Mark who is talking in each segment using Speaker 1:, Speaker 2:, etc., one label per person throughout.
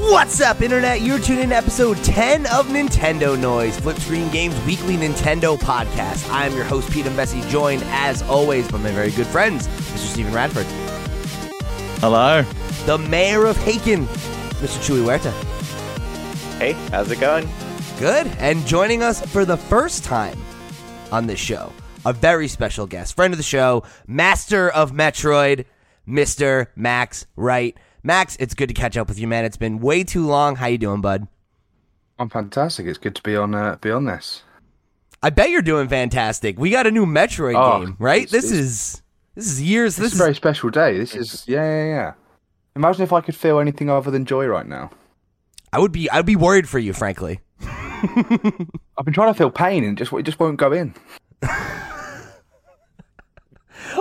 Speaker 1: What's up, Internet? You're tuning in to episode 10 of Nintendo Noise, Flip Screen Games weekly Nintendo podcast. I'm your host, Pete and Bessie, joined as always by my very good friends, Mr. Stephen Radford,
Speaker 2: Hello.
Speaker 1: the mayor of Haken, Mr. Chewy Huerta.
Speaker 3: Hey, how's it going?
Speaker 1: Good. And joining us for the first time on this show, a very special guest, friend of the show, master of Metroid, Mr. Max Wright. Max, it's good to catch up with you, man. It's been way too long. How you doing, bud?
Speaker 4: I'm fantastic. It's good to be on uh, be on this.
Speaker 1: I bet you're doing fantastic. We got a new Metroid
Speaker 4: Oh,
Speaker 1: game, right?
Speaker 4: it's-
Speaker 1: This
Speaker 4: it's-
Speaker 1: is this is years.
Speaker 4: This
Speaker 1: This
Speaker 4: is a very special day. This is yeah, yeah, yeah. Imagine if I could feel anything other than joy right now.
Speaker 1: I would be I'd be worried for you, frankly.
Speaker 4: I've been trying to feel pain and just it just won't go in.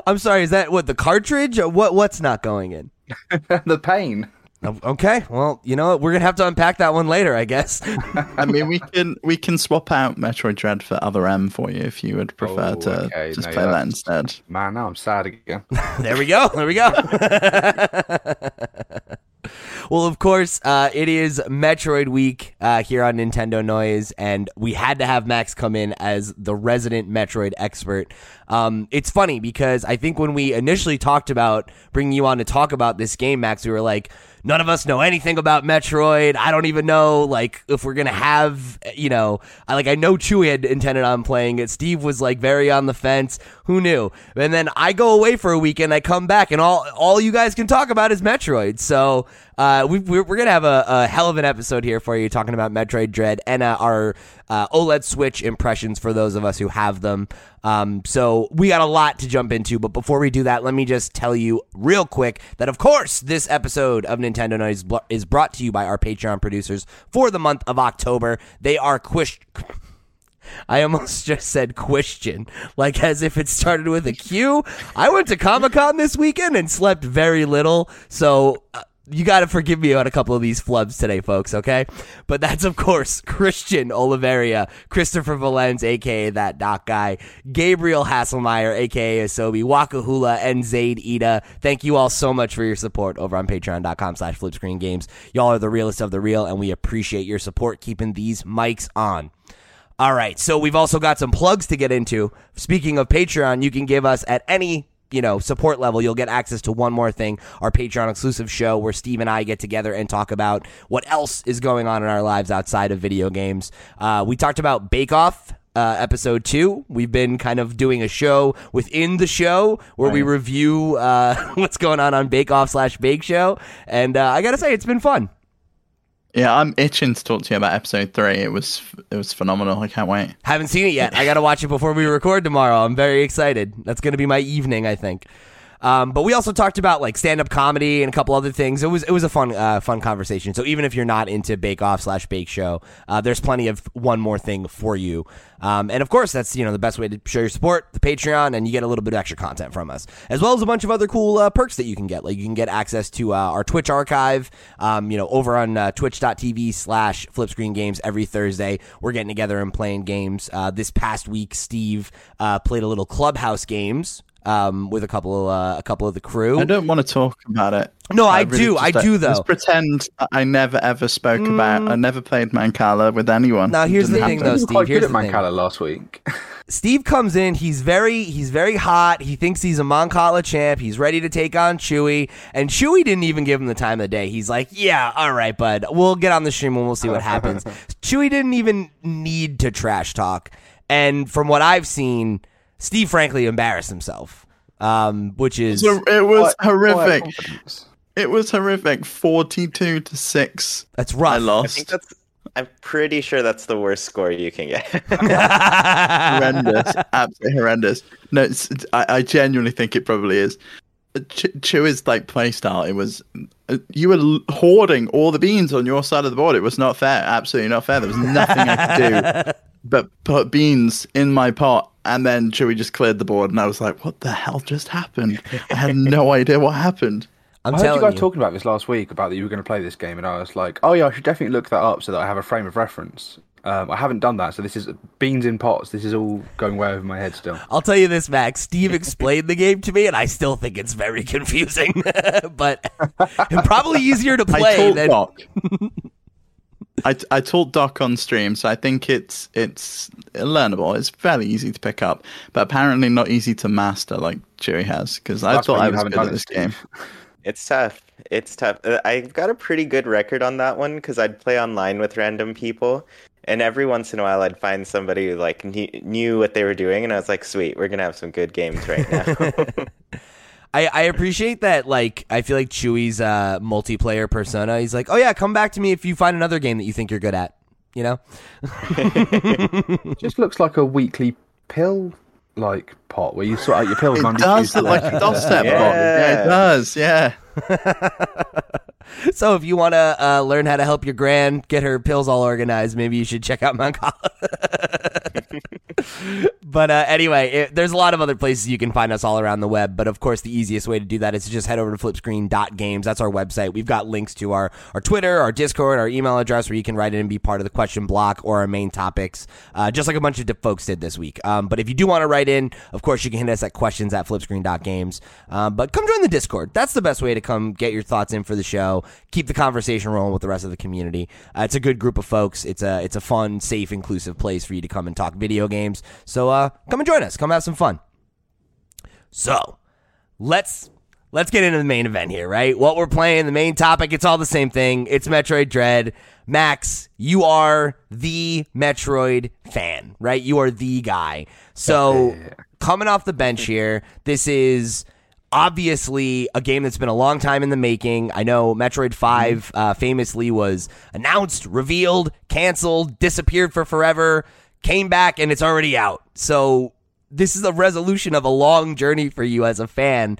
Speaker 1: I'm sorry. Is that what the cartridge? What what's not going in?
Speaker 4: the pain.
Speaker 1: Okay, well, you know what? We're gonna have to unpack that one later, I guess.
Speaker 2: I mean, we can we can swap out Metroid Dread for Other M for you if you would prefer
Speaker 4: Oh,
Speaker 2: to
Speaker 4: okay.
Speaker 2: just
Speaker 4: No,
Speaker 2: play
Speaker 4: yeah,
Speaker 2: that instead.
Speaker 4: Man, now I'm sad again.
Speaker 1: there we go. There we go. Well, of course, uh, it is Metroid Week uh, here on Nintendo Noise, and we had to have Max come in as the resident Metroid expert. Um, it's funny because I think when we initially talked about bringing you on to talk about this game, Max, we were like, none of us know anything about Metroid. I don't even know like if we're gonna have you know I like I know Chewy had intended on playing it. Steve was like very on the fence. Who knew? And then I go away for a weekend. I come back and all all you guys can talk about is Metroid. So uh, we, we're we're gonna have a, a hell of an episode here for you talking about Metroid Dread and uh, our uh, OLED Switch impressions for those of us who have them. Um, so we got a lot to jump into, but before we do that, let me just tell you real quick that of course this episode of Nintendo Noise is brought to you by our Patreon producers for the month of October. They are Quish. I almost just said question, like as if it started with a Q. I went to Comic Con this weekend and slept very little, so uh, you got to forgive me on a couple of these flubs today, folks, okay? But that's, of course, Christian Oliveria, Christopher Valens, aka that doc guy, Gabriel Hasselmeyer, aka Asobi, Wakahula, and Zaid Ida. Thank you all so much for your support over on patreon.com slash flipscreengames. Y'all are the realest of the real, and we appreciate your support keeping these mics on. All right, so we've also got some plugs to get into. Speaking of Patreon, you can give us at any you know support level you'll get access to one more thing our patreon exclusive show where steve and i get together and talk about what else is going on in our lives outside of video games. Uh, we talked about bake off uh, episode two. We've been kind of doing a show within the show where we review uh, what's going on on bake off slash bake show. And uh, i gotta say it's been fun
Speaker 2: Yeah, I'm itching to talk to you about episode three. It was it was phenomenal. I can't wait.
Speaker 1: Haven't seen it yet. I got to watch it before we record tomorrow. I'm very excited. That's to be my evening, I think. Um, but we also talked about like stand up comedy and a couple other things. It was it was a fun uh, fun conversation. So even if you're not into Bake Off slash Bake Show, uh, there's plenty of one more thing for you. Um, and of course, that's you know the best way to show your support, the Patreon, and you get a little bit of extra content from us, as well as a bunch of other cool uh, perks that you can get. Like you can get access to uh, our Twitch archive, um, you know, over on uh, Twitch.tv slash Flipscreen Games every Thursday. We're getting together and playing games. Uh, this past week, Steve uh, played a little Clubhouse games um, with a couple of uh, a couple of the crew.
Speaker 2: I don't want to talk about it.
Speaker 1: No, I
Speaker 2: really
Speaker 1: do. I
Speaker 2: don't-
Speaker 1: do, though. Mm.
Speaker 2: Just pretend I never ever spoke about. I never played Mancala with anyone.
Speaker 1: Now, here's the thing,
Speaker 2: happen.
Speaker 1: though, Steve.
Speaker 4: quite
Speaker 1: Here's
Speaker 4: good at
Speaker 1: the thing.
Speaker 4: Mancala last week.
Speaker 1: Steve comes in. He's very he's very hot. He thinks he's a Mancala champ. He's ready to take on Chewy, and Chewy didn't even give him the time of the day. He's like, "Yeah, all right, bud. We'll get on the stream and we'll see what happens." Chewy didn't even need to trash talk, and from what I've seen, Steve frankly embarrassed himself, um, which is
Speaker 2: So it was
Speaker 4: Quiet- quiet
Speaker 2: horrific.
Speaker 4: confidence.
Speaker 2: It was horrific. Forty-two to six.
Speaker 1: that's rough.
Speaker 2: I
Speaker 3: I think
Speaker 2: lost.
Speaker 3: that's. I'm pretty sure that's the worst score you can get.
Speaker 2: horrendous, absolutely horrendous. No, it's, it's- I, I genuinely think it probably is. Ch- Chew's like playstyle, it was uh, you were hoarding all the beans on your side of the board. It was not fair, absolutely not fair. There was nothing I could do but put beans in my pot, and then Chewy just cleared the board, and I was like, "What the hell just happened?" I had no idea what happened.
Speaker 1: I'm
Speaker 4: I heard you guys
Speaker 1: you.
Speaker 4: talking about this last week about that you were going to play this game, and I was like, oh yeah, I should definitely look that up so that I have a frame of reference. Um, I haven't done that, so this is beans in pots. This is all going way over my head still.
Speaker 1: I'll tell you this, Max. Steve explained the game to me, and I still think it's very confusing, but probably easier to
Speaker 2: I
Speaker 1: play. Than,
Speaker 2: Doc. I, I told Doc on stream, so I think it's it's learnable. It's fairly easy to pick up, but apparently not easy to master like Chewy has. Because I thought I
Speaker 4: you
Speaker 2: was
Speaker 4: haven't
Speaker 2: good
Speaker 4: done
Speaker 2: at
Speaker 4: it,
Speaker 2: this game.
Speaker 3: It's tough. It's tough. Uh, I've got a pretty good record on that one because I'd play online with random people, and every once in a while I'd find somebody who like knew, knew what they were doing, and I was like, "Sweet, we're gonna have some good games right now."
Speaker 1: I, I appreciate that. Like, I feel like Chewy's uh, multiplayer persona. He's like, oh yeah, come back to me if you find another game that you think you're good at. You know?
Speaker 4: Just looks like a weekly pill like pot where you sort out your pills
Speaker 2: It does look like a
Speaker 4: Wednesday.
Speaker 2: doorstep
Speaker 3: Yeah.
Speaker 2: bot. Yeah, it does. Yeah.
Speaker 1: So if you want to uh, learn how to help your grand get her pills all organized, maybe you should check out Mount but uh, anyway, it, there's a lot of other places you can find us all around the web. But of course, the easiest way to do that is to just head over to flipscreen.games. That's our website. We've got links to our, our Twitter, our Discord, our email address where you can write in and be part of the question block or our main topics, uh, just like a bunch of folks did this week. Um, but if you do want to write in, of course, you can hit us at questions at flipscreen.games. Um, but come join the Discord. That's the best way to come get your thoughts in for the show. Keep the conversation rolling with the rest of the community. Uh, it's a good group of folks. It's a it's a fun, safe, inclusive place for you to come and talk video games. So uh, come and join us. Come have some fun. So let's let's get into the main event here, right? What we're playing, the main topic, it's all the same thing. It's Metroid Dread. Max, you are the Metroid fan, right? You are the guy. So coming off the bench here, this is obviously a game that's been a long time in the making. I know Metroid 5 uh, famously was announced, revealed, canceled, disappeared for forever, came back, and it's already out. So this is a resolution of a long journey for you as a fan.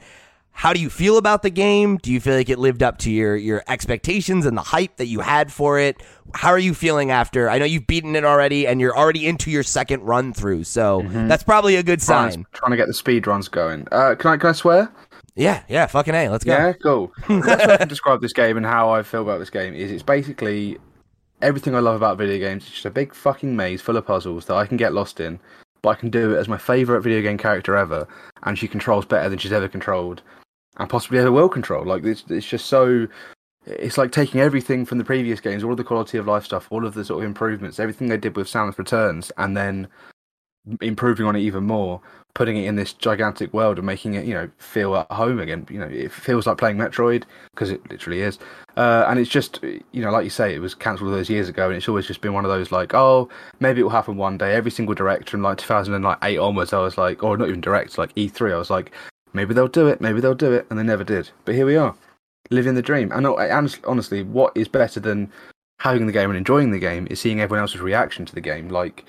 Speaker 1: How do you feel about the game? Do you feel like it lived up to your your expectations and the hype that you had for it? How are you feeling after? I know you've beaten it already and you're already into your second run through. So that's probably a good sign.
Speaker 4: trying to get the speed runs going. Uh, can I can I swear?
Speaker 1: Yeah, yeah, fucking A. Let's go.
Speaker 4: Yeah, cool. Best I can describe this game and how I feel about this game is it's basically everything I love about video games. It's just a big fucking maze full of puzzles that I can get lost in, but I can do it as my favorite video game character ever, and she controls better than she's ever controlled, and possibly ever will control. Like it's it's just so. It's like taking everything from the previous games, all of the quality of life stuff, all of the sort of improvements, everything they did with Samus Returns, and then improving on it even more, putting it in this gigantic world and making it, you know, feel at home again. You know, it feels like playing Metroid because it literally is. Uh, and it's just, you know, like you say, it was cancelled those years ago, and it's always just been one of those like, oh, maybe it will happen one day. Every single director from like 2008 onwards, I was like, or not even direct, like E3, I was like, maybe they'll do it, maybe they'll do it, and they never did. But here we are, living the dream. And uh, honestly, what is better than having the game and enjoying the game is seeing everyone else's reaction to the game. Like,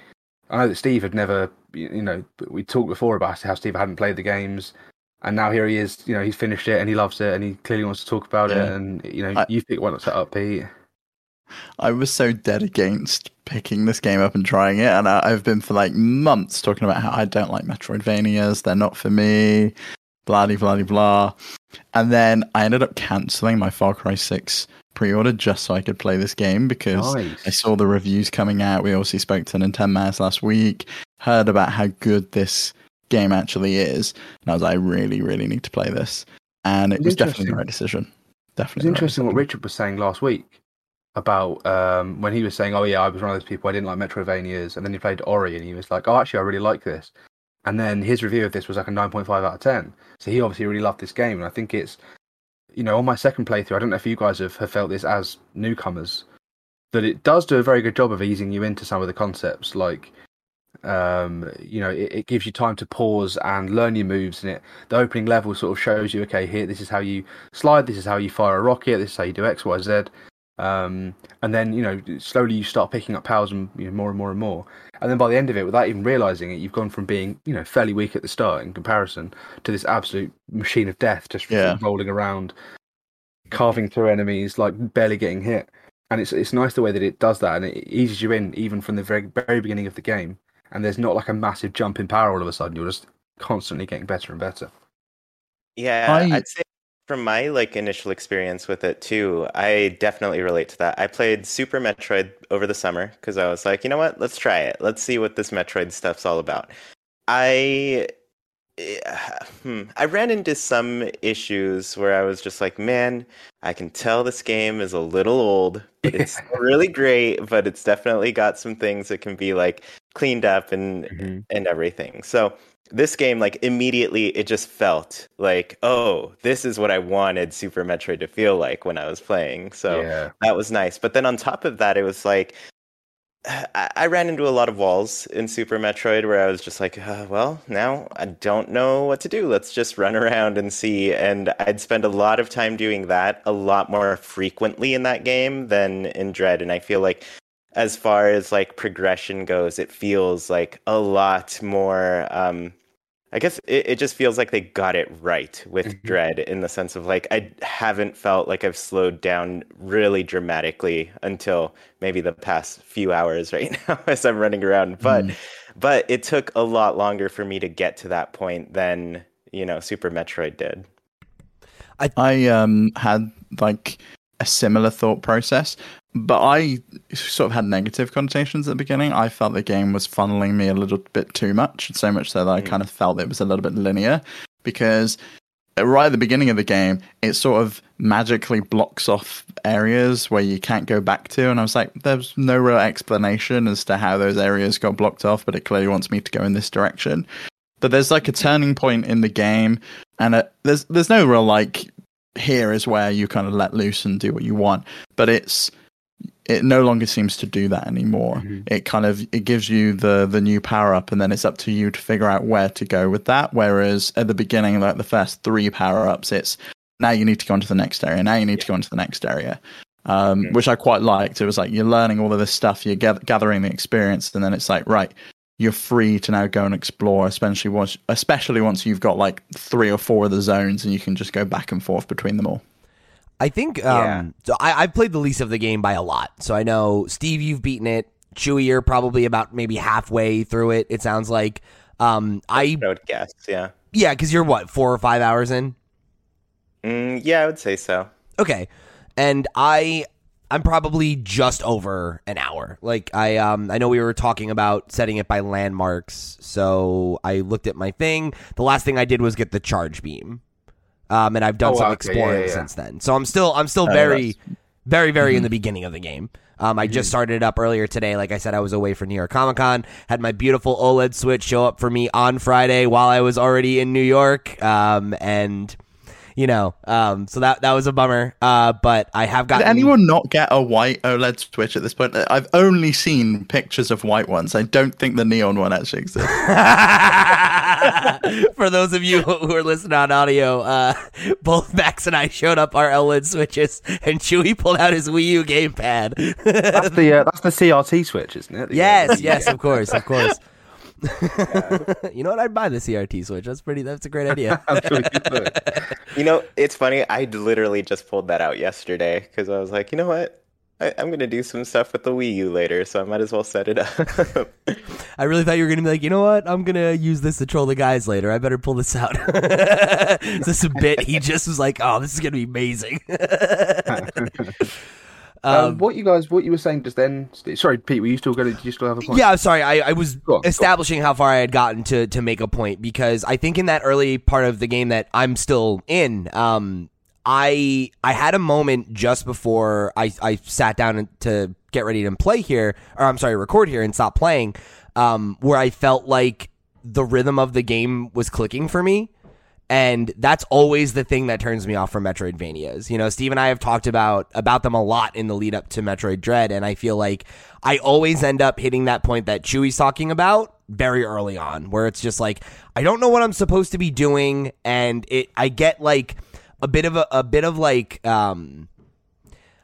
Speaker 4: I know that Steve had never, you know, we talked before about how Steve hadn't played the games, and now here he is. You know, he's finished it and he loves it, and he clearly wants to talk about it. And you know,
Speaker 2: I-
Speaker 4: you pick one that's up, Pete.
Speaker 2: I was so dead against picking this game up and trying it, and I, I've been for like months talking about how I don't like Metroidvanias. They're not for me. Blah blah blah. And then I ended up canceling my Far Cry Six pre-order just so I could play this game because
Speaker 4: Nice.
Speaker 2: I saw the reviews coming out. We also spoke to Nintendo Mass last week, heard about how good this game actually is, and I was like, I really, really need to play this. And it
Speaker 4: It's
Speaker 2: was definitely the right decision.
Speaker 4: It's
Speaker 2: Definitely. right
Speaker 4: interesting what. Richard was saying last week about um, when he was saying, "Oh yeah, I was one of those people I didn't like Metroidvanias," and then he played Ori, and he was like, "Oh, actually, I really like this." And then his review of this was like a nine point five out of ten. So he obviously really loved this game, and I think it's, you know, on my second playthrough, I don't know if you guys have, have felt this as newcomers, that it does do a very good job of easing you into some of the concepts, like. Um, you know, it, it gives you time to pause and learn your moves, and it the opening level sort of shows you, okay, here, this is how you slide, this is how you fire a rocket, this is how you do X, Y, Z. Um, and then you know slowly you start picking up powers and you know, more and more and more. And then by the end of it, without even realizing it, you've gone from being you know fairly weak at the start in comparison to this absolute machine of death, just
Speaker 2: Yeah.
Speaker 4: rolling around, carving through enemies, like barely getting hit. And it's it's nice the way that it does that, and it eases you in even from the very very beginning of the game. And there's not like a massive jump in power all of a sudden. You're just constantly getting better and better.
Speaker 3: Yeah,
Speaker 2: I-
Speaker 3: I'd say from my like initial experience with it too, I definitely relate to that. I played Super Metroid over the summer because I was like, you know what, let's try it. Let's see what this Metroid stuff's all about. I hmm, I ran into some issues where I was just like, man, I can tell this game is a little old, but it's really great, but it's definitely got some things that can be like cleaned up and
Speaker 4: Mhm.
Speaker 3: and everything. So this game, like immediately, it just felt like, oh, this is what I wanted Super Metroid to feel like when I was playing. So
Speaker 4: yeah.
Speaker 3: that was nice. But then on top of that, it was like I, I ran into a lot of walls in Super Metroid where I was just like, uh, well, now I don't know what to do. Let's just run around and see. And I'd spend a lot of time doing that a lot more frequently in that game than in Dread. And I feel like as far as like progression goes, it feels like a lot more. Um, I guess it, it just feels like they got it right with
Speaker 4: Mhm.
Speaker 3: Dread in the sense of like I haven't felt like I've slowed down really dramatically until maybe the past few hours right now as I'm running around. But
Speaker 2: Mm.
Speaker 3: but it took a lot longer for me to get to that point than you know Super Metroid did.
Speaker 2: I, I um had like a similar thought process, but I sort of had negative connotations at the beginning. I felt the game was funneling me a little bit too much, so much so that I
Speaker 3: Mm.
Speaker 2: kind of felt it was a little bit linear because right at the beginning of the game, it sort of magically blocks off areas where you can't go back to, and I was like, there's no real explanation as to how those areas got blocked off, but it clearly wants me to go in this direction. But there's like a turning point in the game, and uh there's there's no real like here is where you kind of let loose and do what you want but it's it no longer seems to do that anymore.
Speaker 4: Mhm.
Speaker 2: it kind of it gives you the the new power up and then it's up to you to figure out where to go with that. Whereas at the beginning like the first three power ups it's now you need to go into the next area now you need to go into the next area um, which i quite liked. It was like you're learning all of this stuff you're gath- gathering the experience and then it's like right you're free to now go and explore, especially once, especially once you've got like three or four of the zones and you can just go back and forth between them all.
Speaker 1: I think
Speaker 3: Yeah.
Speaker 1: um so I, I've played the least of the game by a lot. So I know Steve, you've beaten it. Chewy, you're probably about maybe halfway through it. It sounds like. Um, I
Speaker 3: I would guess, yeah,
Speaker 1: yeah, because you're what four or five hours in.
Speaker 3: mm, yeah, I would say so.
Speaker 1: Okay, and I I'm probably just over an hour. Like I um I know we were talking about setting it by landmarks, so I looked at my thing. The last thing I did was get the charge beam, um, and I've done
Speaker 4: Oh,
Speaker 1: some
Speaker 4: okay,
Speaker 1: exploring
Speaker 4: yeah, yeah.
Speaker 1: since then. So I'm still I'm still
Speaker 2: Oh,
Speaker 1: very
Speaker 2: that's-
Speaker 1: very very
Speaker 2: Mm-hmm.
Speaker 1: in the beginning of the game. Um, I just started it up earlier today. Like I said, I was away for New York Comic Con. Had my beautiful OLED Switch show up for me on Friday while I was already in New York. Um, and you know, um, so that that was a bummer. Uh, but I have
Speaker 2: Did
Speaker 1: gotten
Speaker 2: anyone not get a white OLED Switch at this point? I've only seen pictures of white ones. I don't think the neon one actually exists.
Speaker 1: For those of you who are listening on audio, uh, both Max and I showed up our OLED switches, and Chewy pulled out his Wii U gamepad.
Speaker 4: That's the uh, that's the CRT switch, isn't it? The, uh,
Speaker 1: yes, yes, of course, of course. you know what? I'd buy the CRT switch. That's pretty. That's a great idea.
Speaker 4: Sure you.
Speaker 3: You know, it's funny. I literally just pulled that out yesterday because I was like, you know what? I, I'm gonna do some stuff with the Wii U later, so I might as well set it up.
Speaker 1: I really thought you were gonna be like, you know what? I'm gonna use this to troll the guys later. I better pull this out. Is this a bit? He just was like, oh, this is gonna be amazing.
Speaker 4: um, what you guys, what you were saying just then? Sorry, Pete, were you still going? to Did you still have a point?
Speaker 1: Yeah, I'm sorry. I, I was
Speaker 4: Go on, go on.
Speaker 1: establishing how far I had gotten to to make a point because I think in that early part of the game that I'm still in, um, I I had a moment just before I I sat down to get ready to play here, or I'm sorry, record here and stop playing, um, where I felt like the rhythm of the game was clicking for me. And that's always the thing that turns me off from Metroidvanias. You know, Steve and I have talked about about them a lot in the lead up to Metroid Dread, and I feel like I always end up hitting that point that Chewie's talking about very early on, where it's just like I don't know what I'm supposed to be doing, and it I get like a bit of a, a bit of like um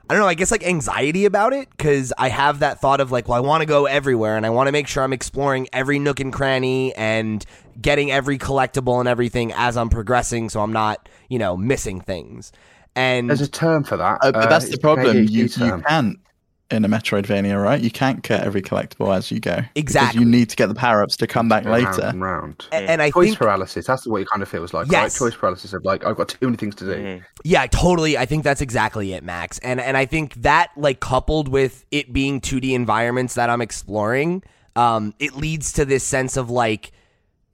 Speaker 1: I don't know, I guess like anxiety about it because I have that thought of like, well, I want to go everywhere and I want to make sure I'm exploring every nook and cranny and getting every collectible and everything as I'm progressing so I'm not, you know, missing things. And
Speaker 4: There's a term for that.
Speaker 2: Uh, but
Speaker 4: Uh,
Speaker 2: that's the problem. You, you can't in a Metroidvania, right? You can't get every collectible as you go.
Speaker 1: Exactly.
Speaker 2: you need to get the power ups to come back
Speaker 4: Round
Speaker 2: later.
Speaker 4: and round.
Speaker 1: A- and I
Speaker 4: Choice
Speaker 1: think
Speaker 4: paralysis. That's what it kind of feels like.
Speaker 1: Yes.
Speaker 4: Right? Choice paralysis of like I've got too many things to do.
Speaker 3: Mhm.
Speaker 1: Yeah, totally. I think that's exactly it, Max. And and I think that like coupled with it being 2D environments that I'm exploring, um, it leads to this sense of like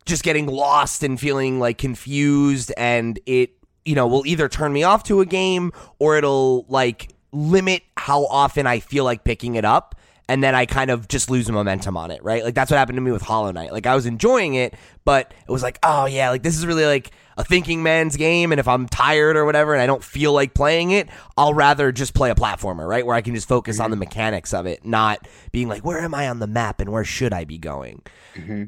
Speaker 1: just getting lost and feeling like confused and it you know will either turn me off to a game or it'll like limit how often I feel like picking it up and then I kind of just lose momentum on it, right? Like that's what happened to me with Hollow Knight. Like I was enjoying it, but it was like, oh yeah, like this is really like a thinking man's game and if I'm tired or whatever and I don't feel like playing it, I'll rather just play a platformer, right? Where I can just focus on the mechanics of it, not being like where am I on the map and where should I be going?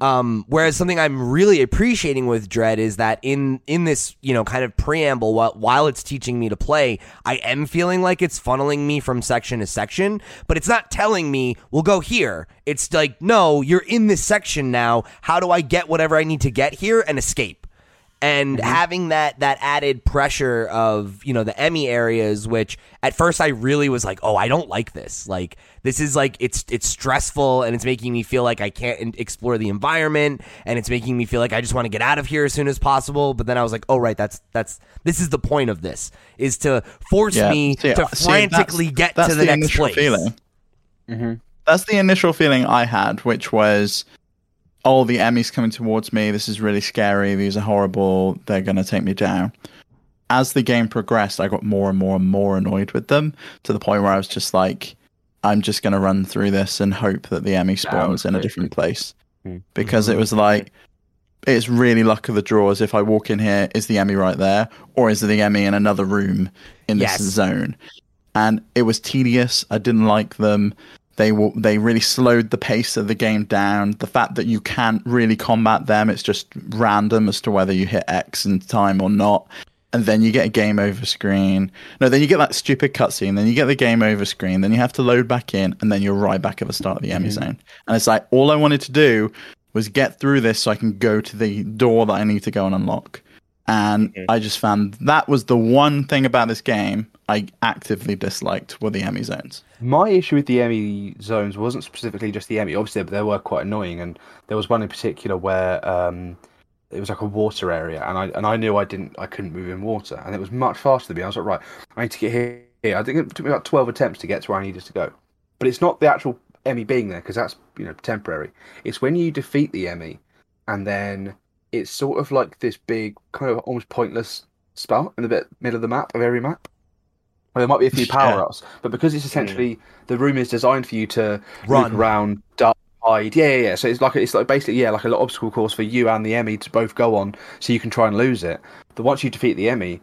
Speaker 1: Um, whereas something I'm really appreciating with Dread is that in in this you know kind of preamble, while, while it's teaching me to play, I am feeling like it's funneling me from section to section, but it's not telling me we'll go here. It's like no, you're in this section now. How do I get whatever I need to get here and escape? and having that that added pressure of you know the EMMI areas, which at first I really was like, oh, I don't like this. Like this is like it's it's stressful and it's making me feel like I can't explore the environment and it's making me feel like I just want to get out of here as soon as possible. But then I was like, oh right, that's that's this is the point of this is to force
Speaker 2: Yeah.
Speaker 1: me
Speaker 2: See,
Speaker 1: to
Speaker 2: see,
Speaker 1: frantically
Speaker 2: that's-
Speaker 1: get
Speaker 2: that's
Speaker 1: to the, next
Speaker 2: initial
Speaker 1: place.
Speaker 2: feeling.
Speaker 4: Mm-hmm.
Speaker 2: That's the initial feeling I had, which was, oh, the EMMIs coming towards me. This is really scary. These are horrible. They're going to take me down. As the game progressed, I got more and more and more annoyed with them to the point where I was just like, I'm just going to run through this and hope that the EMMI spawns in a different place.
Speaker 4: Hmm.
Speaker 2: Because it was like, it's really luck of the draw as If I walk in here, is the EMMI right there? Or is the EMMI in another room in this
Speaker 1: Yes.
Speaker 2: zone? And it was tedious. I didn't like them. They will, they really slowed the pace of the game down. The fact that you can't really combat them, it's just random as to whether you hit X in time or not. And then you get a game over screen. No, then you get that stupid cutscene. Then you get the game over screen. Then you have to load back in, and then you're right back at the start of the EMMI zone. And it's like all I wanted to do was get through this so I can go to the door that I need to go and unlock. And
Speaker 3: Mhm.
Speaker 2: I just found that was the one thing about this game I actively disliked were the EMMI zones.
Speaker 4: My issue with the EMMI zones wasn't specifically just the EMMI. Obviously, but they were quite annoying, and there was one in particular where um, it was like a water area, and I and I knew I didn't, I couldn't move in water, and it was much faster than me. I was like, right, I need to get here. here. I think it took me about twelve attempts to get to where I needed to go, but it's not the actual EMMI being there because that's you know temporary. It's when you defeat the EMMI, and then it's sort of like this big kind of almost pointless spot in the bit middle of the map of every map. Well, there might be a few power ups, but because it's essentially the room is designed for you to
Speaker 1: Run.
Speaker 4: around, duck, hide. Yeah, yeah, yeah. So it's like it's like basically yeah, like a little obstacle course for you and the EMMI to both go on, so you can try and lose it. But once you defeat the EMMI,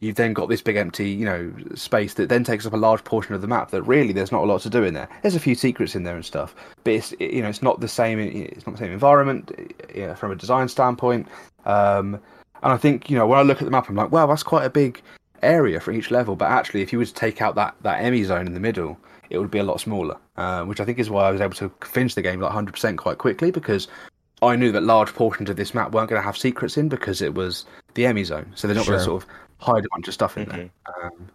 Speaker 4: you've then got this big empty, you know, space that then takes up a large portion of the map. That really there's not a lot to do in there. There's a few secrets in there and stuff, but it's you know it's not the same. It's not the same environment yeah, from a design standpoint. Um, and I think you know when I look at the map, I'm like, wow, that's quite a big area for each level. But actually, if you were to take out that that EMMI zone in the middle, it would be a lot smaller. Uh, which I think is why I was able to finish the game like 100% quite quickly because I knew that large portions of this map weren't going to have secrets in because it was the EMMI zone, so they're not going to sort of hide a bunch of stuff in there. Um,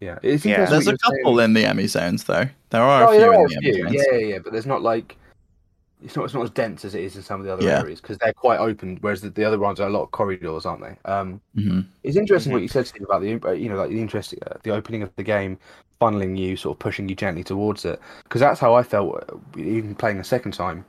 Speaker 4: yeah,
Speaker 3: Yeah.
Speaker 2: There's a
Speaker 4: you're saying.
Speaker 2: couple in the EMMI zones, though. There are
Speaker 4: Oh,
Speaker 2: a few
Speaker 4: there
Speaker 2: in the
Speaker 4: EMMI
Speaker 2: zones.
Speaker 4: Yeah, yeah, yeah, but there's not like it's not it's not as dense as it is in some of the other
Speaker 2: Yeah.
Speaker 4: areas because they're quite open, whereas the, the other ones are a lot of corridors, aren't they? Um,
Speaker 2: Mhm.
Speaker 4: it's interesting what you said Steve, about the uh, you know like the interest uh, the opening of the game funneling you, sort of pushing you gently towards it, because that's how I felt uh, even playing a second time.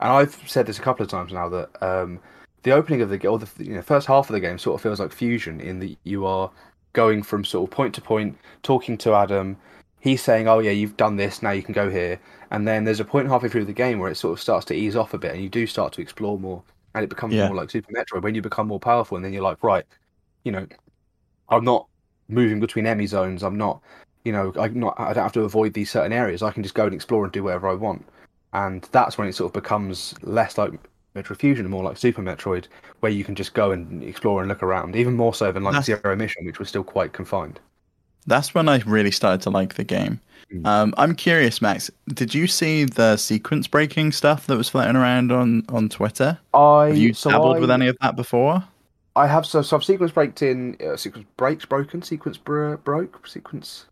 Speaker 4: And I've said this a couple of times now that um, the opening of the game, or the you know, first half of the game, sort of feels like fusion in that you are going from sort of point to point, talking to Adam. He's saying, "Oh yeah, you've done this. Now you can go here." And then there's a point halfway through the game where it sort of starts to ease off a bit, and you do start to explore more, and it becomes
Speaker 2: Yeah.
Speaker 4: more like Super Metroid when you become more powerful, and then you're like, right, you know, I'm not moving between EMMI zones. I'm not, you know, I'm not. I don't have to avoid these certain areas. I can just go and explore and do whatever I want. And that's when it sort of becomes less like Metroid Fusion and more like Super Metroid, where you can just go and explore and look around, even more so than like
Speaker 2: That's-
Speaker 4: Zero Mission, which was still quite confined.
Speaker 2: That's when I really started to like the game.
Speaker 4: Mm.
Speaker 2: Um, I'm curious, Max. Did you see the sequence breaking stuff that was floating around on, on Twitter?
Speaker 4: I
Speaker 2: Have you
Speaker 4: so
Speaker 2: dabbled
Speaker 4: I,
Speaker 2: with any of that before?
Speaker 4: I have so, so I've sequence breaked in uh, sequence breaks broken sequence bro- broke sequence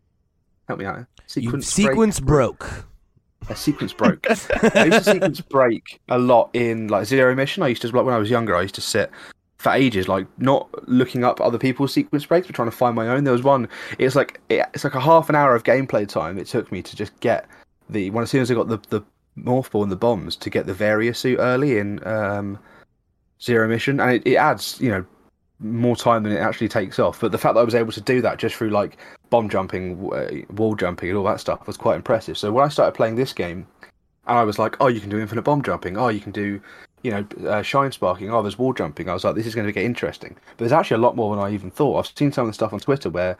Speaker 4: Help me out.
Speaker 1: You,
Speaker 4: Sequence break.
Speaker 1: sequence broke.
Speaker 4: A sequence broke. I used to sequence break a lot in like zero mission. I used to like when I was younger. I used to sit for ages, like not looking up other people's sequence breaks, but trying to find my own. There was one. It's like it's like a half an hour of gameplay time. It took me to just get the when as soon as I got the the morph ball and the bombs to get the Varia suit early in um, zero mission, and it, it adds you know more time than it actually takes off. But the fact that I was able to do that just through like bomb jumping, uh, wall jumping, and all that stuff was quite impressive. So when I started playing this game, and I was like, oh, you can do infinite bomb jumping. Oh, you can do, you know, uh, shine sparking. Oh, there's wall jumping. I was like, this is going to get interesting. But there's actually a lot more than I even thought. I've seen some of the stuff on Twitter where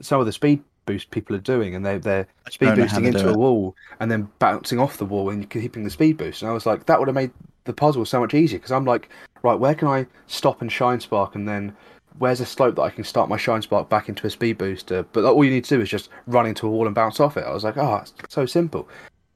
Speaker 4: some of the speed boost people are doing, and they they're speed
Speaker 2: don't know how
Speaker 4: boosting into a wall and then bouncing off the wall and keeping the speed boost. And I was like, that would have made the puzzle so much easier because I'm like, right, where can I stop and shine spark, and then where's a slope that I can start my shine spark back into a speed booster? But all you need to do is just run into a wall and bounce off it. I was like, oh, it's so simple.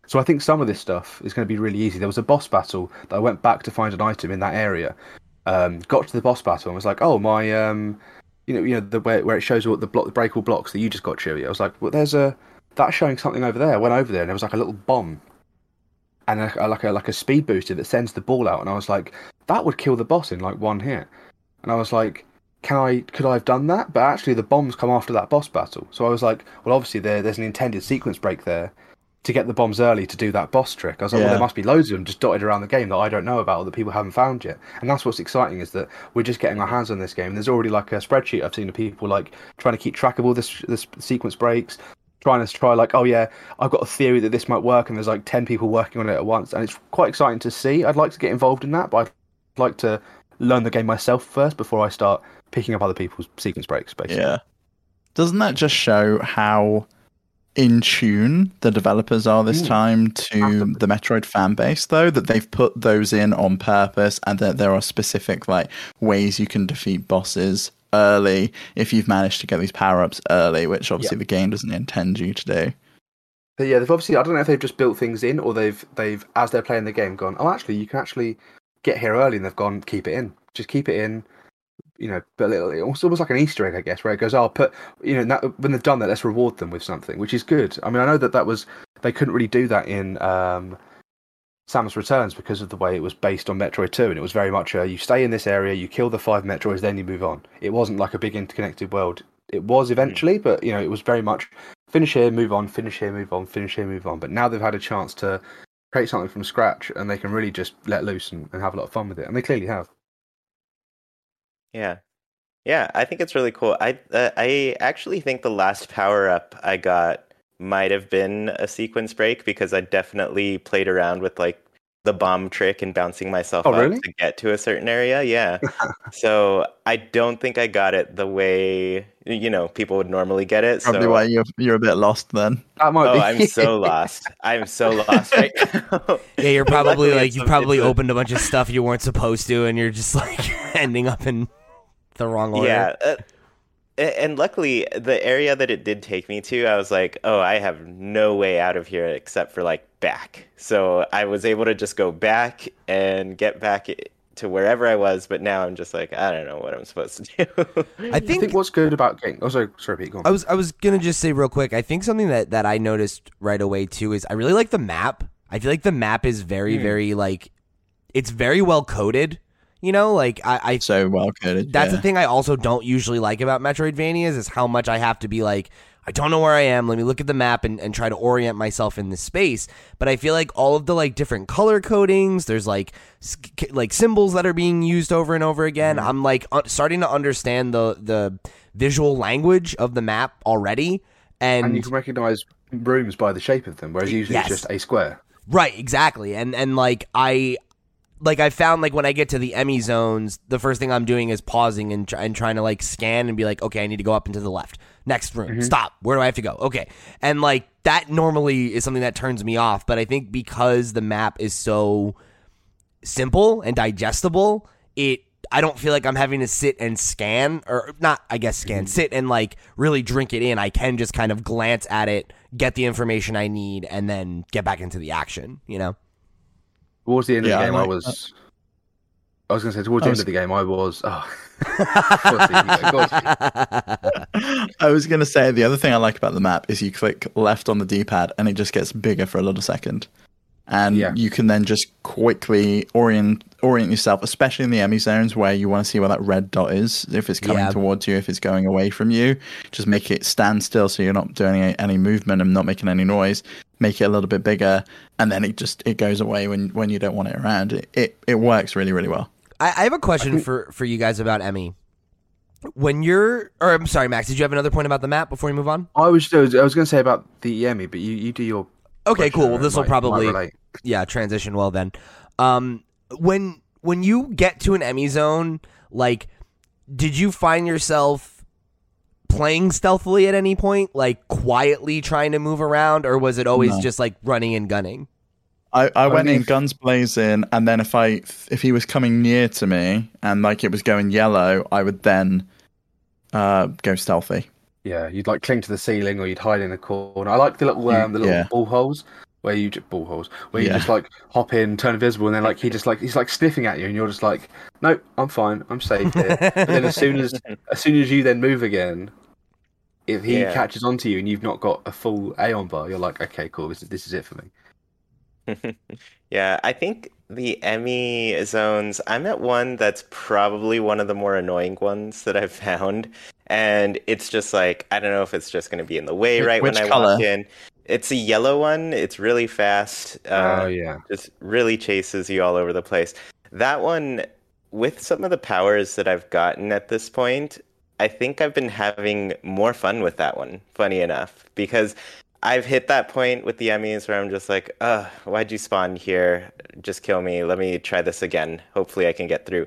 Speaker 4: So I think some of this stuff is going to be really easy. There was a boss battle that I went back to find an item in that area. Um, got to the boss battle and was like, oh my, um, you know, you know, the where, where it shows what the block, the breakable blocks that you just got, Chewy. I was like, well, there's a that's showing something over there. I went over there and there was like a little bomb and a, like a like a speed booster that sends the ball out. And I was like, that would kill the boss in like one hit. And I was like, can I could I have done that? But actually, the bombs come after that boss battle. So I was like, well, obviously there there's an intended sequence break there to get the bombs early to do that boss trick. I was like, well, there must be loads of them just dotted around the game that I don't know about or that people haven't found yet. And that's what's exciting is that we're just getting our hands on this game. And there's already like a spreadsheet I've seen of people like trying to keep track of all this this sequence breaks. Trying to try like, oh yeah, I've got a theory that this might work, and there's like ten people working on it at once, and it's quite exciting to see. I'd like to get involved in that, but I'd like to learn the game myself first before I start picking up other people's sequence breaks. Basically,
Speaker 2: Yeah. Doesn't that just show how in tune the developers are this
Speaker 4: Mm.
Speaker 2: time to
Speaker 4: Massively.
Speaker 2: the Metroid fan base though that they've put those in on purpose and that there are specific like ways you can defeat bosses early if you've managed to get these power-ups early, which obviously the game doesn't intend you to do.
Speaker 4: But yeah, they've obviously I don't know if they've just built things in or they've they've as they're playing the game gone, oh actually you can actually get here early and they've gone keep it in. Just keep it in. You know, but little, it's almost like an Easter egg, I guess, where it goes, "Oh, put you know, now, when they've done that, let's reward them with something," which is good. I mean, I know that that was they couldn't really do that in um, Samus Returns because of the way it was based on Metroid Two, and it was very much a, you stay in this area, you kill the five Metroids, then you move on. It wasn't like a big interconnected world. It was eventually, but you know, it was very much finish here, move on, finish here, move on, finish here, move on. But now they've had a chance to create something from scratch, and they can really just let loose and, and have a lot of fun with it, and they clearly have.
Speaker 3: Yeah. Yeah, I think it's really cool. I uh, I actually think the last power up I got might have been a sequence break because I definitely played around with like the bomb trick and bouncing myself
Speaker 4: Oh,
Speaker 3: up
Speaker 4: really?
Speaker 3: to get to a certain area. Yeah. so I don't think I got it the way you know people would normally get it.
Speaker 2: Probably
Speaker 3: so
Speaker 2: why you're you're a bit lost then.
Speaker 4: That might
Speaker 3: oh,
Speaker 4: be.
Speaker 3: I'm so lost. I'm so lost right now.
Speaker 1: Yeah, you're probably like you probably opened a bunch of stuff you weren't supposed to, and you're just like ending up in the wrong order.
Speaker 3: Yeah. Uh, and luckily, the area that it did take me to, I was like, oh, I have no way out of here except for like back. So I was able to just go back and get back to wherever I was. But now I'm just like, I don't know what I'm supposed to do.
Speaker 1: I
Speaker 4: I
Speaker 1: think
Speaker 4: think what's good about getting. Oh, sorry, sorry, Pete. Go on.
Speaker 1: I was I was gonna just say real quick. I think something that that I noticed right away too is I really like the map. I feel like the map is very
Speaker 3: Hmm.
Speaker 1: very like it's very well coded. You know, like I, I
Speaker 2: So well coded.
Speaker 1: that's
Speaker 2: yeah.
Speaker 1: the thing I also don't usually like about Metroidvanias is how much I have to be like, I don't know where I am. Let me look at the map and, and try to orient myself in this space. But I feel like all of the like different color codings, there's like s- k- like symbols that are being used over and over again. Mm-hmm. I'm like un- starting to understand the the visual language of the map already. And,
Speaker 4: and you can recognize rooms by the shape of them, whereas usually
Speaker 1: Yes.
Speaker 4: it's just a square.
Speaker 1: Right, exactly. And and like I like I found like when I get to the EMMI zones, the first thing I'm doing is pausing and, try, and trying to like scan and be like, okay, I need to go up and to the left. Next room. Mm-hmm. Stop. Where do I have to go? Okay. And like that normally is something that turns me off, but I think because the map is so simple and digestible, it I don't feel like I'm having to sit and scan or not I guess scan, mm-hmm. sit and like really drink it in. I can just kind of glance at it, get the information I need and then get back into the action, you know?
Speaker 4: Towards the end
Speaker 2: Yeah,
Speaker 4: of the game, I,
Speaker 2: like
Speaker 4: was I was going to say towards the end of the game, I was. Oh, Of course you go, of course you-
Speaker 2: I was going to say the other thing I like about the map is you click left on the D-pad and it just gets bigger for a little second, and
Speaker 4: Yeah.
Speaker 2: you can then just quickly orient orient yourself, especially in the EMMI zones where you want to see where that red dot is, if it's coming
Speaker 1: Yeah.
Speaker 2: towards you, if it's going away from you. Just make it stand still so you're not doing any movement and not making any noise. Make it a little bit bigger, and then it just it goes away when when you don't want it around. It it, it works really really well.
Speaker 1: I, I have a question for for you guys about EMMI. When you're, or I'm sorry, Max. Did you have another point about the map before we move on?
Speaker 4: I was I was, was going to say about the EMMI, but you, you do your.
Speaker 1: Okay, cool. Well, this will
Speaker 4: might- might
Speaker 1: probably yeah transition well then. Um, when when you get to an EMMI zone, like, did you find yourself playing stealthily at any point, like quietly trying to move around, or was it always
Speaker 2: No.
Speaker 1: just like running and gunning?
Speaker 2: I, I went in guns blazing, and then if I if he was coming near to me and like it was going yellow, I would then uh, go stealthy.
Speaker 4: Yeah, you'd like cling to the ceiling or you'd hide in a corner. I like the little um, the little
Speaker 2: Yeah.
Speaker 4: ball holes where you ball holes where you
Speaker 2: Yeah.
Speaker 4: just like hop in, turn invisible, and then like he just like he's like sniffing at you, and you're just like, nope, I'm fine, I'm safe here. but then as soon as as soon as you then move again, if he
Speaker 3: Yeah.
Speaker 4: catches onto you and you've not got a full Aeon bar, you're like, okay, cool, this is this is it for me.
Speaker 3: yeah, I think the EMMI zones, I'm at one that's probably one of the more annoying ones that I've found. And it's just like, I don't know if it's just going to be in the way right when
Speaker 2: which
Speaker 3: I
Speaker 2: color?
Speaker 3: walk in. It's a yellow one. It's really fast. Uh,
Speaker 4: Oh yeah,
Speaker 3: just really chases you all over the place. That one, with some of the powers that I've gotten at this point, I think I've been having more fun with that one, funny enough, because I've hit that point with the EMMIs where I'm just like, uh, why'd you spawn here? Just kill me. Let me try this again. Hopefully I can get through.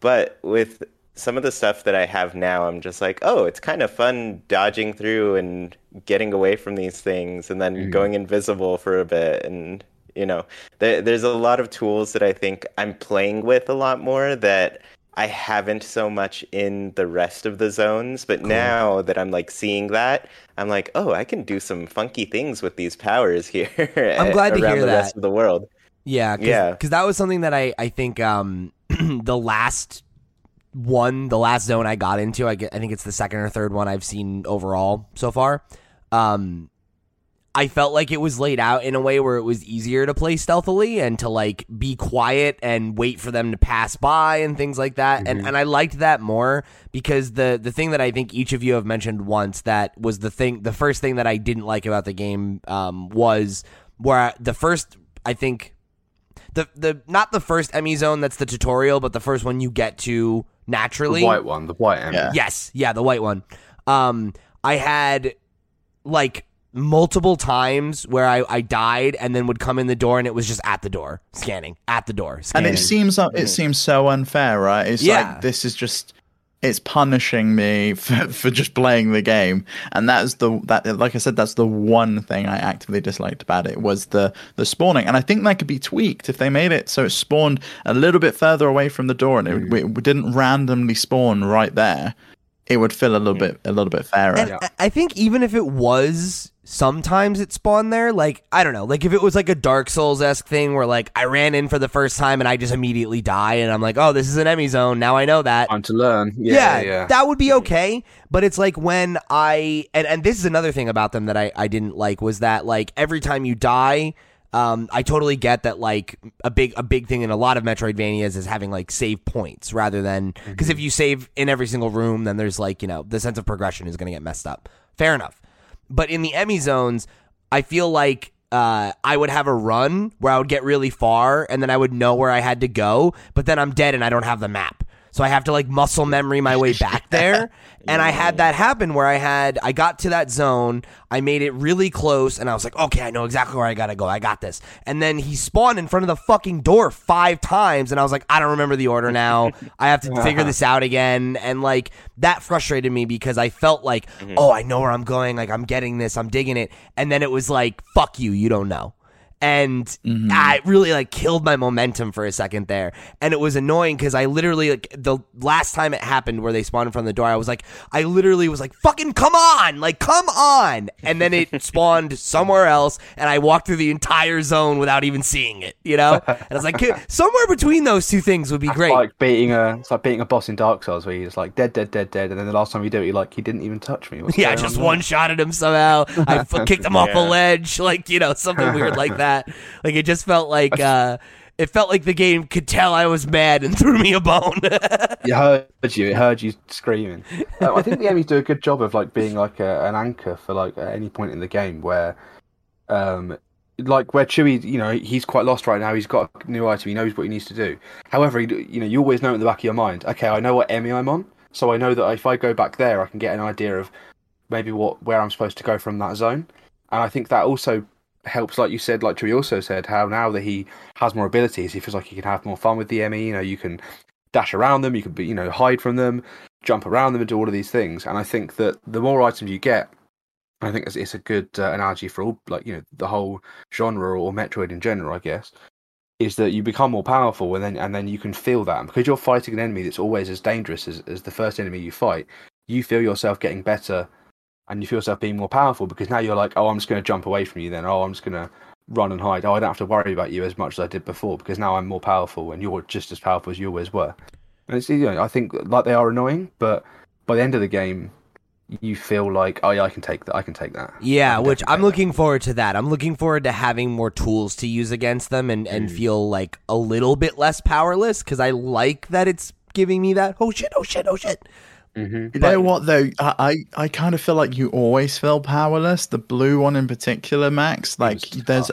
Speaker 3: But with some of the stuff that I have now, I'm just like, oh, it's kind of fun dodging through and getting away from these things and then
Speaker 4: Mhm.
Speaker 3: going invisible for a bit. And, you know, there, there's a lot of tools that I think I'm playing with a lot more that I haven't so much in the rest of the zones. But now that I'm like seeing that, I'm like, oh, I can do some funky things with these powers here.
Speaker 1: I'm glad to hear
Speaker 3: the
Speaker 1: that.
Speaker 3: rest of the world.
Speaker 1: Yeah, cause,
Speaker 3: Yeah.
Speaker 1: Because that was something that I I think um the last one, the last zone I got into, I get I think it's the second or third one I've seen overall so far. Um, I felt like it was laid out in a way where it was easier to play stealthily and to like be quiet and wait for them to pass by and things like that. And
Speaker 4: Mhm.
Speaker 1: and I liked that more because the the thing that I think each of you have mentioned once that was the thing the first thing that I didn't like about the game um was where I, the first I think the the not the first EMMI zone that's the tutorial, but the first one you get to naturally.
Speaker 4: the white one, the white EMMI.
Speaker 2: Yeah.
Speaker 1: Yes, yeah, the white one. Um, I had like multiple times where I, I died and then would come in the door and it was just at the door scanning at the door
Speaker 2: And it seems uh, it mm-hmm. seems so unfair, right? It's
Speaker 1: Yeah.
Speaker 2: like this is just it's punishing me for, for just playing the game, and that's the that like I said, that's the one thing I actively disliked about it was the the spawning, and I think that could be tweaked if they made it so it spawned a little bit further away from the door and it, mm. it didn't randomly spawn right there. It would feel a little bit a little bit fairer.
Speaker 1: and I- I think even if it was sometimes it spawned there, like I don't know, like if it was like a Dark Souls esque thing where like I ran in for the first time and I just immediately die and I'm like, oh, this is an EMMI zone. Now I know that.
Speaker 4: Time to learn. Yeah,
Speaker 1: yeah,
Speaker 4: yeah.
Speaker 1: that would be okay. But it's like when I and and this is another thing about them that I I didn't like was that like every time you die. Um, I totally get that. Like a big, a big thing in a lot of Metroidvanias is having like save points rather than because if you save in every single room, then there's like you know the sense of progression is going to get messed up. Fair enough. But in the EMMI zones, I feel like uh, I would have a run where I would get really far and then I would know where I had to go, but then I'm dead and I don't have the map. So I have to like muscle memory my way back there. And I had that happen where I had, I got to that zone, I made it really close, and I was like, okay, I know exactly where I gotta go. I got this. And then he spawned in front of the fucking door five times, and I was like, I don't remember the order now. I have to figure this out again. And like, that frustrated me because I felt like, mm-hmm. oh, I know where I'm going. Like, I'm getting this, I'm digging it. And then it was like, fuck you, you don't know. And
Speaker 2: Mhm.
Speaker 1: I really like killed my momentum for a second there, and it was annoying because I literally like the last time it happened where they spawned in front of the door, I was like, I literally was like, "Fucking come on, like come on!" And then it spawned somewhere else, and I walked through the entire zone without even seeing it, you know. And I was like, somewhere between those two things would be
Speaker 4: It's
Speaker 1: great.
Speaker 4: like beating a it's like beating a boss in Dark Souls where you're like dead, dead, dead, dead, and then the last time you do it, you're like he didn't even touch me. What's
Speaker 1: Yeah, I just
Speaker 4: on
Speaker 1: one at him somehow. I f- kicked him off a ledge, like you know, something weird like that. Like it just felt like uh, it felt like the game could tell I was mad and threw me a bone.
Speaker 4: It heard you. It heard you screaming. Uh, I think the EMMIs do a good job of like being like a, an anchor for like at any point in the game where, um, like where Chewie, you know, he's quite lost right now. He's got a new item. He knows what he needs to do. However, he, you know, you always know in the back of your mind. Okay, I know what EMMI I'm on, so I know that if I go back there, I can get an idea of maybe what where I'm supposed to go from that zone. And I think that also helps, like you said, like Chewie also said, how now that he has more abilities, he feels like he can have more fun with the EMMI. You know, you can dash around them, you can be, you know, hide from them, jump around them, and do all of these things. And I think that the more items you get, I think it's, it's a good uh, analogy for all, like you know, the whole genre or Metroid in general, I guess, is that you become more powerful, and then and then you can feel that and because you're fighting an enemy that's always as dangerous as, as the first enemy you fight. You feel yourself getting better, and you feel yourself being more powerful because now you're like, oh, I'm just going to jump away from you. Then, oh, I'm just going to run and hide. Oh, I don't have to worry about you as much as I did before because now I'm more powerful, and you're just as powerful as you always were. And it's you know, I think like they are annoying, but by the end of the game, you feel like, oh yeah, I can take that. I can take that.
Speaker 1: yeah, which I'm looking forward to that. I'm looking forward to having more tools to use against them and and
Speaker 4: Mm.
Speaker 1: feel like a little bit less powerless because I like that it's giving me that. Oh shit! Oh shit! Oh shit!
Speaker 4: Mm-hmm.
Speaker 2: You know what though? I, I I kind of feel like you always feel powerless. The blue one in particular, Max. Like there's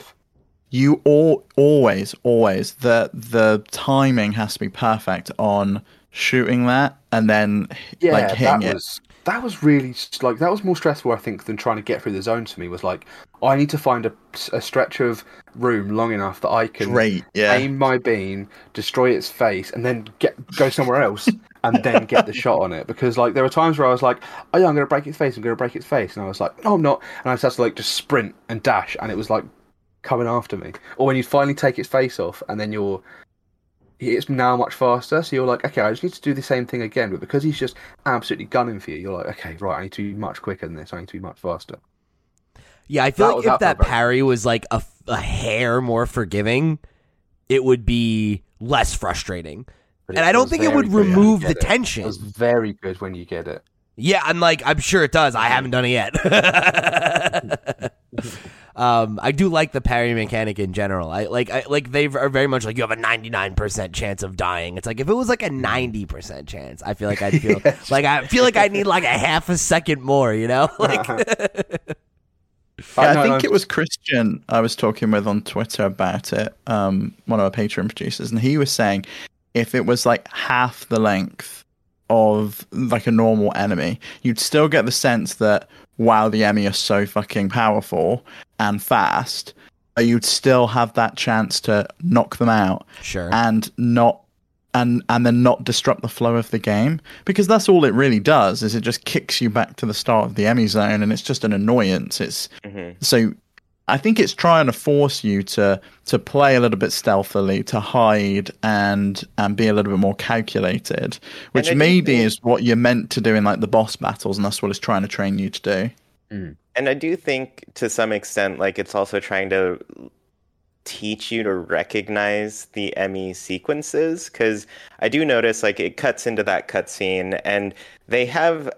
Speaker 2: you all always always the the timing has to be perfect on shooting that and then
Speaker 4: yeah,
Speaker 2: like hitting
Speaker 4: that
Speaker 2: it.
Speaker 4: was that was really like that was more stressful, I think, than trying to get through the zones for me. Was like, I need to find a, a stretch of room long enough that I can
Speaker 2: Great, yeah.
Speaker 4: aim my beam, destroy its face, and then get go somewhere else, and then get the shot on it. Because like there were times where I was like, oh yeah, I'm gonna break its face, I'm gonna break its face, and I was like, no, I'm not, and I just had to like just sprint and dash, and it was like coming after me. Or when you finally take its face off, and then you're it's now much faster, so you're like, okay, I just need to do the same thing again. But because he's just absolutely gunning for you, you're like, okay, right, I need to be much quicker than this. I need to be much faster.
Speaker 1: Yeah, I feel
Speaker 4: That
Speaker 1: like if
Speaker 4: that
Speaker 1: parry was like a, a hair more forgiving, it would be less frustrating.
Speaker 4: But
Speaker 1: And I don't think it would
Speaker 4: good
Speaker 1: remove the
Speaker 4: it.
Speaker 1: tension.
Speaker 4: It's very good when you get it.
Speaker 1: Yeah, I'm like, I'm sure it does. I haven't done it yet. um, I do like the parry mechanic in general. I like, I like they are very much like you have a 99% chance of dying. It's like if it was like a 90% chance, I feel like I'd feel like I feel like I need like a half a second more. You know, like
Speaker 2: Yeah, I think it was Christian I was talking with on Twitter about it, um, one of our Patreon producers, and he was saying if it was like half the length of like a normal enemy, you'd still get the sense that wow, the enemy are so fucking powerful and fast, but you'd still have that chance to knock them out
Speaker 1: sure.
Speaker 2: and not and and then not disrupt the flow of the game because that's all it really does is it just kicks you back to the start of the EMMI zone and it's just an annoyance it's
Speaker 3: hmm
Speaker 2: so I think it's trying to force you to to play a little bit stealthily to hide and and be a little bit more calculated which maybe
Speaker 3: think-
Speaker 2: is what you're meant to do in like the boss battles and that's what it's trying to train you to do. Mm.
Speaker 3: And I do think to some extent, like it's also trying to teach you to recognize the EMMI sequences because I do notice like it cuts into that cutscene and they have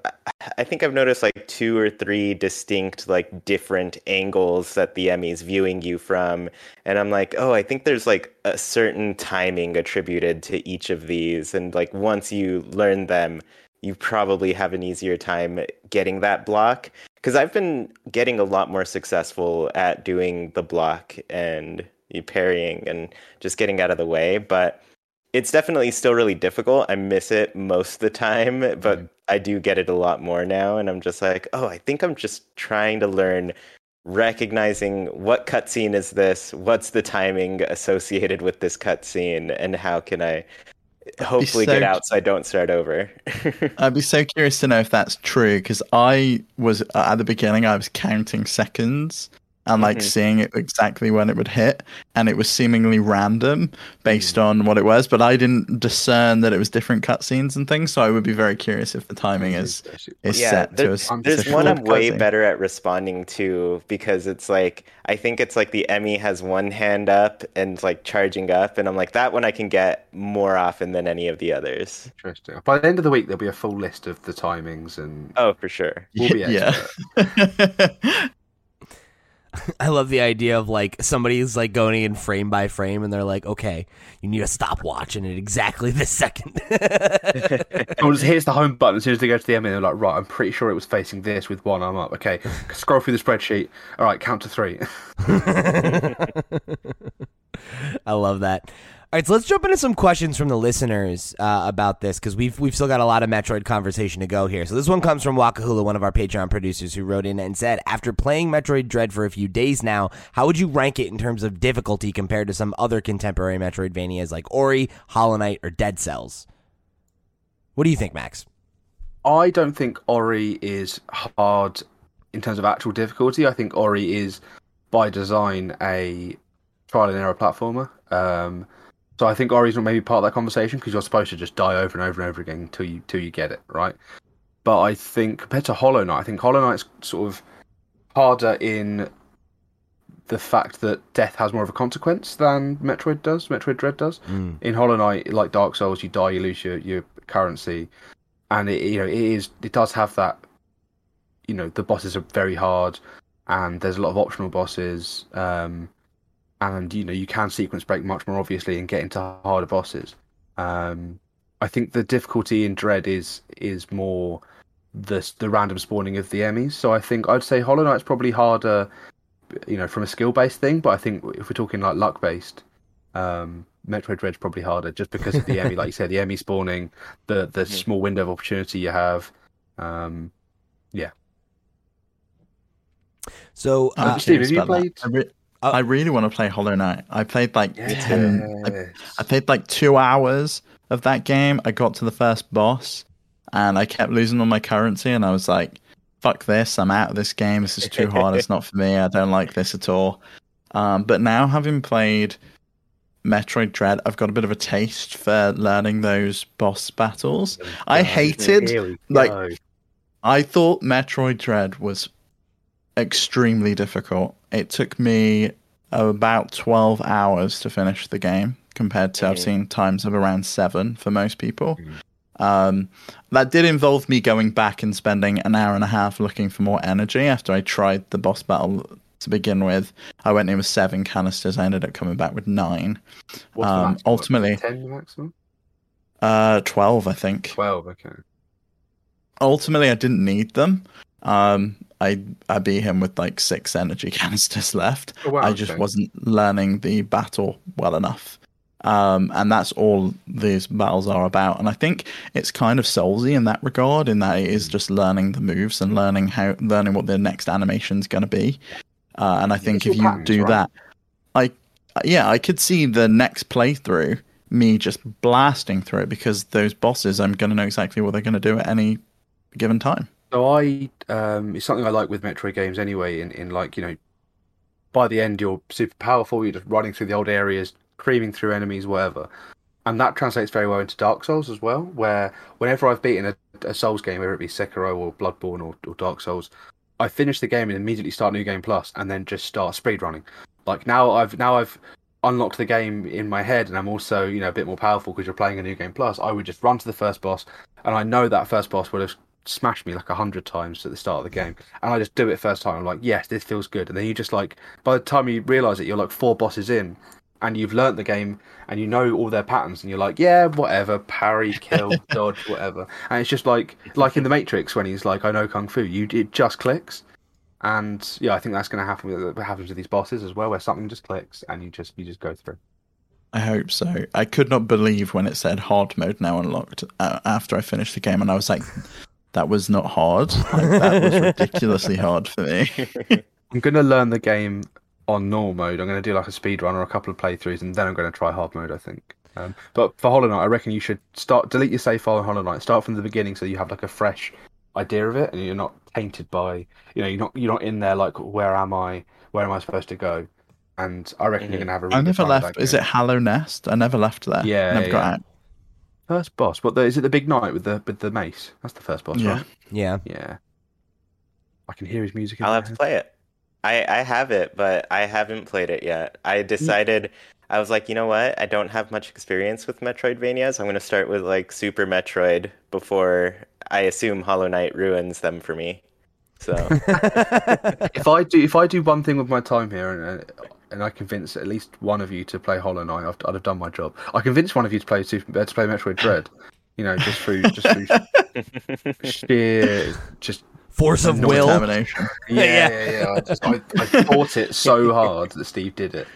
Speaker 3: I think I've noticed like two or three distinct like different angles that the EMMI's viewing you from and I'm like oh I think there's like a certain timing attributed to each of these and like once you learn them you probably have an easier time getting that block because I've been getting a lot more successful at doing the block and parrying and just getting out of the way, but it's definitely still really difficult. I miss it most of the time, but
Speaker 4: Mhm.
Speaker 3: I do get it a lot more now, and I'm just like, oh, I think I'm just trying to learn recognizing what cutscene is this, what's the timing associated with this cutscene, and how can I hopefully
Speaker 2: so
Speaker 3: get out so I don't start over.
Speaker 2: I'd be so curious to know if that's true because I was at the beginning I was counting seconds and like
Speaker 3: Mhm.
Speaker 2: seeing it exactly when it would hit, and it was seemingly random based on what it was. But I didn't discern that it was different cutscenes and things, so I would be very curious if the timing is is
Speaker 3: Yeah,
Speaker 2: set
Speaker 3: there-
Speaker 2: to a s-
Speaker 4: I'm
Speaker 3: There's one I'm way
Speaker 2: cutscene.
Speaker 3: better at responding to because it's like I think it's like the EMMI has one hand up and like charging up, and I'm like that one I can get more often than any of the others.
Speaker 4: Interesting. By the end of the week, there'll be a full list of the timings, and
Speaker 3: Oh, for sure.
Speaker 4: we'll be
Speaker 2: yeah.
Speaker 1: I love the idea of like somebody's like going in frame by frame and they're like, okay, you need to stop watching it exactly this second.
Speaker 4: Someone just hits the home button as soon as they go to the EMMI. They're like, right, I'm pretty sure it was facing this with one arm up. Okay, scroll through the spreadsheet. All right, count to three.
Speaker 1: I love that. All right, so let's jump into some questions from the listeners uh, about this because we've we've still got a lot of Metroid conversation to go here. So this one comes from Wakahula, one of our Patreon producers, who wrote in and said, "After playing Metroid Dread for a few days now, how would you rank it in terms of difficulty compared to some other contemporary Metroidvanias like Ori, Hollow Knight, or Dead Cells?" What do you think, Max?
Speaker 4: I don't think Ori is hard in terms of actual difficulty. I think Ori is, by design, a trial and error platformer. Um, so I think Ori's not maybe part of that conversation because you're supposed to just die over and over and over again until you till you get it right. But I think compared to Hollow Knight, I think Hollow Knight's sort of harder in the fact that death has more of a consequence than Metroid does. Metroid Dread does
Speaker 1: Mm.
Speaker 4: in Hollow Knight, like Dark Souls, you die, you lose your, your currency, and it you know it is it does have that. You know the bosses are very hard, and there's a lot of optional bosses, um, and you know you can sequence break much more obviously and get into harder bosses. Um, I think the difficulty in Dread is is more the the random spawning of the EMMIs. So I think I'd say Hollow Knight's probably harder, you know, from a skill based thing. But I think if we're talking like luck based, um, Metroid Dread's probably harder just because of the EMMI, like you said, the EMMI spawning, the the
Speaker 3: Mhm.
Speaker 4: small window of opportunity you have. Um, yeah.
Speaker 1: So,
Speaker 2: I'm
Speaker 1: uh,
Speaker 4: Steve,
Speaker 2: curious
Speaker 4: have you played-
Speaker 2: I, I really want to play Hollow Knight. I played like
Speaker 4: yes.
Speaker 2: ten. I, I played like two hours of that game. I got to the first boss, and I kept losing all my currency. And I was like, "Fuck this! I'm out of this game. This is too hard. It's not for me. I don't like this at all." Um, but now, having played Metroid Dread, I've got a bit of a taste for learning those boss battles. I hated like. I thought Metroid Dread was extremely difficult. It took me about 12 hours to finish the game compared to I've
Speaker 3: Mhm.
Speaker 2: seen times of around 7 for most people. Um, that did involve me going back and spending an hour and a half looking for more energy after I tried the boss battle to begin with. I went in with 7 canisters, I ended up coming back with 9.
Speaker 4: What's
Speaker 2: um, ultimately-
Speaker 4: ten maximum.
Speaker 2: Uh 12 I think.
Speaker 4: Twelve. Okay.
Speaker 2: ultimately I didn't need them. Um, I I beat him with like six energy canisters left.
Speaker 4: Oh, wow,
Speaker 2: I just
Speaker 4: okay.
Speaker 2: wasn't learning the battle well enough. Um, and that's all these battles are about. And I think it's kind of soulsy in that regard, in that it is just learning the moves and learning how learning what the next animation is going to be. Uh, and I think
Speaker 4: It's
Speaker 2: if you
Speaker 4: patterns,
Speaker 2: do
Speaker 4: right?
Speaker 2: that, I yeah, I could see the next playthrough me just blasting through it because those bosses, I'm going to know exactly what they're going to do at any given time.
Speaker 4: So I, um, it's something I like with Metroid games anyway. In, in like you know, by the end you're super powerful. You're just running through the old areas, creaming through enemies, whatever. And that translates very well into Dark Souls as well. Where whenever I've beaten a, a Souls game, whether it be Sekiro or Bloodborne or, or Dark Souls, I finish the game and immediately start New Game Plus, and then just start speed running. Like now I've now I've unlocked the game in my head, and I'm also you know a bit more powerful because you're playing a New Game Plus. I would just run to the first boss, and I know that first boss would have smashed me like a hundred times at the start of the game, and I just do it first time. I'm like, yes, this feels good, and then you just like by the time you realise it, you're like four bosses in, and you've learnt the game, and you know all their patterns, and you're like, yeah, whatever, parry, kill, dodge, whatever, and it's just like like in the Matrix when he's like, I know kung fu, you it just clicks. And yeah, I think that's going to happen with happens with these bosses as well, where something just clicks and you just you just go through.
Speaker 2: I hope so. I could not believe when it said hard mode now unlocked uh, after I finished the game, and I was like, that was not hard. Like, that was ridiculously hard for me.
Speaker 4: I'm going to learn the game on normal mode. I'm going to do like a speed run or a couple of playthroughs, and then I'm going to try hard mode. I think. Um, but for Hollow Knight, I reckon you should start delete your save file in Hollow Knight. Start from the beginning so you have like a fresh idea of it, and you're not tainted by you know you're not you're not in there like where am I where am I supposed to go and I reckon
Speaker 3: Mhm.
Speaker 4: you're gonna have a really
Speaker 2: I
Speaker 4: good
Speaker 2: never left. Is it Hallownest? I never left there.
Speaker 4: Yeah,
Speaker 2: never got out.
Speaker 4: First boss what the, is it the big knight with the with the mace that's the first boss
Speaker 2: Yeah.
Speaker 4: right
Speaker 1: Yeah.
Speaker 4: yeah I can hear his music in
Speaker 3: I'll
Speaker 4: my
Speaker 3: have to play it. I, I have it, but I haven't played it yet. I decided I was like, you know what? I don't have much experience with Metroidvanias. I'm going to start with like Super Metroid before I assume Hollow Knight ruins them for me. So
Speaker 4: if I do if I do one thing with my time here and uh, and I convince at least one of you to play Hollow Knight, I've, I'd have done my job. I convinced one of you to play Super, uh, to play Metroid Dread, you know, just through just through sheer just
Speaker 1: Force of will.
Speaker 4: yeah
Speaker 1: Yeah.
Speaker 4: yeah yeah. I, just, I, I fought it so hard that Steve did it.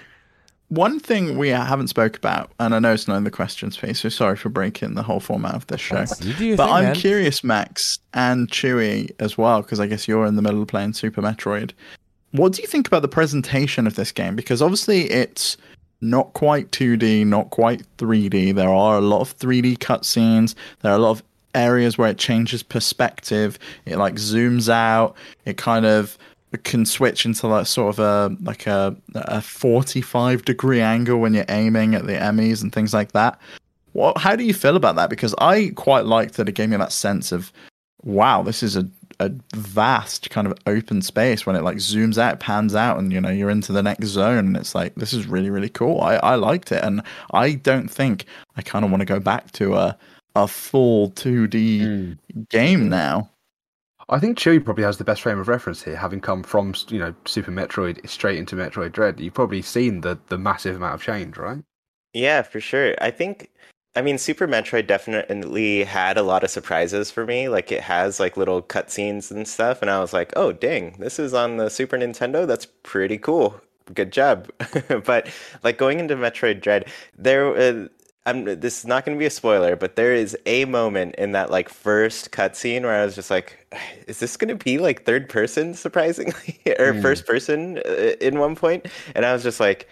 Speaker 2: One thing we haven't spoke about, and I know it's not in the questions piece, so sorry for breaking the whole format of this show.
Speaker 1: You do your
Speaker 2: But
Speaker 1: thing,
Speaker 2: I'm
Speaker 1: man.
Speaker 2: curious, Max and Chewy as well, because I guess you're in the middle of playing Super Metroid. What do you think about the presentation of this game? Because obviously it's not quite 2D, not quite 3D. There are a lot of 3D cutscenes. There are a lot of areas where it changes perspective. It like zooms out. It kind of can switch into like sort of a like a a 45 degree angle when you're aiming at the EMMIs and things like that. What? How do you feel about that? Because I quite liked that it gave me that sense of, wow, this is a a vast kind of open space when it like zooms out, pans out, and you know you're into the next zone. And it's like this is really really cool. I I liked it, and I don't think I kind of want to go back to a a full 2D hmm. game now.
Speaker 4: I think Chewie probably has the best frame of reference here, having come from you know Super Metroid straight into Metroid Dread. You've probably seen the the massive amount of change, right?
Speaker 3: Yeah, for sure. I think I mean Super Metroid definitely had a lot of surprises for me. Like it has like little cutscenes and stuff and I was like, "Oh, dang. This is on the Super Nintendo. That's pretty cool. Good job." but like going into Metroid Dread, there uh, I'm this is not going to be a spoiler, but there is a moment in that like first cutscene where I was just like, is this going to be like third person surprisingly or
Speaker 4: Hmm.
Speaker 3: first person uh, in one point? And I was just like,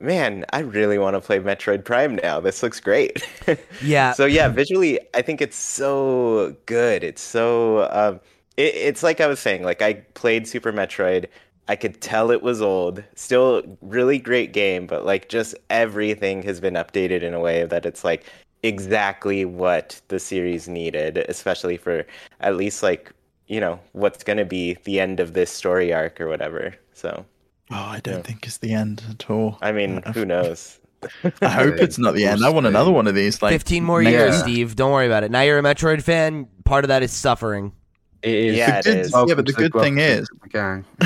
Speaker 3: man, I really want to play Metroid Prime now. This looks great.
Speaker 1: Yeah.
Speaker 3: so yeah, visually, I think it's so good. It's so um, it, it's like I was saying. Like I played Super Metroid. I could tell it was old. Still, really great game, but like just everything has been updated in a way that it's like exactly what the series needed, especially for at least like you know what's going to be the end of this story arc or whatever. So
Speaker 2: Oh, I don't
Speaker 3: Yeah.
Speaker 2: think it's the end at all.
Speaker 3: I mean,
Speaker 2: I-
Speaker 3: who knows?
Speaker 2: I hope it's not the end. I want another one of these. Like
Speaker 1: 15 more
Speaker 2: next-
Speaker 1: years,
Speaker 4: Yeah.
Speaker 1: Steve. Don't worry about it. Now you're a Metroid fan. Part of that is suffering.
Speaker 4: It is.
Speaker 3: Yeah,
Speaker 2: The good-
Speaker 3: is.
Speaker 2: yeah, but the good thing is,
Speaker 4: gang.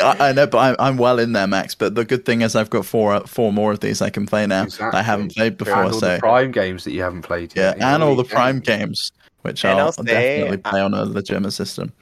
Speaker 2: I, I know, but I'm, I'm well in there, Max. But the good thing is, I've got four four more of these I can play now. that I haven't played
Speaker 4: and
Speaker 2: before,
Speaker 4: all
Speaker 2: so
Speaker 4: the Prime games that you haven't played
Speaker 2: yeah,
Speaker 4: yet. you know,
Speaker 2: and all the. Prime games, which I'll,
Speaker 3: I'll say,
Speaker 2: definitely uh, play on a legitimate system.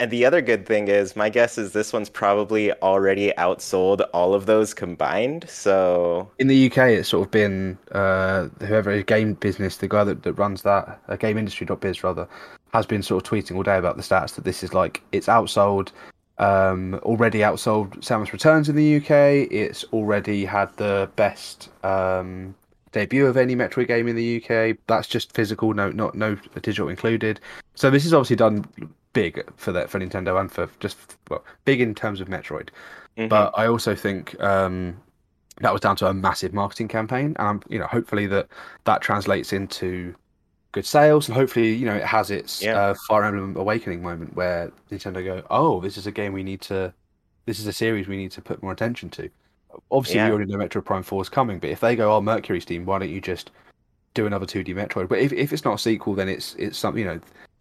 Speaker 3: And the other good thing is, my guess is this one's probably already outsold all of those combined. So
Speaker 4: In the UK, it's sort of been uh, whoever is game business, the guy that, that runs that, uh, GameIndustry.biz rather, has been sort of tweeting all day about the stats that this is like it's outsold, um, already outsold Samus Returns in the UK. It's already had the best um, debut of any Metroid game in the UK. That's just physical, no, not no digital included. So this is obviously done big for that for Nintendo and for just well, big in terms of Metroid.
Speaker 3: mhm.
Speaker 4: But I also think um, that was down to a massive marketing campaign, and I'm, you know, hopefully that that translates into good sales, and hopefully, you know, it has its
Speaker 3: Yeah.
Speaker 4: uh, Fire Emblem Awakening moment where Nintendo go, "Oh, this is a game we need to, this is a series we need to put more attention to." Obviously,
Speaker 3: Yeah.
Speaker 4: we already know Metroid Prime Four is coming, but if they go, "Oh, MercurySteam, why don't you just do another 2D Metroid?" But if if it's not a sequel, then it's it's something, you know.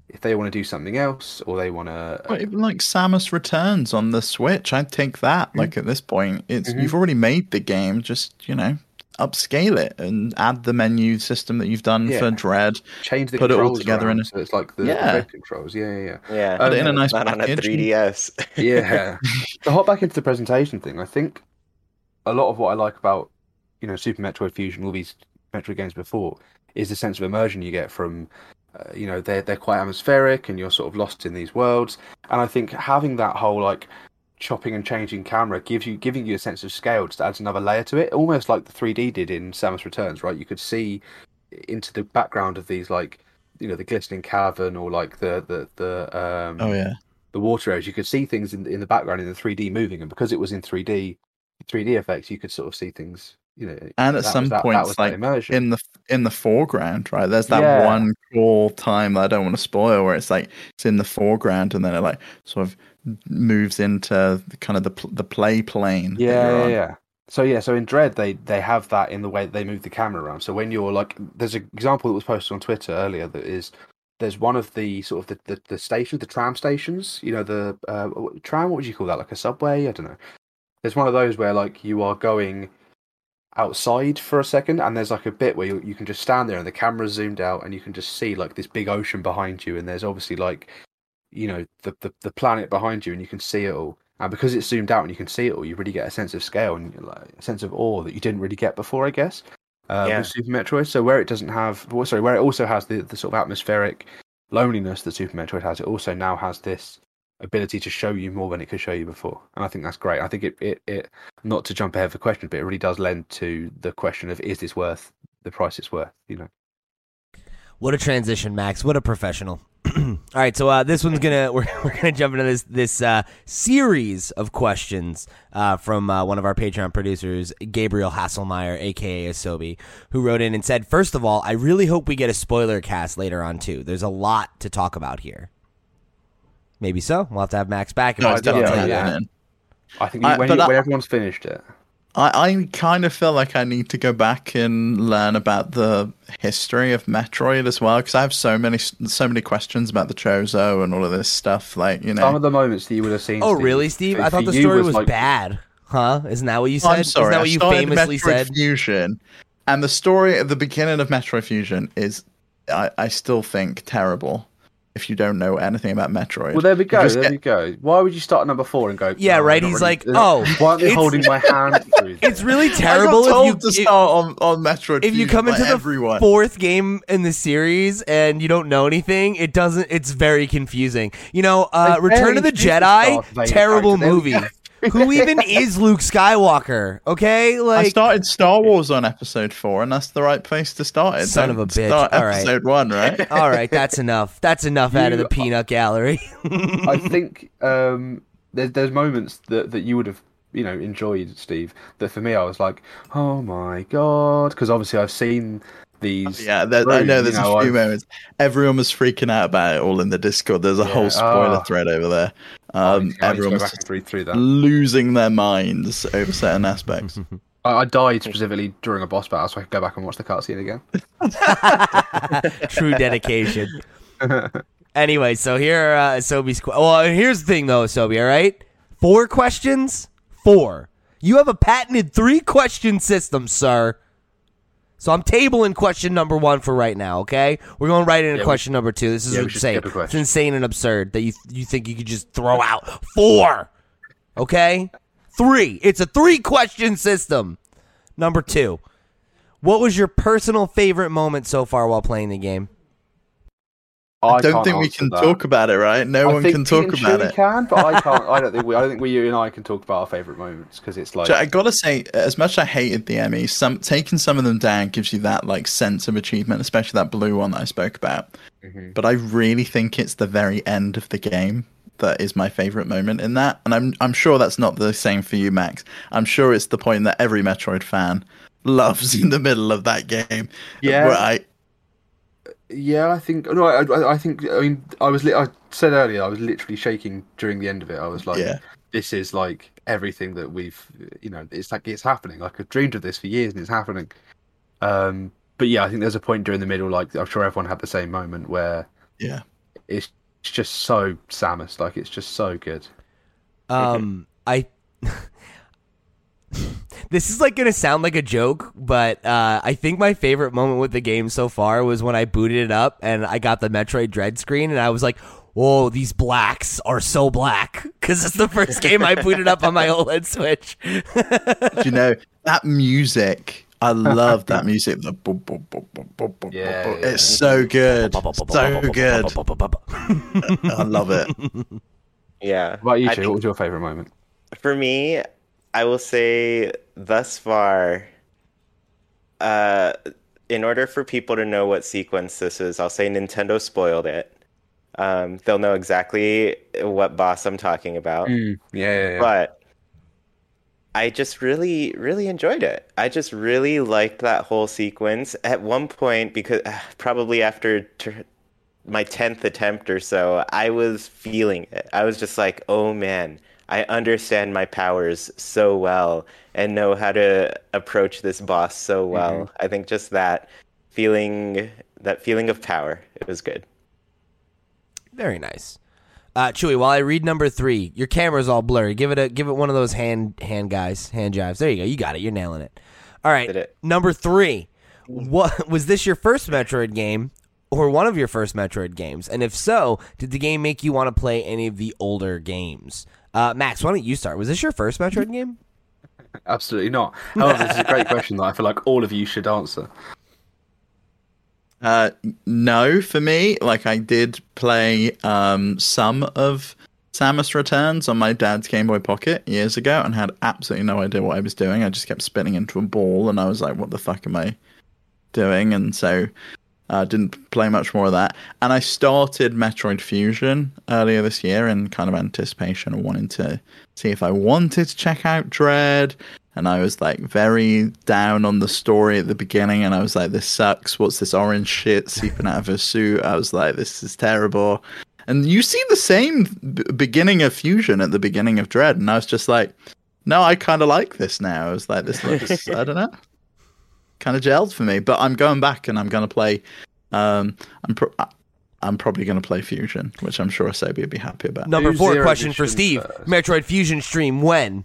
Speaker 4: If they want to do something else, or they want to,
Speaker 2: But even like Samus Returns on the Switch, I'd take that.
Speaker 4: Mm.
Speaker 2: Like at this point, it's
Speaker 4: Mhm.
Speaker 2: you've already made the game. Just you know, upscale it and add the menu system that you've done
Speaker 4: Yeah.
Speaker 2: for Dread.
Speaker 4: change the
Speaker 2: put it all together
Speaker 4: around
Speaker 2: in a-
Speaker 4: so it's like the,
Speaker 2: Yeah.
Speaker 4: the red controls. Yeah, yeah, yeah.
Speaker 3: yeah,
Speaker 2: Put it in a nice
Speaker 3: not on a 3DS.
Speaker 4: Yeah. to hop back into the presentation thing, I think a lot of what I like about you know Super Metroid Fusion, all these Metroid games before, is the sense of immersion you get from. Uh, you know they're they're quite atmospheric and you're sort of lost in these worlds and i think having that whole like chopping and changing camera gives you giving you a sense of scale just adds another layer to it almost like the 3d did in samus returns right you could see into the background of these like you know the glistening cavern or like the the the um
Speaker 2: Oh yeah.
Speaker 4: the water areas, you could see things in in the background in the 3D moving, and because it was in 3D 3D effects, you could sort of see things. You know,
Speaker 2: And at some
Speaker 4: that,
Speaker 2: points,
Speaker 4: that
Speaker 2: like, in the in the foreground, right? There's that
Speaker 4: Yeah.
Speaker 2: one cool time that I don't want to spoil, where it's like it's in the foreground, and then it like sort of moves into the, kind of the the play plane.
Speaker 4: Yeah, yeah, yeah. So yeah, so in Dread they they have that in the way that they move the camera around. So when you're like, there's an example that was posted on Twitter earlier that is there's one of the sort of the the, the stations, the tram stations. You know, the uh, tram. What would you call that? Like a subway? I don't know. There's one of those where like you are going outside for a second, and there's like a bit where you you can just stand there and the camera's zoomed out, and you can just see like this big ocean behind you, and there's obviously like you know the, the the planet behind you and you can see it all and because it's zoomed out and you can see it all you really get a sense of scale and like, a sense of awe that you didn't really get before i guess uh,
Speaker 3: Yeah.
Speaker 4: with super metroid so where it doesn't have well, sorry where it also has the, the sort of atmospheric loneliness that super metroid has it also now has this ability to show you more than it could show you before and i think that's great i think it, it, it not to jump ahead of the question, but it really does lend to the question of is this worth the price it's worth you know
Speaker 1: What a transition, Max. What a professional. All right, so uh, this one's gonna we're, we're gonna jump into this this uh, series of questions uh, from uh, one of our Patreon producers, Gabriel Hasselmeyer, aka Asobi, who wrote in and said, First of all, I really hope we get a spoiler cast later on too. There's a lot to talk about here. Maybe so. We'll have to have Max back. if
Speaker 2: No,
Speaker 1: I
Speaker 2: it's
Speaker 1: do, I'll tell you
Speaker 4: yeah.
Speaker 1: that.
Speaker 2: happening.
Speaker 4: i think
Speaker 2: I-
Speaker 4: when,
Speaker 2: but
Speaker 4: you,
Speaker 2: I-
Speaker 4: when everyone's finished it
Speaker 2: I, I kind of feel like I need to go back and learn about the history of Metroid as well because I have so many so many questions about the Chozo and all of this stuff. Like you know,
Speaker 4: Some of the moments that you would have seen.
Speaker 1: Oh, really, Steve? I thought the story was
Speaker 4: like-
Speaker 1: bad. Huh? Isn't that what you said?
Speaker 2: I'm sorry.
Speaker 1: Isn't that
Speaker 2: I
Speaker 1: what you famously
Speaker 2: Metroid
Speaker 1: said?
Speaker 2: Fusion, and the story at the beginning of Metroid Fusion is, I, I still think terrible. If you don't know anything about Metroid,
Speaker 4: Well, there we go. There
Speaker 2: get-
Speaker 4: we go. Why would you start at number four and go?
Speaker 1: Yeah,
Speaker 4: "No,
Speaker 1: right, he's
Speaker 4: really-
Speaker 1: like,
Speaker 4: they're
Speaker 1: "Oh,
Speaker 4: why aren't they
Speaker 1: it's-
Speaker 4: holding my hand through?"
Speaker 1: It's really
Speaker 2: I
Speaker 1: terrible
Speaker 2: got
Speaker 1: if you
Speaker 2: to
Speaker 1: if-
Speaker 2: start on, on Metroid
Speaker 1: if you come
Speaker 2: by
Speaker 1: into the
Speaker 2: everyone.
Speaker 1: fourth game in the series and you don't know anything, it doesn't. It's very confusing. You know, uh, Return of the Jedi, terrible movie. Who even is Luke Skywalker? Okay, like
Speaker 2: I
Speaker 1: like
Speaker 2: started Star Wars on episode four, and that's the right place to start it.
Speaker 1: Son
Speaker 2: Don't
Speaker 1: of a bitch.
Speaker 2: Start
Speaker 1: All right.
Speaker 2: episode one, right?
Speaker 1: all right, that's enough. That's enough out of the peanut gallery.
Speaker 4: I think um, there's there's moments that, that you would have you know enjoyed, Steve. That for me, I was like, oh my god, because obviously I've seen these.
Speaker 2: Yeah, there, I
Speaker 4: through,
Speaker 2: know
Speaker 4: you
Speaker 2: there's
Speaker 4: know,
Speaker 2: a few
Speaker 4: I've-
Speaker 2: moments. Everyone was freaking out about it all in the Discord. There's a
Speaker 4: Yeah,
Speaker 2: whole spoiler
Speaker 4: ah.
Speaker 2: thread over there.
Speaker 4: I
Speaker 2: Um,
Speaker 4: need I
Speaker 2: everyone was
Speaker 4: back and
Speaker 2: just
Speaker 4: read through that.
Speaker 2: losing their minds over certain aspects.
Speaker 4: I, I died specifically during a boss battle, so I could go back and watch the cutscene again.
Speaker 1: True dedication. anyway, so here are uh, Sobi's. Qu- well, here's the thing, though, Sobi. All right, four questions. Four. You have a patented three question system, sir. So I'm tabling question number one for right now. Okay, we're going right into
Speaker 4: Yeah, we-
Speaker 1: question number two. This is
Speaker 4: yeah,
Speaker 1: insane. It's insane and absurd that you you think you could just throw out four. Okay, three. It's a three question system. Number two. What was your personal favorite moment so far while playing the game?
Speaker 2: I don't think we can
Speaker 4: that.
Speaker 2: talk about it, right? No
Speaker 4: I
Speaker 2: one can talk
Speaker 4: Pete and
Speaker 2: about
Speaker 4: Chewie
Speaker 2: it.
Speaker 4: Can, but I can't. I don't think we. I don't think we, you and I, can talk about our favorite moments because it's like
Speaker 2: So I gotta say, as much as I hated the EMMI, some taking some of them down gives you that like sense of achievement, especially that blue one that I spoke about.
Speaker 4: Mhm.
Speaker 2: But I really think it's the very end of the game that is my favorite moment in that, and I'm I'm sure that's not the same for you, Max. I'm sure it's the point that every Metroid fan loves in the middle of that game.
Speaker 4: Yeah.
Speaker 2: where I
Speaker 4: Yeah, I think no. I, I, I think I mean I was. Li- I said earlier I was literally shaking during the end of it. I was like,
Speaker 2: Yeah.
Speaker 4: "This is like everything that we've, you know, it's like it's happening. Like I've dreamed of this for years and it's happening." Um, but yeah, I think there's a point during the middle. Like I'm sure everyone had the same moment where
Speaker 2: yeah.
Speaker 4: it's just so Samus. Like it's just so good.
Speaker 1: Um, I. this is like gonna sound like a joke, but uh, I think my favorite moment with the game so far was when I booted it up and I got the Metroid Dread screen, and I was like, "Whoa, these blacks are so black!" Because it's the first game I booted up on my OLED Switch.
Speaker 2: Do you know that music? I love that music. The boom, boom, boom, boom, boom, boom,
Speaker 4: Yeah,
Speaker 2: boom.
Speaker 4: yeah.
Speaker 2: It's so good. So good. I love it.
Speaker 3: Yeah.
Speaker 4: What about you,
Speaker 3: I think
Speaker 4: What was your favorite moment?
Speaker 3: for me, I will say thus far, uh, in order for people to know what sequence this is, I'll say Nintendo spoiled it. Um, they'll know exactly what boss I'm talking about.
Speaker 4: Mm, yeah, yeah, yeah.
Speaker 3: But I just really, really enjoyed it. I just really liked that whole sequence. At one point, because probably after ter- my 10th attempt or so, I was feeling it. I was just like, oh man, I understand my powers so well and know how to approach this boss so well. I think just that feeling, that feeling of power, it was good.
Speaker 1: Very nice. Uh, Chewy, while I read number three, your camera's all blurry. Give it a give it one of those hand hand guys, hand jives. There you go. You got it. You're nailing it. All right.
Speaker 3: It.
Speaker 1: Number three. What was this your first Metroid game or one of your first Metroid games? And if so, did the game make you want to play any of the older games? Uh, Max, why don't you start? Was this your first Metroid game?
Speaker 4: Absolutely not. However, this is a great question that I feel like all of you should answer.
Speaker 2: Uh, no, for me, like I did play um some of Samus Returns on my dad's Game Boy Pocket years ago, and had absolutely no idea what I was doing. I just kept spinning into a ball, and I was like, "What the fuck am I doing?" And so, uh, didn't play much more of that. And I started Metroid Fusion earlier this year in kind of anticipation of wanting to see if I wanted to check out Dread. And I was like very down on the story at the beginning, and I was like, "This sucks. What's this orange shit seeping out of her suit?" I was like, "This is terrible." And you see the same b- beginning of Fusion at the beginning of Dread, and I was just like, "No, I kind of like this now." I was like, "This looks, I don't know, kind of gelled for me." But I'm going back, and I'm going to play. Um, I'm pro- I'm probably going to play Fusion, which I'm sure Asobi would be happy about.
Speaker 1: Number
Speaker 4: Do
Speaker 1: four
Speaker 4: Zero
Speaker 1: question for Steve.
Speaker 4: first.
Speaker 1: Metroid Fusion stream when?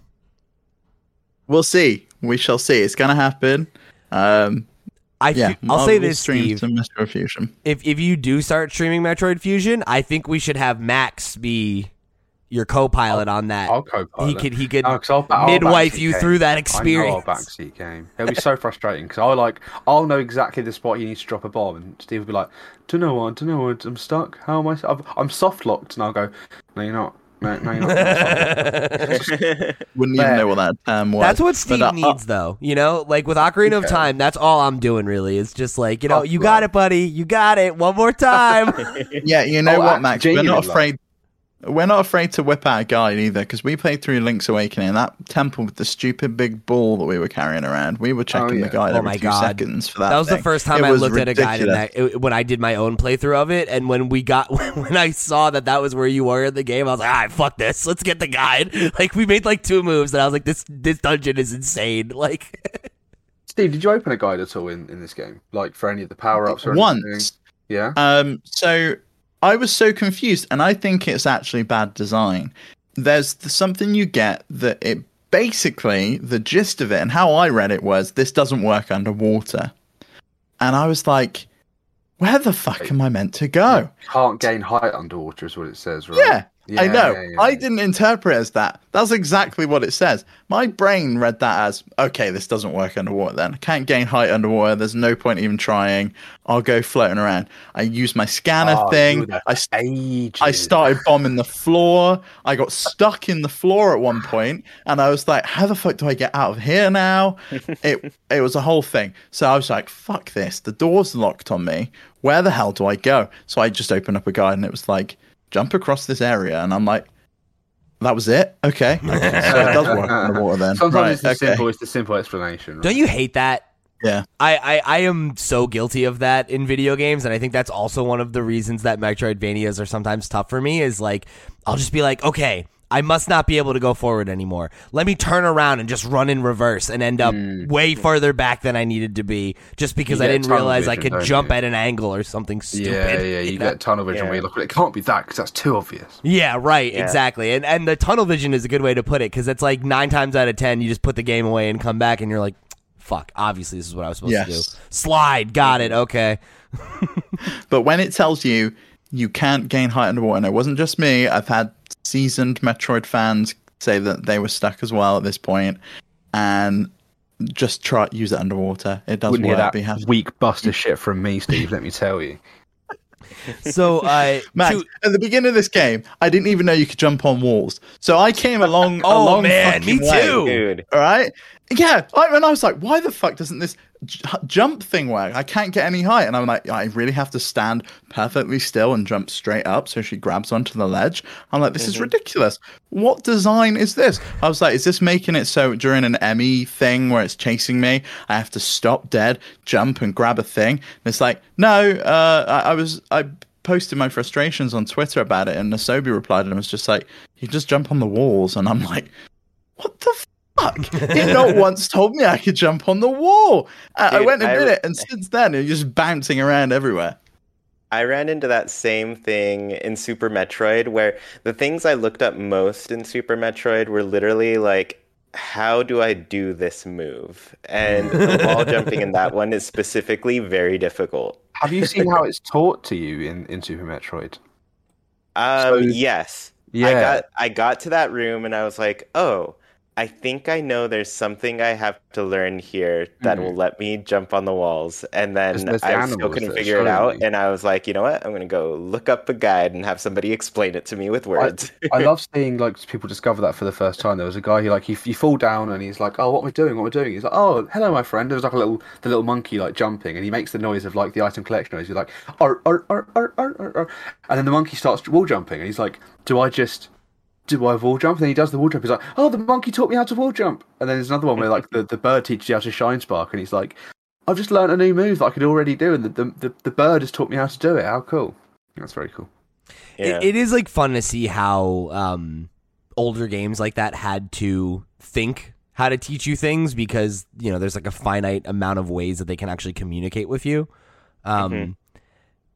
Speaker 2: We'll see. We shall see. It's going to happen. Um,
Speaker 1: I
Speaker 2: yeah,
Speaker 1: fe- I'll say this,
Speaker 2: stream
Speaker 1: Steve.
Speaker 2: some Metroid Fusion.
Speaker 1: if if you do start streaming Metroid Fusion, I think we should have Max be your co-pilot on that.
Speaker 4: I'll co-pilot.
Speaker 1: he could he could
Speaker 4: No, 'cause I'll ba- I'll
Speaker 1: midwife you
Speaker 4: game.
Speaker 1: through that experience.
Speaker 4: I know I'll
Speaker 1: experience.
Speaker 4: backseat game. It'll be so frustrating because I'll like I'll know exactly the spot you need to drop a bomb, and Steve will be like, "Do know what? Do know what? I'm stuck. How am I? I'm, I'm soft locked." And I'll go, "No, you're not. No, no, you're not."
Speaker 2: Wouldn't even know what that term was.
Speaker 1: That's what
Speaker 2: But,
Speaker 1: Steve
Speaker 2: uh,
Speaker 1: needs, though. You know, like with Ocarina of Time, that's all I'm doing. Really, it's just like you know,
Speaker 4: Tough
Speaker 1: you got it, buddy. You got it. One more time.
Speaker 2: Yeah, you know
Speaker 4: Oh,
Speaker 2: what, Max? We're not afraid. We're not afraid to whip out a guide either, because we played through Link's Awakening. and That temple with the stupid big ball that we were carrying around, we were checking
Speaker 4: yeah.
Speaker 2: the guide
Speaker 1: Oh
Speaker 2: every
Speaker 1: my
Speaker 2: two
Speaker 1: God.
Speaker 2: seconds for that.
Speaker 1: that was the first time
Speaker 2: It
Speaker 1: I
Speaker 2: was
Speaker 1: looked at a guide in that it- when I did my own playthrough of it, and when we got when I saw that that was where you were in the game, I was like, "Ah, fuck this. Let's get the guide." Like we made like two moves, and I was like, "This this dungeon is insane." Like.
Speaker 4: Steve, did you open a guide at all in, in this game? Like for any of the power ups or anything?
Speaker 2: Once,
Speaker 4: Yeah.
Speaker 2: Um, so I was so confused, and I think it's actually bad design. There's something you get that it basically the gist of it, and how I read it was this doesn't work underwater, and I was like, where the fuck am I meant to go?
Speaker 4: Can't gain height underwater is what it says, right?
Speaker 2: Yeah, I know.
Speaker 4: yeah, yeah,
Speaker 2: I didn't interpret it as that. That's exactly what it says. My brain read that as okay, this doesn't work underwater then. I can't gain height underwater. There's no point even trying. I'll go floating around. I use my scanner
Speaker 4: Oh,
Speaker 2: thing. I,
Speaker 4: Ages.
Speaker 2: I started bombing the floor. I got stuck in the floor at one point, and I was like, "How the fuck do I get out of here now?" it it was a whole thing. So I was like, "Fuck this! The door's locked on me. Where the hell do I go?" So I just opened up a guide, and it was like, "Jump across this area," and I'm like. That was it. Okay, so it does work underwater then.
Speaker 4: Sometimes
Speaker 2: right,
Speaker 4: it's the
Speaker 2: okay.
Speaker 4: simple. It's the simple explanation. Right?
Speaker 1: Don't you hate that?
Speaker 2: Yeah.
Speaker 1: I, I, I am so guilty of that in video games, and I think that's also one of the reasons that Metroidvanias are sometimes tough for me. Is like I'll just be like, okay, I must not be able to go forward anymore. Let me turn around and just run in reverse and end up mm. way further back than I needed to be, just because I didn't
Speaker 4: tunnel
Speaker 1: realize I could jump
Speaker 4: you?
Speaker 1: at an angle or something stupid.
Speaker 4: Yeah, yeah. You
Speaker 1: know?
Speaker 4: get tunnel vision where
Speaker 3: Yeah.
Speaker 4: you look. At it can't be that because that's too obvious.
Speaker 1: Yeah, right,
Speaker 3: Yeah.
Speaker 1: exactly. And and the tunnel vision is a good way to put it because it's like nine times out of ten, you just put the game away and come back, and you're like, "Fuck, obviously this is what I was supposed to do." Slide, got it. Okay.
Speaker 2: But when it tells you you can't gain height underwater, and it wasn't just me, I've had seasoned Metroid fans say that they were stuck as well at this point, and just try use it underwater. It does
Speaker 4: Wouldn't hear that
Speaker 2: but you have-
Speaker 4: weak buster shit from me, Steve. let me tell you.
Speaker 1: So, I,
Speaker 2: Max,
Speaker 1: to-
Speaker 2: at the beginning of this game, I didn't even know you could jump on walls. So I came along. Oh, a
Speaker 1: Oh,
Speaker 2: long
Speaker 1: man, me
Speaker 2: way,
Speaker 1: too.
Speaker 3: Dude,
Speaker 2: All right, Yeah, I, and I was like, why the fuck doesn't this j- jump thing work? I can't get any height. And I'm like, I really have to stand perfectly still and jump straight up so she grabs onto the ledge. I'm like, this is ridiculous. What design is this? I was like, is this making it so during an EMMI thing where it's chasing me, I have to stop dead, jump and grab a thing? And it's like, no, uh, I, I was, I posted my frustrations on Twitter about it, and Asobi replied and was just like, you just jump on the walls. And I'm like, what the fuck? He not once told me I could jump on the wall. I, I went and
Speaker 3: I
Speaker 2: did it, and since then, it's just bouncing around everywhere.
Speaker 3: I ran into that same thing in Super Metroid where the things I looked up most in Super Metroid were literally like, how do I do this move? And the wall jumping in that one is specifically very difficult.
Speaker 4: Have you seen how it's taught to you in, in Super Metroid?
Speaker 3: Um,
Speaker 4: So-
Speaker 3: yes.
Speaker 4: Yeah.
Speaker 3: I got I got to that room and I was like, oh, I think I know there's something I have to learn here that
Speaker 4: Mhm.
Speaker 3: will let me jump on the walls. And then
Speaker 4: there's the
Speaker 3: I still couldn't figure it out. And I was like, you know what? I'm gonna go look up a guide and have somebody explain it to me with words.
Speaker 4: I love seeing like people discover that for the first time. There was a guy who like he, you fall down and he's like, "Oh, what am I doing? What am I doing?" He's like, "Oh, hello, my friend." There's like a little the little monkey like jumping, and he makes the noise of like the item collection noise. He's like, "Ar ar ar ar ar ar," ar," and then the monkey starts wall jumping, and he's like, "Do I just?" Do I wall jump? And then he does the wall jump. He's like, "Oh, the monkey taught me how to wall jump." And then there's another one where like the, the bird teaches you how to shine spark, and he's like, "I've just learned a new move that I could already do, and the the, the, the bird has taught me how to do it. How cool!" That's very cool.
Speaker 3: yeah.
Speaker 1: It, it is like fun to see how um, older games like that had to think how to teach you things because you know there's like a finite amount of ways that they can actually communicate with you. Um,
Speaker 3: Mhm.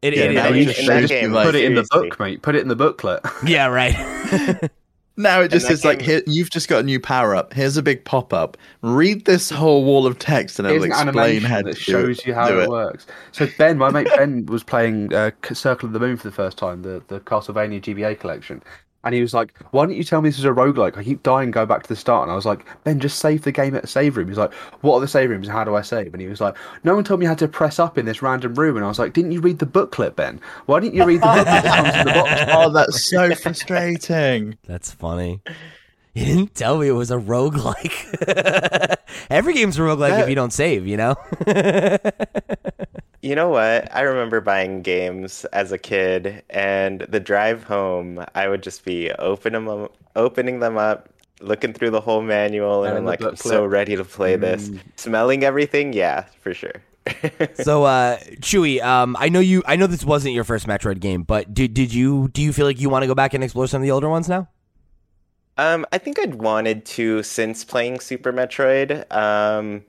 Speaker 1: It,
Speaker 2: Yeah,
Speaker 1: it-
Speaker 2: now
Speaker 1: I
Speaker 2: you just
Speaker 3: in that
Speaker 2: shows
Speaker 3: game,
Speaker 2: you, like-
Speaker 4: Put it in the book, mate. Put it in the booklet.
Speaker 1: yeah, right.
Speaker 2: Now it just is like, here, you've just got a new power up. Here's a big pop up. Read this whole wall of text, and it'll
Speaker 4: an
Speaker 2: explain how to
Speaker 4: that shows
Speaker 2: it-
Speaker 4: you how
Speaker 2: do
Speaker 4: it, works. So Ben, my mate Ben, was playing uh, Circle of the Moon for the first time, the the Castlevania GBA collection, and he was like, "Why don't you tell me this is a roguelike? I keep dying, go back to the start." And I was like, "Ben, just save the game at a save room." He's like, "What are the save rooms? and How do I save?" And he was like, "No one told me how to press up in this random room." And I was like, "Didn't you read the booklet, Ben? Why didn't you read the booklet that comes in the box?"
Speaker 2: Oh, that's so frustrating.
Speaker 1: That's funny. You didn't tell me it was a roguelike. Every game's a roguelike if you don't save, you know?
Speaker 3: You know what? I remember buying games as a kid, and the drive home, I would just be opening them, opening them up, looking through the whole manual, and
Speaker 4: And
Speaker 3: I'm like, I'm so ready to play this.
Speaker 4: Mm.
Speaker 3: Smelling everything, yeah, for sure.
Speaker 1: so uh Chewy, um I know you I know this wasn't your first Metroid game, but did did you do you feel like you want to go back and explore some of the older ones now?
Speaker 3: Um, I think I'd wanted to since playing Super Metroid. Um,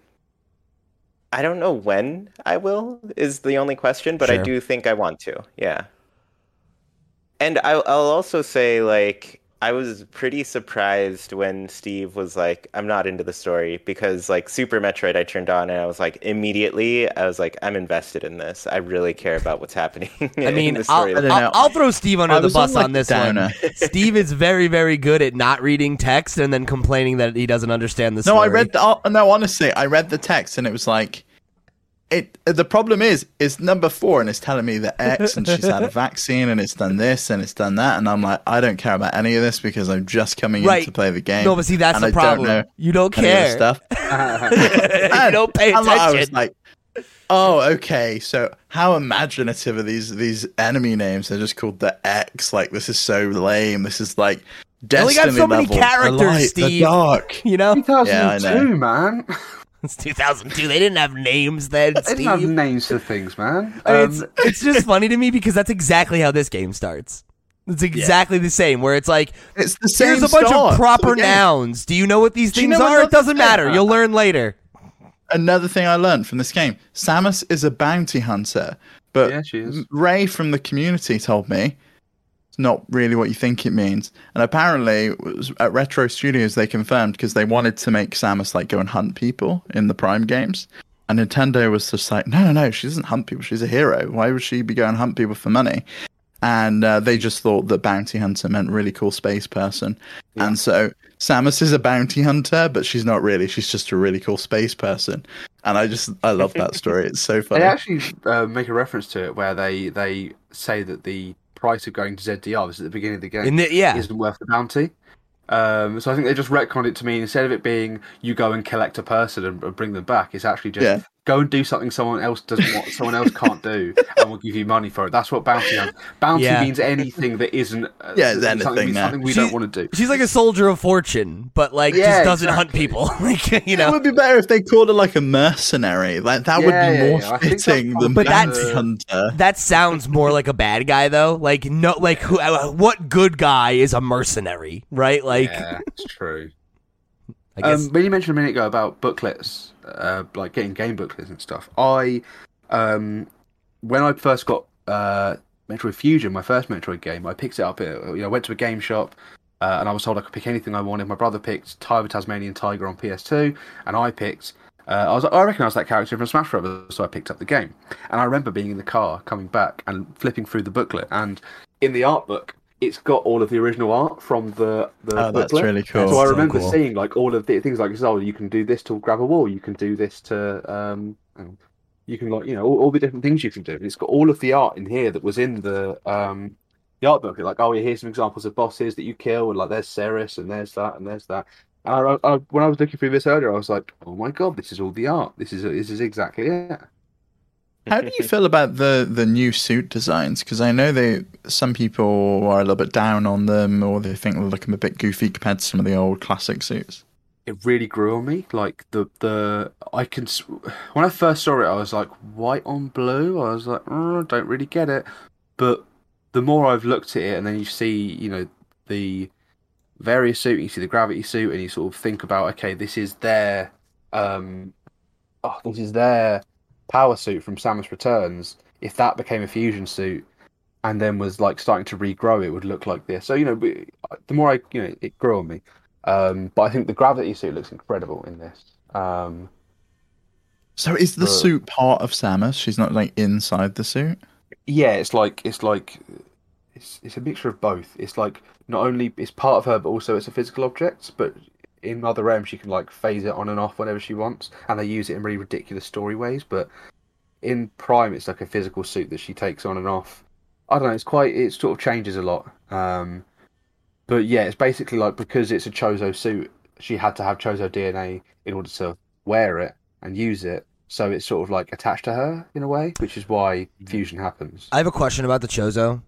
Speaker 3: I don't know when I will is the only question, but I do think I want to. Yeah. And I'll, I'll also say, like, I was pretty surprised when Steve was like, "I'm not into the story," because like Super Metroid, I turned on and I was like, immediately, I was like, "I'm invested in this. I really care about what's happening."
Speaker 1: I
Speaker 3: in
Speaker 1: mean,
Speaker 3: the
Speaker 1: I'll,
Speaker 3: story.
Speaker 2: I don't
Speaker 1: I'll,
Speaker 2: know.
Speaker 1: I'll throw Steve under
Speaker 2: I
Speaker 1: the bus
Speaker 2: on, like,
Speaker 1: on this
Speaker 2: downer.
Speaker 1: one. Steve is very, very good at not reading text and then complaining that he doesn't understand the story.
Speaker 2: No, I read. The, oh, no, honestly, I read the text, and it was like, it. The problem is, it's number four, and it's telling me that X, and she's had a vaccine, and it's done this, and it's done that, and I'm like, I don't care about any of this because I'm just coming
Speaker 1: Right.
Speaker 2: in to play the game.
Speaker 1: No, but see, that's the
Speaker 2: I don't
Speaker 1: problem.
Speaker 2: know
Speaker 1: You don't care.
Speaker 2: this stuff.
Speaker 1: you don't pay
Speaker 2: And, like, I was like, oh, okay. So how imaginative are these these enemy names? They're just called the X. Like this is so lame. This is like
Speaker 1: They only
Speaker 2: Destiny
Speaker 1: got so many
Speaker 2: level.
Speaker 1: characters,
Speaker 2: the light, the dark.
Speaker 1: you know,
Speaker 4: 2002, man.
Speaker 1: it's 2002. They didn't have names then,
Speaker 4: They didn't have names for things, man. Um,
Speaker 1: it's it's just funny to me because that's exactly how this game starts. It's exactly the same. Where it's like,
Speaker 2: It's the same.
Speaker 1: here's a bunch of proper nouns. Do you know what these
Speaker 2: Do you
Speaker 1: things
Speaker 2: know
Speaker 1: are? It doesn't matter. You'll learn later.
Speaker 2: Another thing I learned from this game: Samus is a bounty hunter, but
Speaker 4: Yeah, she is.
Speaker 2: Ray from the community told me it's not really what you think it means. And apparently, at Retro Studios, they confirmed because they wanted to make Samus like go and hunt people in the Prime games. And Nintendo was just like, no, no, no, she doesn't hunt people. She's a hero. Why would she be going hunt people for money? And uh, they just thought that bounty hunter meant really cool space person. And so Samus is a bounty hunter, but she's not really. She's just a really cool space person. And I just, I love that story. It's so funny.
Speaker 4: They actually uh, make a reference to it where they they say that the price of going to ZDR, this is at the beginning of the game,
Speaker 1: In the, yeah,
Speaker 4: isn't worth the bounty. Um, so I think they just retconned it to mean instead of it being you go and collect a person and, and bring them back, it's actually just
Speaker 2: Yeah.
Speaker 4: Go and do something someone else doesn't want, someone else can't do, and we'll give you money for it. That's what bounty means. Bounty
Speaker 1: Yeah.
Speaker 4: means anything that isn't. Uh,
Speaker 2: Yeah, it's
Speaker 4: something,
Speaker 2: anything
Speaker 4: something we
Speaker 1: She-
Speaker 4: don't want to do.
Speaker 1: She's like a soldier of fortune, but like
Speaker 4: Yeah,
Speaker 1: just doesn't hunt people. like you
Speaker 2: It would be better if they called her like a mercenary. Like that would be
Speaker 4: yeah,
Speaker 2: more
Speaker 4: yeah. I
Speaker 2: fitting than
Speaker 1: But
Speaker 2: bounty
Speaker 1: that's-
Speaker 2: hunter.
Speaker 1: That sounds more like a bad guy though. Like no, like who? uh, What good guy is a mercenary, right? Like
Speaker 4: yeah, it's true.
Speaker 1: I.
Speaker 4: Um, when you mentioned a minute ago about booklets, uh, like getting game booklets and stuff, I, um, when I first got uh, Metroid Fusion, my first Metroid game, I picked it up. At, you know, went to a game shop, uh, and I was told I could pick anything I wanted. My brother picked Tiger Tasmanian Tiger on PS2, and I picked. Uh, I was I recognised that character from Smash Bros, so I picked up the game. And I remember being in the car, coming back, and flipping through the booklet, and in the art book, it's got all of the original art from the the
Speaker 2: Oh, that's
Speaker 4: booklet.
Speaker 2: really cool.
Speaker 4: So I
Speaker 1: So
Speaker 4: remember
Speaker 1: cool.
Speaker 4: seeing like all of the things like oh you can do this to grab a wall, you can do this to um you can like you know all, all the different things you can do. And it's got all of the art in here that was in the um the art book. Like oh yeah, here's some examples of bosses that you kill, and like there's Ceres and there's that and there's that. And I, I, when I was looking through this earlier, I was like, oh my god, this is all the art. This is this is exactly it.
Speaker 2: How do you feel about the the new suit designs? Because I know they some people are a little bit down on them, or they think they're looking a bit goofy compared to some of the old classic suits.
Speaker 4: it really grew on me. Like the the I can when I first saw it, I was like white on blue. I was like, oh, don't really get it. But the more I've looked at it, and then you see, you know, the various suit, you see the gravity suit, and you sort of think about, okay, this is their, um, oh, this is their power suit from Samus Returns. If that became a fusion suit, and then was like starting to regrow, it would look like this. So you know, the more I, you know, it grew on me. Um, but I think the gravity suit looks incredible in this. Um,
Speaker 2: So is the
Speaker 4: But-
Speaker 2: suit part of Samus? She's not like inside the suit.
Speaker 4: yeah, it's like it's like it's it's a mixture of both. It's like not only it's part of her, but also it's a physical object. But in other realms, she can like phase it on and off whenever she wants, and they use it in really ridiculous story ways. But in Prime, it's like a physical suit that she takes on and off. I don't know. It's quite. It sort of changes a lot. Um, but yeah, it's basically like because it's a Chozo suit, she had to have Chozo DNA in order to wear it and use it. So it's sort of like attached to her in a way, which is why fusion happens.
Speaker 1: I have a question about the Chozo.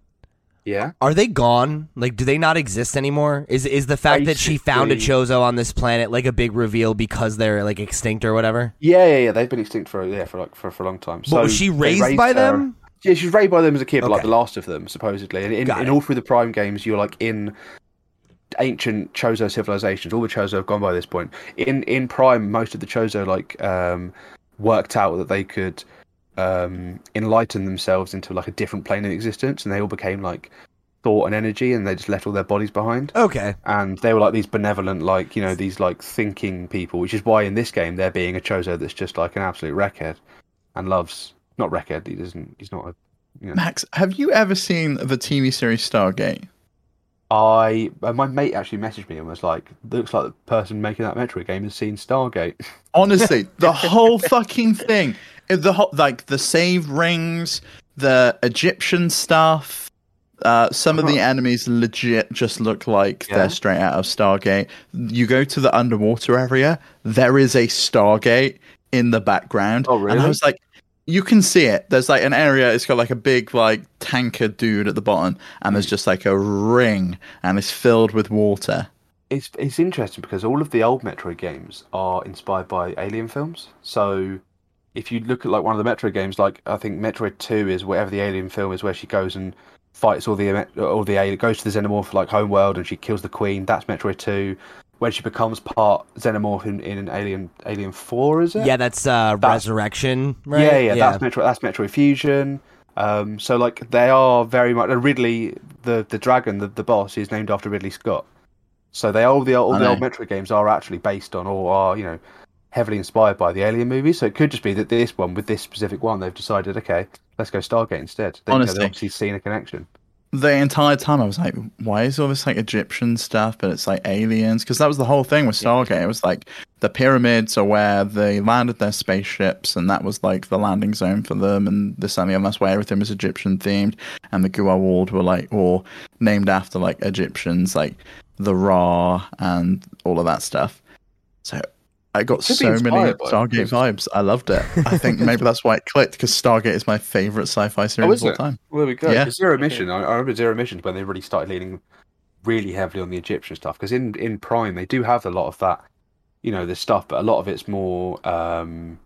Speaker 4: Yeah.
Speaker 1: Are they gone? Like, do they not exist anymore? Is is the fact that she found a Chozo on this planet like a big reveal because they're like extinct or whatever?
Speaker 4: Yeah, yeah, yeah. They've been extinct for yeah for like for, for a long time.
Speaker 1: But was she
Speaker 4: they
Speaker 1: raised by
Speaker 4: her-
Speaker 1: them?
Speaker 4: Yeah, she was raised by them as a kid, but like the last of them, supposedly. And in, in all through the Prime games, you're like in ancient Chozo civilizations. All the Chozo have gone by this point. In in Prime, most of the Chozo like um, worked out that they could um, enlighten themselves into like a different plane of existence, and they all became like thought and energy, and they just left all their bodies behind
Speaker 1: Okay.
Speaker 4: and they were like these benevolent, like you know, these like thinking people, which is why in this game they're being a Chozo that's just like an absolute wreckhead and loves not wreckhead. He doesn't. He's not a. You know.
Speaker 2: Max, have you ever seen the TV series Stargate?
Speaker 4: I uh, my mate actually messaged me and was like, "Looks like the person making that Metroid game has seen Stargate."
Speaker 2: Honestly, the whole fucking thing, the whole like the save rings, the Egyptian stuff. Uh, some of the enemies legit just look like
Speaker 4: Yeah.
Speaker 2: they're straight out of Stargate. You go to the underwater area, there is a Stargate in the background.
Speaker 4: Oh,
Speaker 2: And I was like, you can see it. There's like an area, it's got like a big like tanker dude at the bottom, and there's just like a ring, and it's filled with water.
Speaker 4: it's it's interesting because all of the old Metroid games are inspired by Alien films. So if you look at like one of the Metroid games, like I think Metroid Two is whatever the Alien film is, where she goes and fights all the all the alien, goes to the Xenomorph like homeworld and she kills the Queen. That's Metroid Two. When she becomes part Xenomorph in, in Alien Alien Four, is it?
Speaker 1: Yeah, that's uh,
Speaker 4: That's-
Speaker 1: Resurrection, right?
Speaker 4: Yeah, yeah, that's Metroid. That's Metroid Fusion. Um, so like they are very much. Ridley, the the dragon, the, the boss, is named after Ridley Scott. So they all the all the old Metroid games are actually based on or are you know heavily inspired by the Alien movies. So it could just be that this one with this specific one, they've decided, okay, let's go Stargate instead. They,
Speaker 2: Honestly.
Speaker 4: they've obviously seen a connection.
Speaker 2: the entire time I was like, why is all this like Egyptian stuff, but it's like aliens? Because that was the whole thing with Stargate. It was like the pyramids are where they landed their spaceships, and that was like the landing zone for them, and this and the other. That's why everything was Egyptian themed, and the Goa'uld were like, or named after like Egyptians. Like the Ra and all of that stuff. So I got so many
Speaker 4: inspired it,
Speaker 2: Stargate
Speaker 4: because-
Speaker 2: vibes. I loved it. I think maybe that's why it clicked because Stargate is my favorite sci-fi series
Speaker 4: is
Speaker 2: of all
Speaker 4: it?
Speaker 2: time.
Speaker 4: Well, there we go.
Speaker 2: Yeah.
Speaker 4: 'Cause Zero Mission, I, I remember Zero Mission when they really started leaning really heavily on the Egyptian stuff. Because in, in Prime, they do have a lot of that, you know, this stuff, but a lot of it's more, um,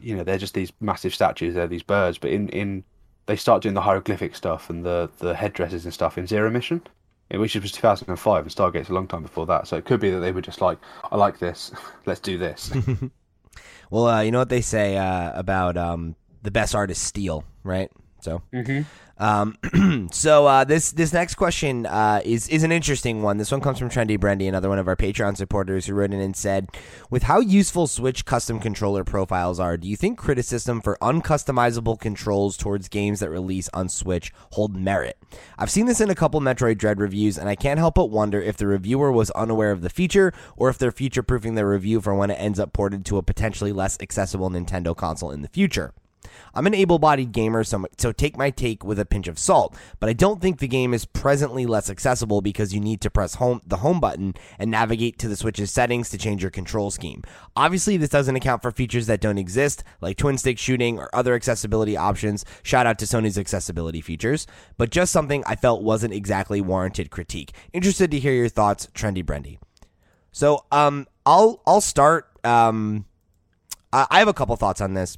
Speaker 4: you know, they're just these massive statues, they're these birds. But in, in they start doing the hieroglyphic stuff and the, the headdresses and stuff in Zero Mission, which was 2005, and Stargate's a long time before that. So it could be that they were just like, I like this, let's do this.
Speaker 1: Well, uh, you know what they say uh, about um, the best artists steal, right? So,
Speaker 4: mm-hmm.
Speaker 1: Um, so uh, this this next question uh, is is an interesting one. This one comes from Trendy Brendy, another one of our Patreon supporters, who wrote in and said, "With how useful Switch custom controller profiles are, do you think criticism for uncustomizable controls towards games that release on Switch hold merit? I've seen this in a couple Metroid Dread reviews, and I can't help but wonder if the reviewer was unaware of the feature, or if they're future proofing their review for when it ends up ported to a potentially less accessible Nintendo console in the future." I'm an able bodied gamer, so, so take my take with a pinch of salt, but I don't think the game is presently less accessible because you need to press home the home button and navigate to the Switch's settings to change your control scheme. Obviously, this doesn't account for features that don't exist, like twin stick shooting or other accessibility options. Shout out to Sony's accessibility features, but just something I felt wasn't exactly warranted critique. Interested to hear your thoughts, Trendy Brendy. So, um, I'll I'll start. Um, I I have a couple thoughts on this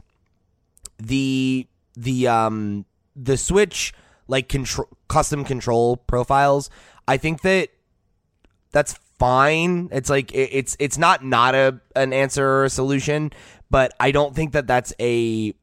Speaker 1: the the um the switch like control custom control profiles i think that that's fine. It's like it, it's it's not not a an answer or a solution but i don't think that that's a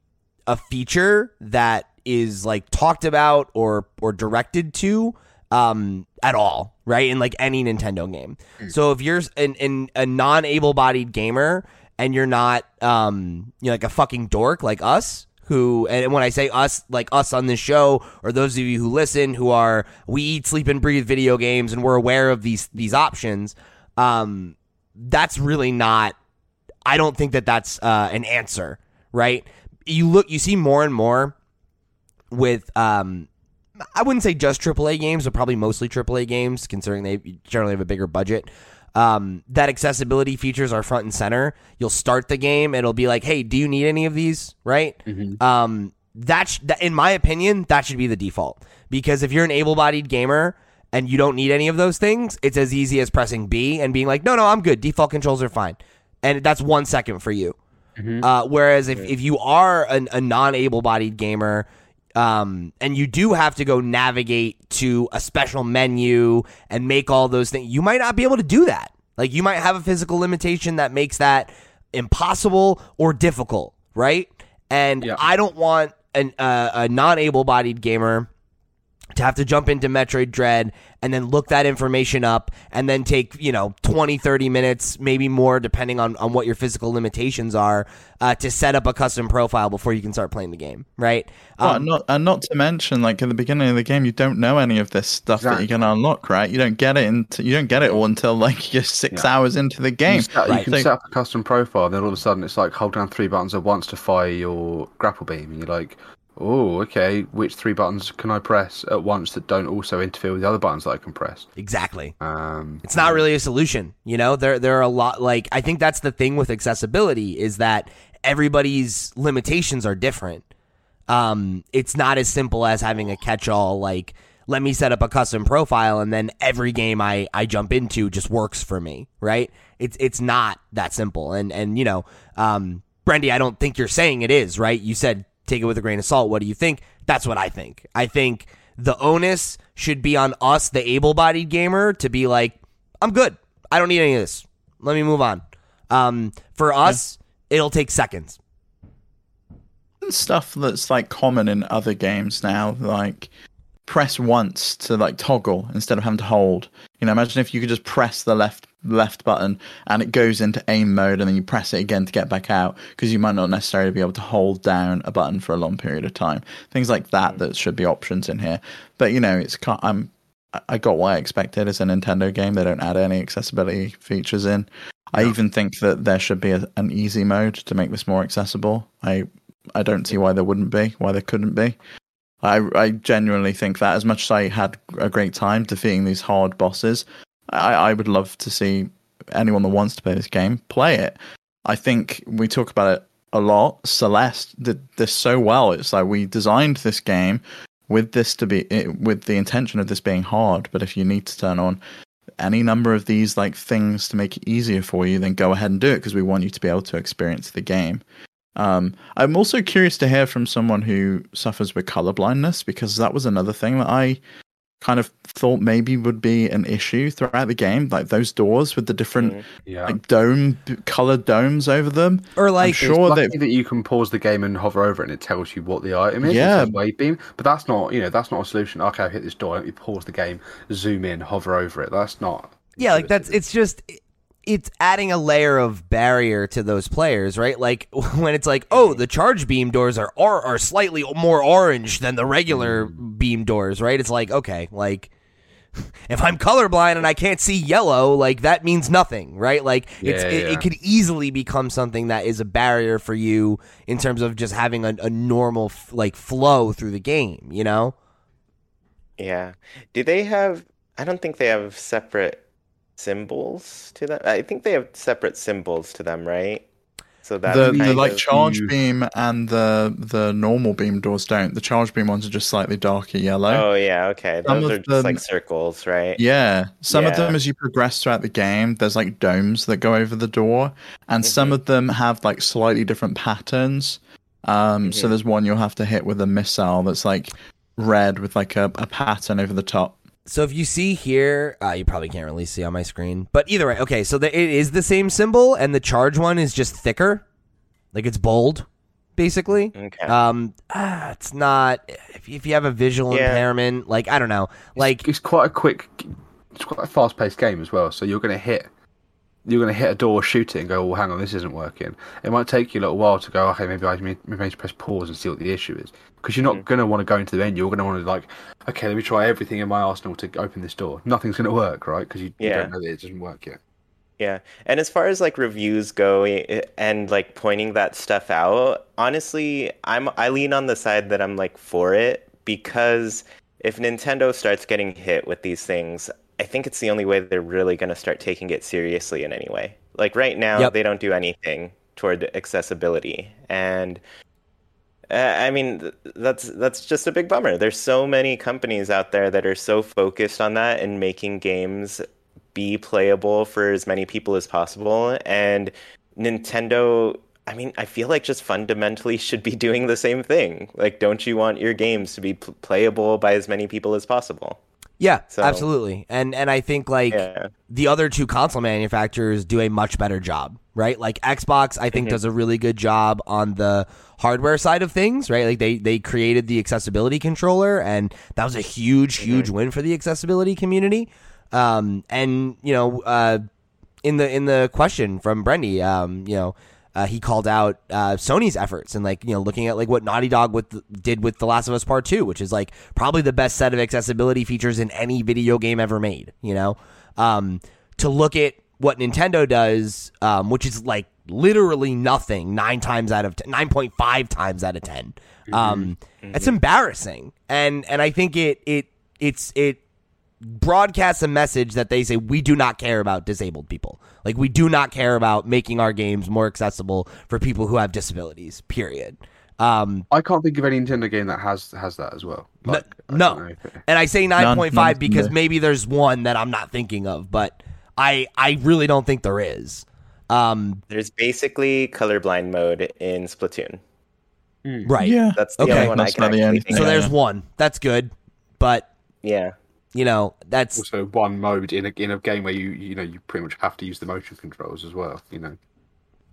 Speaker 1: a feature that is like talked about or or directed to um at all right in like any nintendo game. So if you're an, an a non-able-bodied gamer and you're not um you know like a fucking dork like us who and when I say us like us on this show or those of you who listen who are we eat sleep and breathe video games and we're aware of these these options um that's really not I don't think that that's uh, an answer right you look you see more and more with um I wouldn't say just AAA games, but probably mostly AAA games, considering they generally have a bigger budget. Um, that accessibility features are front and center. You'll start the game, it'll be like, "Hey, do you need any of these?" Right? Um, that, sh- that, in my opinion, that should be the default. Because if you're an able-bodied gamer and you don't need any of those things, it's as easy as pressing B and being like, "No, no, I'm good. Default controls are fine," and that's one second for you. Uh, whereas if, if you are an, a non able bodied gamer, um, and you do have to go navigate to a special menu and make all those things, you might not be able to do that. Like you might have a physical limitation that makes that impossible or difficult, right? And
Speaker 4: Yeah.
Speaker 1: I don't want an, uh, a non able bodied gamer to have to jump into Metroid Dread and then look that information up and then take, you know, 20, 30 minutes, maybe more, depending on, on what your physical limitations are, uh, to set up a custom profile before you can start playing the game, right?
Speaker 2: Well,
Speaker 1: Um,
Speaker 2: and not and not to mention, like at the beginning of the game, you don't know any of this stuff that you're gonna unlock, right? You don't get it into you don't get it all until like you're six
Speaker 4: Yeah.
Speaker 2: hours into the
Speaker 4: You,
Speaker 2: game.
Speaker 4: set, you can
Speaker 2: So-
Speaker 4: set up a custom profile, and then all of a sudden it's like hold down three buttons at once to fire your grapple beam, and you're like, oh, okay, which three buttons can I press at once that don't also interfere with the other buttons that I can press?
Speaker 1: exactly.
Speaker 4: Um,
Speaker 1: It's not really a solution. You know, there there are a lot like I think that's the thing with accessibility is that everybody's limitations are different. Um, it's not as simple as having a catch-all like let me set up a custom profile and then every game I, I jump into just works for me, right? It's it's not that simple. And and you know, um, Brendy, I don't think you're saying it is, right? You said take it with a grain of salt. What do you think? That's what I think. I think the onus should be on us, the able-bodied gamer, to be like, I'm good. I don't need any of this. Let me move on. Um, for us, it'll take seconds.
Speaker 2: stuff that's like common in other games now, like press once to like toggle instead of having to hold. You know, imagine if you could just press the left left button and it goes into aim mode and then you press it again to get back out because you might not necessarily be able to hold down a button for a long period of time. Things like that that should be options in here. But you know, it's I'm I- got what I expected as a Nintendo game. They don't add any accessibility features in. I even think that there should be a, an easy mode to make this more accessible. I I don't see why there wouldn't be, why there couldn't be. I I genuinely think that as much as I had a great time defeating these hard bosses, I, I would love to see anyone that wants to play this game play it. I think we talk about it a lot. Celeste did this so well. It's like we designed this game with this to be eh, with the intention of this being hard. But if you need to turn on any number of these like things to make it easier for you, then go ahead and do it because we want you to be able to experience the game. Um, I'm also curious to hear from someone who suffers with color blindness because that was another thing that I kind of thought maybe would be an issue throughout the game, like those doors with the different
Speaker 3: Mhm.
Speaker 4: Yeah.
Speaker 2: like dome colored domes over them.
Speaker 1: Or
Speaker 2: I'm
Speaker 1: like,
Speaker 2: sure
Speaker 4: it's
Speaker 2: they
Speaker 4: lucky that you can pause the game and hover over it and it tells you what the item is.
Speaker 2: Yeah.
Speaker 4: It wave beam, but that's not you know that's not a solution. Okay, I've hit this door. Let me pause the game, zoom in, hover over it. That's not.
Speaker 1: yeah, like that's it's just it's adding a layer of barrier to those players, right? Like when it's like, oh, the charge beam doors are are, are slightly more orange than the regular mm. beam doors, right? It's like, okay, like if I'm colorblind and I can't see yellow, like that means nothing, right? Like it's
Speaker 4: Yeah,
Speaker 1: it,
Speaker 4: yeah.
Speaker 1: it could easily become something that is a barrier for you in terms of just having a, a normal f- like flow through the game, you know?
Speaker 3: Yeah. Do they have? I don't think they have separate symbols to them. I think they have separate symbols to them, right? So that's
Speaker 2: the, the like
Speaker 3: of-
Speaker 2: charge beam and the the normal beam doors don't. The charge beam ones are just slightly darker yellow.
Speaker 3: Oh yeah, okay.
Speaker 2: Some
Speaker 3: Those
Speaker 2: of
Speaker 3: are just like circles, right?
Speaker 2: Yeah, some of them as you progress throughout the game, there's like domes that go over the door, and some
Speaker 3: Mhm.
Speaker 2: of them have like slightly different patterns. Um, so
Speaker 3: Mhm.
Speaker 2: there's one you'll have to hit with a missile that's like red with like a, a pattern over the top.
Speaker 1: So if you see here, uh, you probably can't really see on my screen, but either way, okay. So the, it is the same symbol, and the charge one is just thicker, like it's bold, basically.
Speaker 3: Okay.
Speaker 1: Um, ah, it's not. If, if you have a visual
Speaker 3: Yeah.
Speaker 1: impairment, like I don't know, like
Speaker 4: it's quite a quick, it's quite a fast-paced game as well. So you're going to hit, you're going to hit a door, shoot it, and go, "Oh, hang on, this isn't working." It might take you a little while to go, "Okay, maybe I maybe I need to press pause and see what the issue is," because you're not
Speaker 3: Mm.
Speaker 4: going to want to go into the end. You're going to want to like, "Okay, let me try everything in my arsenal to open this door." Nothing's going to work, right? Because you, you don't know that it doesn't work yet.
Speaker 3: Yeah. And as far as like reviews go and like pointing that stuff out, honestly, I'm I lean on the side that I'm like for it because if Nintendo starts getting hit with these things, I think it's the only way they're really going to start taking it seriously in any way. Like right now,
Speaker 1: Yep.
Speaker 3: they don't do anything toward accessibility and uh, I mean that's that's just a big bummer. There's so many companies out there that are so focused on that and making games be playable for as many people as possible and Nintendo I mean I feel like just fundamentally should be doing the same thing. Like don't you want your games to be pl- playable by as many people as possible?
Speaker 1: Yeah,
Speaker 3: So-
Speaker 1: absolutely. And and I think like
Speaker 3: Yeah.
Speaker 1: the other two console manufacturers do a much better job, right? Like Xbox, I think
Speaker 3: Mhm.
Speaker 1: does a really good job on the hardware side of things, right? Like they they created the accessibility controller, and that was a huge, huge win for the accessibility community. Um, and you know, uh, in the in the question from Brendy, um, you know. Uh, he called out uh, Sony's efforts and like you know looking at like what Naughty Dog with did with The Last of Us Part Two, which is like probably the best set of accessibility features in any video game ever made. You know, um, to look at what Nintendo does, um, which is like literally nothing, nine times out of ten, nine point five times out of 10 Um, It's embarrassing, and and I think it it it's it broadcasts a message that they say we do not care about disabled people. Like we do not care about making our games more accessible for people who have disabilities. Period. Um,
Speaker 4: I can't think of any Nintendo game that has has that as well.
Speaker 1: No-
Speaker 4: Like, I
Speaker 1: no.
Speaker 4: don't know if it-
Speaker 1: and I say 9.5 because
Speaker 2: there.
Speaker 1: maybe there's one that I'm not thinking of, but I I really don't think there is. Um,
Speaker 3: There's basically colorblind mode in Splatoon.
Speaker 1: right.
Speaker 2: Yeah,
Speaker 3: That's the
Speaker 1: Okay.
Speaker 3: only one I
Speaker 2: That's
Speaker 3: can
Speaker 2: not the
Speaker 3: actually think
Speaker 1: So
Speaker 2: Yeah.
Speaker 3: of.
Speaker 1: there's one. That's good, but
Speaker 3: Yeah.
Speaker 1: You know that's
Speaker 4: also one mode in a in a game where you you know you pretty much have to use the motion controls as well. You know.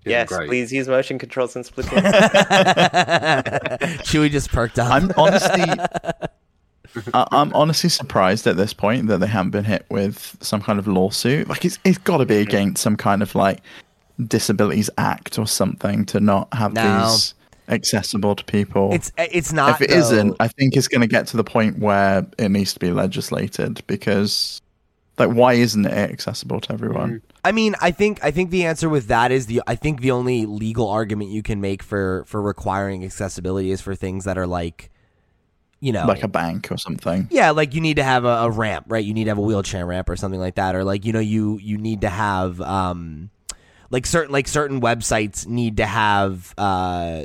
Speaker 4: Isn't
Speaker 3: Yes,
Speaker 4: great.
Speaker 3: please use motion controls in Splatoon.
Speaker 1: Chewie just perked up.
Speaker 2: I'm honestly, I, I'm honestly surprised at this point that they haven't been hit with some kind of lawsuit. Like it's it's got to be mm-hmm. against some kind of like Disabilities Act or something to not have
Speaker 1: No.
Speaker 2: these accessible to people.
Speaker 1: it's it's not.
Speaker 2: if it
Speaker 1: though.
Speaker 2: not I think it's going to get to the point where it needs to be legislated because, like, why isn't it accessible to everyone?
Speaker 1: I mean, I think I think the answer with that is the I think the only legal argument you can make for for requiring accessibility is for things that are like you know,
Speaker 2: like a bank or something.
Speaker 1: yeah, like you need to have a, a ramp, right? You need to have a wheelchair ramp or something like that, or like you know, you you need to have um, like certain like certain websites need to have uh,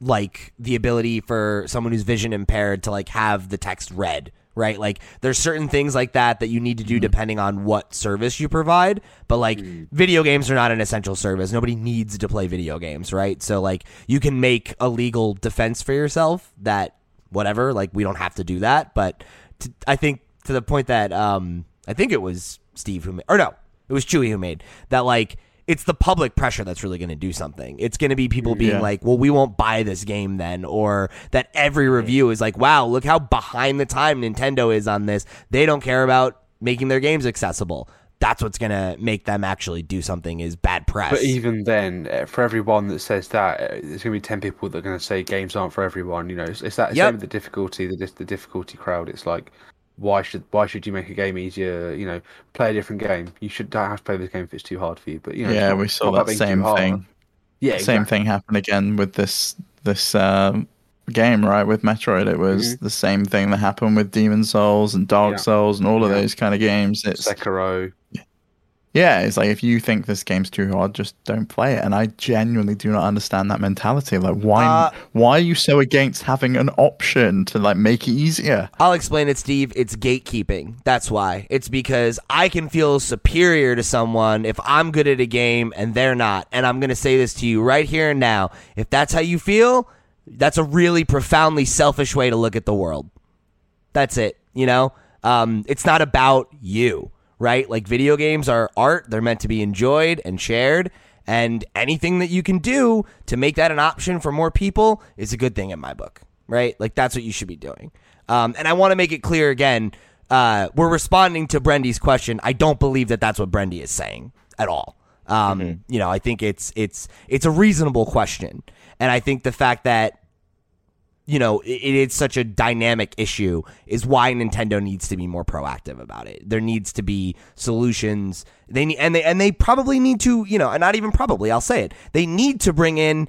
Speaker 1: like the ability for someone who's vision impaired to like have the text read, right? Like there's certain things like that that you need to do depending on what service you provide. But like video games are not an essential service. Nobody needs to play video games, right? So like you can make a legal defense for yourself that whatever, like we don't have to do that. But to, I think to the point that um I think it was Steve who made, or no, it was Chewy who made that like it's the public pressure that's really going to do something. It's going to be people being
Speaker 2: Yeah.
Speaker 1: like, "Well, we won't buy this game then," or that every review is like, "Wow, look how behind the time Nintendo is on this. They don't care about making their games accessible." That's what's going to make them actually do something is bad press.
Speaker 4: But even then, uh, for everyone that says that, uh, there's going to be ten people that are going to say games aren't for everyone. You know, it's, it's that
Speaker 1: Yep.
Speaker 4: same with the difficulty, the the difficulty crowd. It's like, why should why should you make a game easier? You know, play a different game. You should don't have to play this game if it's too hard for you. But you know,
Speaker 2: yeah, we saw that same thing.
Speaker 4: Yeah,
Speaker 2: Same thing happened again with this this um, game, right? With Metroid, it was the same thing that happened with Demon's Souls and Dark
Speaker 4: Yeah.
Speaker 2: Souls and all of
Speaker 4: Yeah.
Speaker 2: those kind of games. It's
Speaker 4: Sekiro.
Speaker 2: yeah, it's like if you think this game's too hard, just don't play it. And I genuinely do not understand that mentality. Like, why
Speaker 1: Uh,
Speaker 2: why are you so against having an option to like make it easier?
Speaker 1: I'll explain it, Steve. It's gatekeeping. That's why. It's because I can feel superior to someone if I'm good at a game and they're not. And I'm going to say this to you right here and now. If that's how you feel, that's a really profoundly selfish way to look at the world. That's it. You know, um, it's not about you, right? Like video games are art; they're meant to be enjoyed and shared. And anything that you can do to make that an option for more people is a good thing in my book, right? Like that's what you should be doing. Um, and I want to make it clear again: uh, we're responding to Brendy's question. I don't believe that that's what Brendy is saying at all. Um, You know, I think it's it's it's a reasonable question, and I think the fact that you know it, it is such a dynamic issue is why Nintendo needs to be more proactive about it. There needs to be solutions. They need and they and they probably need to you know and not even probably I'll say it. They need to bring in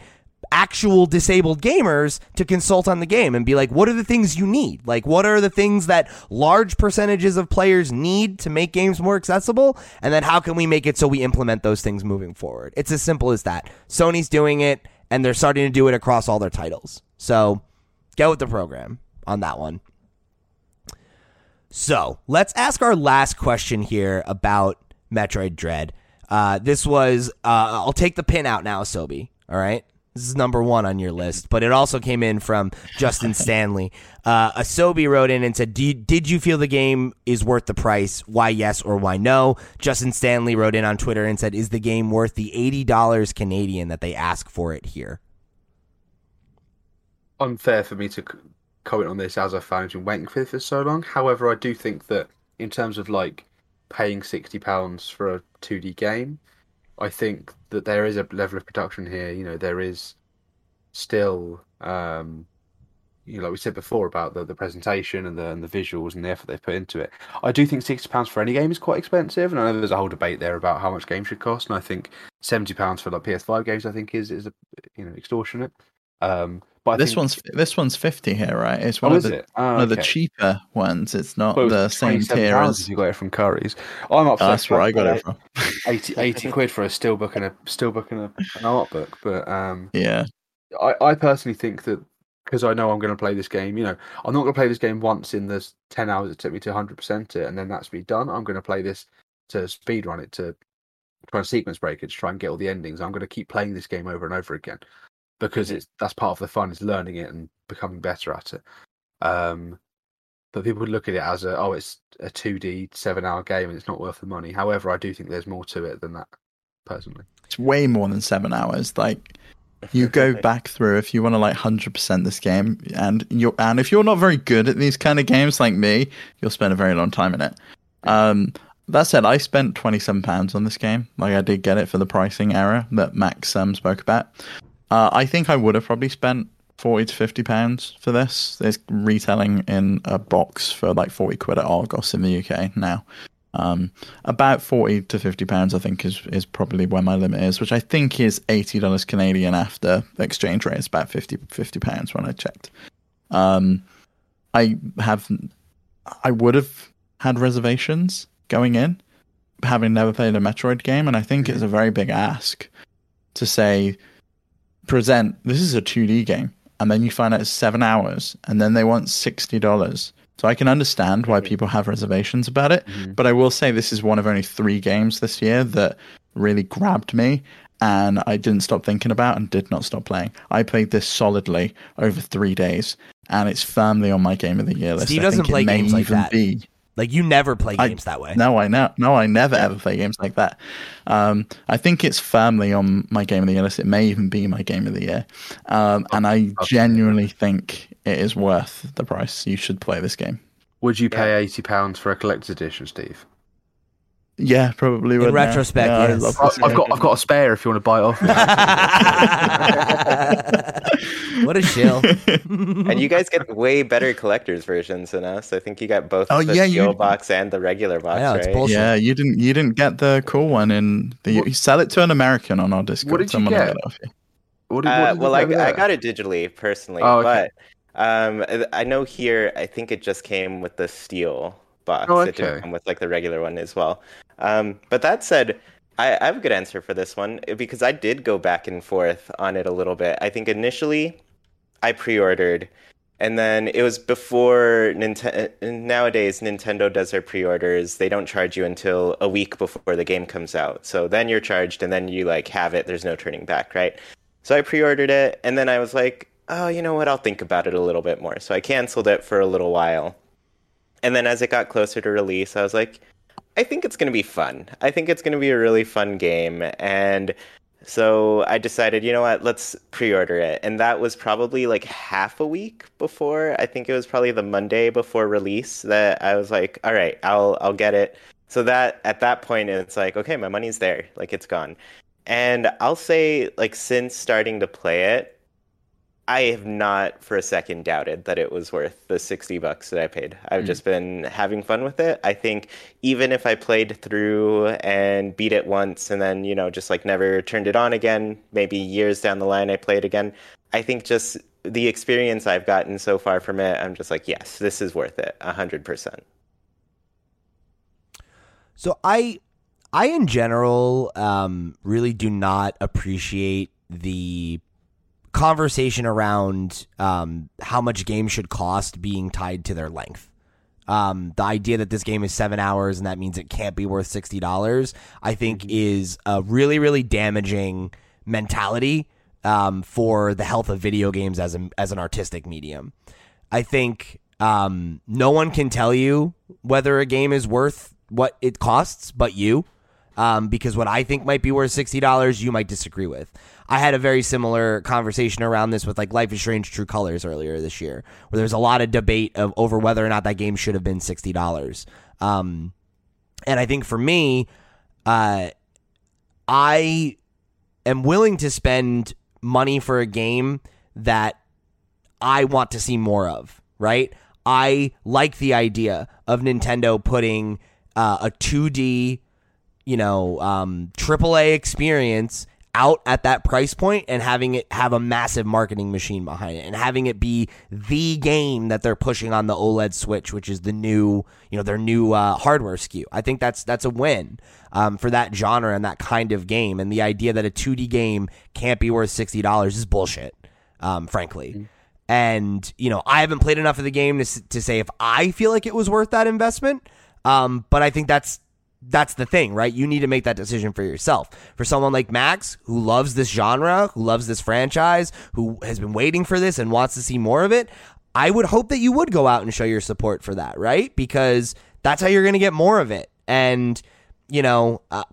Speaker 1: actual disabled gamers to consult on the game and be like what are the things you need like what are the things that large percentages of players need to make games more accessible and then how can we make it so we implement those things moving forward it's as simple as that sony's doing it and they're starting to do it across all their titles so get with the program on that one. So let's ask our last question here about Metroid Dread. Uh, this was, uh, I'll take the pin out now, Sobi. All right. This is number one on your list, but it also came in from Justin Stanley. Uh, Asobi wrote in and said, "Do Did you feel the game is worth the price? Why yes or why no? Justin Stanley wrote in on Twitter and said, Is the game worth the $80 Canadian that they ask for it here?
Speaker 4: Unfair for me to comment on this as I found been waiting for for so long. However, I do think that in terms of like paying sixty pounds for a two D game, I think that there is a level of production here. You know, there is still, um, you know, like we said before about the, the presentation and the and the visuals and the effort they put into it. I do think sixty pounds for any game is quite expensive, and I know there's a whole debate there about how much games should cost. And I think seventy pounds for like PS5 games, I think is is a you know extortionate. Um, but
Speaker 2: this
Speaker 4: think,
Speaker 2: one's this one's fifty here, right? It's one
Speaker 4: Oh,
Speaker 2: of the?
Speaker 4: Oh,
Speaker 2: one of the cheaper ones. It's not
Speaker 4: it
Speaker 2: the same tier as.
Speaker 4: you got it from Curry's. I'm up.
Speaker 2: Oh, that's where I got it from.
Speaker 4: 80, 80 quid for a steelbook and a steelbook and a, an art book, but um,
Speaker 2: Yeah,
Speaker 4: I, I personally think that because I know I'm going to play this game, you know, I'm not going to play this game once in the 10 hours it took me to 100% it and then that's me done. I'm going to play this to speed run it, to try and sequence break it, to try and get all the endings. I'm going to keep playing this game over and over again because it's that's part of the fun is learning it and becoming better at it. Um, but people would look at it as a oh, it's a 2D seven hour game and it's not worth the money. However, I do think there's more to it than that, personally.
Speaker 2: it's way more than seven hours. Like you go back through if you want to like hundred percent this game, and you and if you're not very good at these kind of games like me, you'll spend a very long time in it. Um, that said, I spent twenty seven pounds on this game. Like I did get it for the pricing error that Max um, spoke about. Uh, I think I would have probably spent forty to fifty pounds for this. It's retailing in a box for like forty quid at Argos in the UK now. Um, about forty to fifty pounds, I think, is is probably where my limit is, which I think is eighty dollars Canadian after the exchange rate. It's about 50 pounds when I checked. Um, I have, I would have had reservations going in, having never played a Metroid game, and I think it's a very big ask to say, present this is a 2D game, and then you find out it's seven hours, and then they want sixty dollars. So I can understand why people have reservations about it, mm-hmm. but I will say this is one of only three games this year that really grabbed me and I didn't stop thinking about and did not stop playing. I played this solidly over three days, and it's firmly on my game of the year list.
Speaker 1: Steve doesn't play
Speaker 2: may
Speaker 1: games like that.
Speaker 2: Be.
Speaker 1: Like you never play
Speaker 2: I-
Speaker 1: games that way.
Speaker 2: No, I know. No, I never ever play games like that. Um, I think it's firmly on my game of the year list. It may even be my game of the year, um, and I genuinely think it is worth the price. You should play this game.
Speaker 4: Would you pay eighty pounds for a collector's edition, Steve?
Speaker 2: Yeah, probably. would. yeah.
Speaker 1: retrospect,
Speaker 2: Yeah, I
Speaker 1: yes.
Speaker 2: love
Speaker 4: I-
Speaker 2: this
Speaker 4: I've got I've got a spare if you want to buy it off. me.
Speaker 1: what a shill.
Speaker 3: and you guys get way better collector's versions than us. I think you got both
Speaker 2: Oh,
Speaker 3: the
Speaker 2: yeah, you-
Speaker 3: steel box and the regular box,
Speaker 1: I know, it's
Speaker 3: right?
Speaker 2: Yeah, you didn't. You didn't get the cool one in the.
Speaker 4: What-
Speaker 2: You sell it to an American on our Discord.
Speaker 4: What did you
Speaker 2: Someone
Speaker 4: get?
Speaker 2: off you.
Speaker 4: What did- what
Speaker 3: Uh,
Speaker 4: did you
Speaker 3: well,
Speaker 4: get
Speaker 3: I, I got it digitally personally,
Speaker 4: Oh, okay.
Speaker 3: but um, I know here I think it just came with the steel box.
Speaker 4: Oh,
Speaker 3: It didn't come with like the regular one as well. Um, but that said, I, I have a good answer for this one eh, because I did go back and forth on it a little bit. I think initially I pre-ordered, and then it was before Nintendo. Nowadays, Nintendo does their pre-orders. They don't charge you until a week before the game comes out. So then you're charged, and then you like have it. There's no turning back, right? So I pre-ordered it, and then I was like, oh, you know what? I'll think about it a little bit more. So I canceled it for a little while, and then as it got closer to release, I was like, I think it's going to be fun. I think it's going to be a really fun game, and so I decided, you know what? Let's pre-order it, and that was probably like half a week before. I think it was probably the Monday before release that I was like, all right, I'll I'll get it. So that at that point, it's like, okay, my money's there, like it's gone. And I'll say, like, since starting to play it, I have not for a second doubted that it was worth the 60 bucks that I paid. I've just been having fun with it. I think even if I played through and beat it once and then, you know, just like never turned it on again, maybe years down the line I play it again, I think just the experience I've gotten so far from it, I'm just like, yes, this is worth it. 100%.
Speaker 1: So I, I in general, um, really do not appreciate the conversation around um, how much games should cost being tied to their length. Um, the idea that this game is seven hours and that means it can't be worth sixty dollars, I think, is a really, really damaging mentality um, for the health of video games as a, as an artistic medium. I think um, no one can tell you whether a game is worth what it costs, but you. Um, because what I think might be worth sixty dollars, you might disagree with. I had a very similar conversation around this with like Life is Strange: True Colors earlier this year, where there's a lot of debate of over whether or not that game should have been sixty dollars. Um, and I think for me, uh, I am willing to spend money for a game that I want to see more of, right? I like the idea of Nintendo putting uh, a 2D, you know, um, AAA experience out at that price point and having it have a massive marketing machine behind it and having it be the game that they're pushing on the OLED Switch, which is the new, you know, their new uh, hardware SKU. I think that's that's a win um, for that genre and that kind of game. And the idea that a 2D game can't be worth sixty dollars is bullshit, um, frankly. And you know, I haven't played enough of the game to to say if I feel like it was worth that investment. Um, but I think that's that's the thing, right? You need to make that decision for yourself. For someone like Max, who loves this genre, who loves this franchise, who has been waiting for this and wants to see more of it, I would hope that you would go out and show your support for that, right? Because that's how you're going to get more of it. And you know, uh,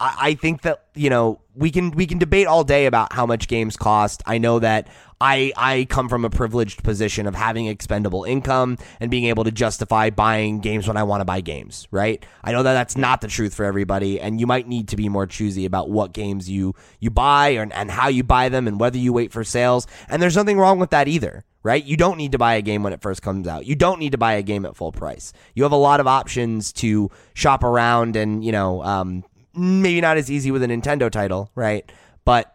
Speaker 1: I, I think that you know we can we can debate all day about how much games cost. I know that I I come from a privileged position of having expendable income and being able to justify buying games when I want to buy games. Right? I know that that's not the truth for everybody, and you might need to be more choosy about what games you you buy and, and how you buy them and whether you wait for sales. And there's nothing wrong with that either right? You don't need to buy a game when it first comes out. You don't need to buy a game at full price. You have a lot of options to shop around and, you know, um, maybe not as easy with a Nintendo title, right? But,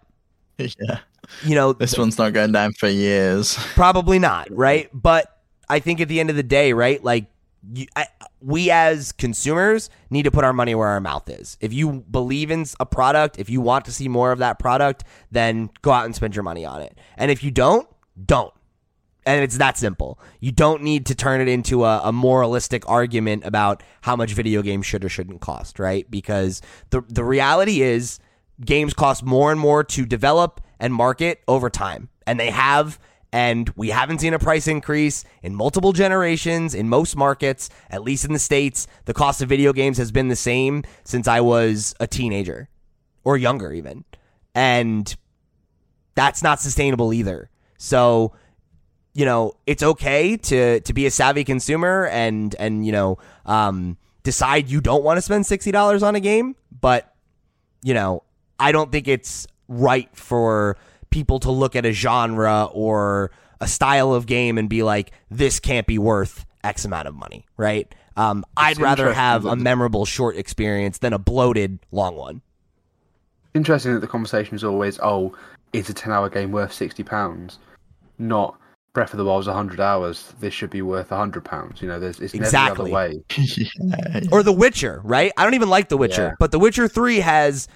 Speaker 2: Yeah,
Speaker 1: you know,
Speaker 2: this one's not going down for years.
Speaker 1: probably not, right? But I think at the end of the day, right? Like you, I, we as consumers need to put our money where our mouth is. If you believe in a product, if you want to see more of that product, then go out and spend your money on it. And if you don't, don't. And it's that simple. You don't need to turn it into a, a moralistic argument about how much video games should or shouldn't cost, right? Because the the reality is games cost more and more to develop and market over time. And they have and we haven't seen a price increase in multiple generations in most markets, at least in the States. The cost of video games has been the same since I was a teenager or younger, even. And that's not sustainable either. So, you know, it's okay to to be a savvy consumer and and you know, um, decide you don't want to spend sixty dollars on a game, but you know, I don't think it's right for people to look at a genre or a style of game and be like, this can't be worth X amount of money, right? Um, I'd rather have a memorable short experience than a bloated long one.
Speaker 4: Interesting that the conversation is always, oh, is a 10 hour game worth £60? Not Breath of the Wild's 100 hours. This should be worth £100. You know, there's, it's exactly. never the
Speaker 1: other way. yeah. Or The Witcher, right? I don't even like The Witcher, yeah. but The Witcher 3 has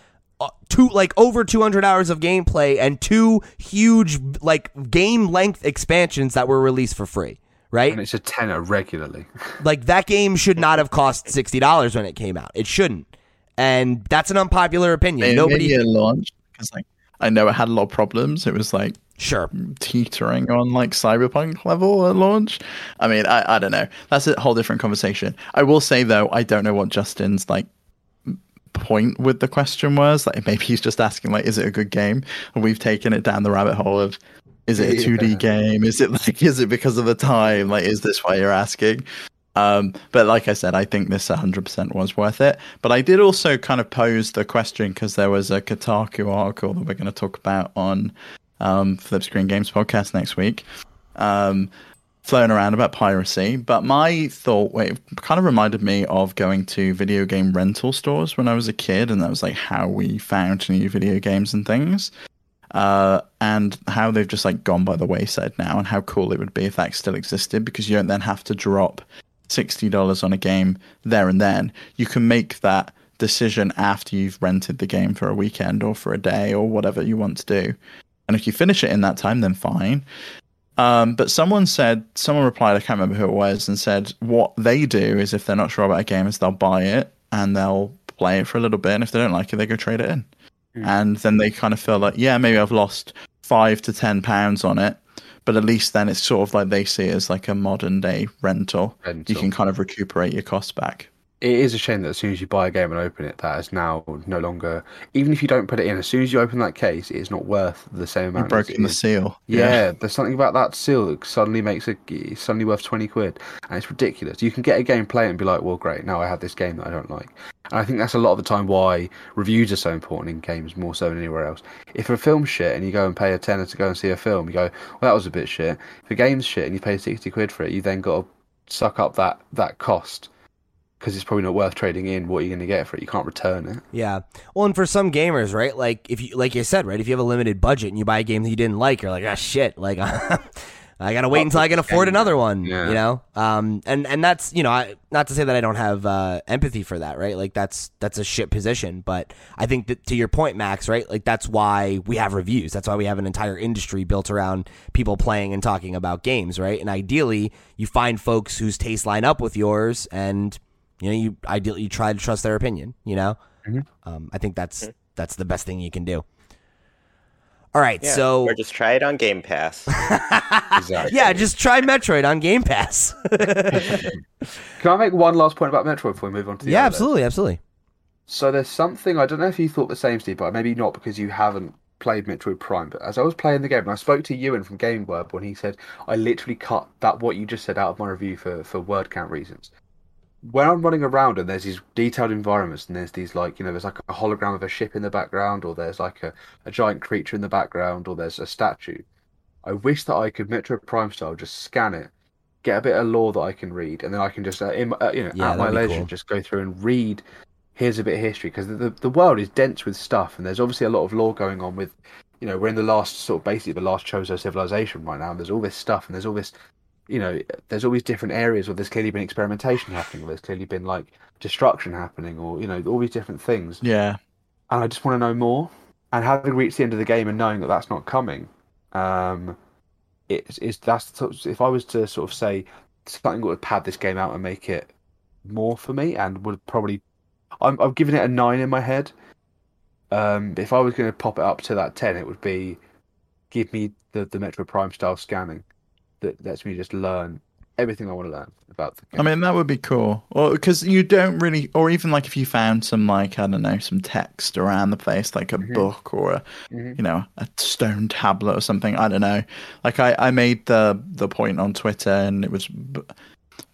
Speaker 1: Uh, two like over 200 hours of gameplay and two huge like game length expansions that were released for free right?
Speaker 4: And it's a tenner regularly.
Speaker 1: Like that game should not have cost $60 when it came out. It shouldn't. And that's an unpopular opinion.
Speaker 2: Maybe,
Speaker 1: nobody
Speaker 2: maybe it launched because like i know it had a lot of problems. It was like
Speaker 1: sure.
Speaker 2: teetering on like cyberpunk level at launch. I mean i, I don't know. That's a whole different conversation. I will say though i don't know what justin's like point with the question was. Like maybe he's just asking like, is it a good game? And we've taken it down the rabbit hole of is it a 2D game? Is it like is it because of the time? Like is this why you're asking? Um, but like I said, I think this 100% was worth it. But I did also kind of pose the question because there was a Kotaku article that we're going to talk about on um, Flip Screen Games podcast next week. Um, flown around about piracy, but my thought it kind of reminded me of going to video game rental stores when I was a kid, and that was like how we found new video games and things. Uh, and how they've just like gone by the wayside now, and how cool it would be if that still existed, because you don't then have to drop sixty dollars on a game there and then. You can make that decision after you've rented the game for a weekend or for a day or whatever you want to do. And if you finish it in that time, then fine. Um, but someone said, someone replied, I can't remember who it was, and said what they do is if they're not sure about a game, is they'll buy it and they'll play it for a little bit, and if they don't like it, they go trade it in, mm. and then they kind of feel like, yeah, maybe I've lost five to ten pounds on it, but at least then it's sort of like they see it as like a modern day rental. rental. You can kind of recuperate your costs back
Speaker 4: it is a shame that as soon as you buy a game and open it, that is now no longer. Even if you don't put it in, as soon as you open that case, it is not worth the same amount.
Speaker 2: You've broken the seal.
Speaker 4: Yeah, yeah, there's something about that seal that suddenly makes it suddenly worth twenty quid, and it's ridiculous. You can get a game, play it, and be like, "Well, great, now I have this game that I don't like." And I think that's a lot of the time why reviews are so important in games more so than anywhere else. If a film's shit and you go and pay a tenner to go and see a film, you go, "Well, that was a bit shit." If a game's shit and you pay sixty quid for it, you then got to suck up that that cost because it's probably not worth trading in what are you're going to get for it. You can't return it.
Speaker 1: Yeah. Well, and for some gamers, right? Like if you, like you said, right? If you have a limited budget and you buy a game that you didn't like, you're like, ah, shit. Like I gotta wait until I can afford another one. Yeah. You know. Um. And and that's you know, I, not to say that I don't have uh, empathy for that, right? Like that's that's a shit position, but I think that to your point, Max, right? Like that's why we have reviews. That's why we have an entire industry built around people playing and talking about games, right? And ideally, you find folks whose tastes line up with yours and you know, you ideally you try to trust their opinion. You know, mm-hmm. um, I think that's mm-hmm. that's the best thing you can do. All right,
Speaker 3: yeah,
Speaker 1: so
Speaker 3: or just try it on Game Pass.
Speaker 1: exactly. Yeah, just try Metroid on Game Pass.
Speaker 4: Can I make one last point about Metroid before we move on to the
Speaker 1: Yeah, absolutely, absolutely.
Speaker 4: So there's something I don't know if you thought the same, Steve, but maybe not because you haven't played Metroid Prime. But as I was playing the game, and I spoke to Ewan from Gaming Web when he said I literally cut that what you just said out of my review for for word count reasons when I'm running around and there's these detailed environments and there's these like you know there's like a hologram of a ship in the background or there's like a, a giant creature in the background or there's a statue. I wish that I could Metroid Prime style just scan it, get a bit of lore that I can read, and then I can just uh, in, uh, you know yeah, at my leisure cool. just go through and read. Here's a bit of history because the, the the world is dense with stuff and there's obviously a lot of lore going on with you know we're in the last sort of basically the last Chozo civilization right now and there's all this stuff and there's all this you know, there's always different areas where there's clearly been experimentation happening, or there's clearly been like destruction happening, or you know, all these different things.
Speaker 2: Yeah.
Speaker 4: And I just want to know more. And having reached the end of the game and knowing that that's not coming, um, it's is that's sort of- if I was to sort of say something would pad this game out and make it more for me, and would probably, I'm I'm giving it a nine in my head. Um, if I was going to pop it up to that ten, it would be give me the the Metroid Prime style scanning that lets me just learn everything I want to learn about the game.
Speaker 2: I mean, that would be cool. Or because you don't really, or even like if you found some like I don't know, some text around the place, like a
Speaker 4: Mhm.
Speaker 2: book or a,
Speaker 4: Mhm.
Speaker 2: you know, a stone tablet or something. I don't know. Like I, I made the the point on Twitter, and it was b-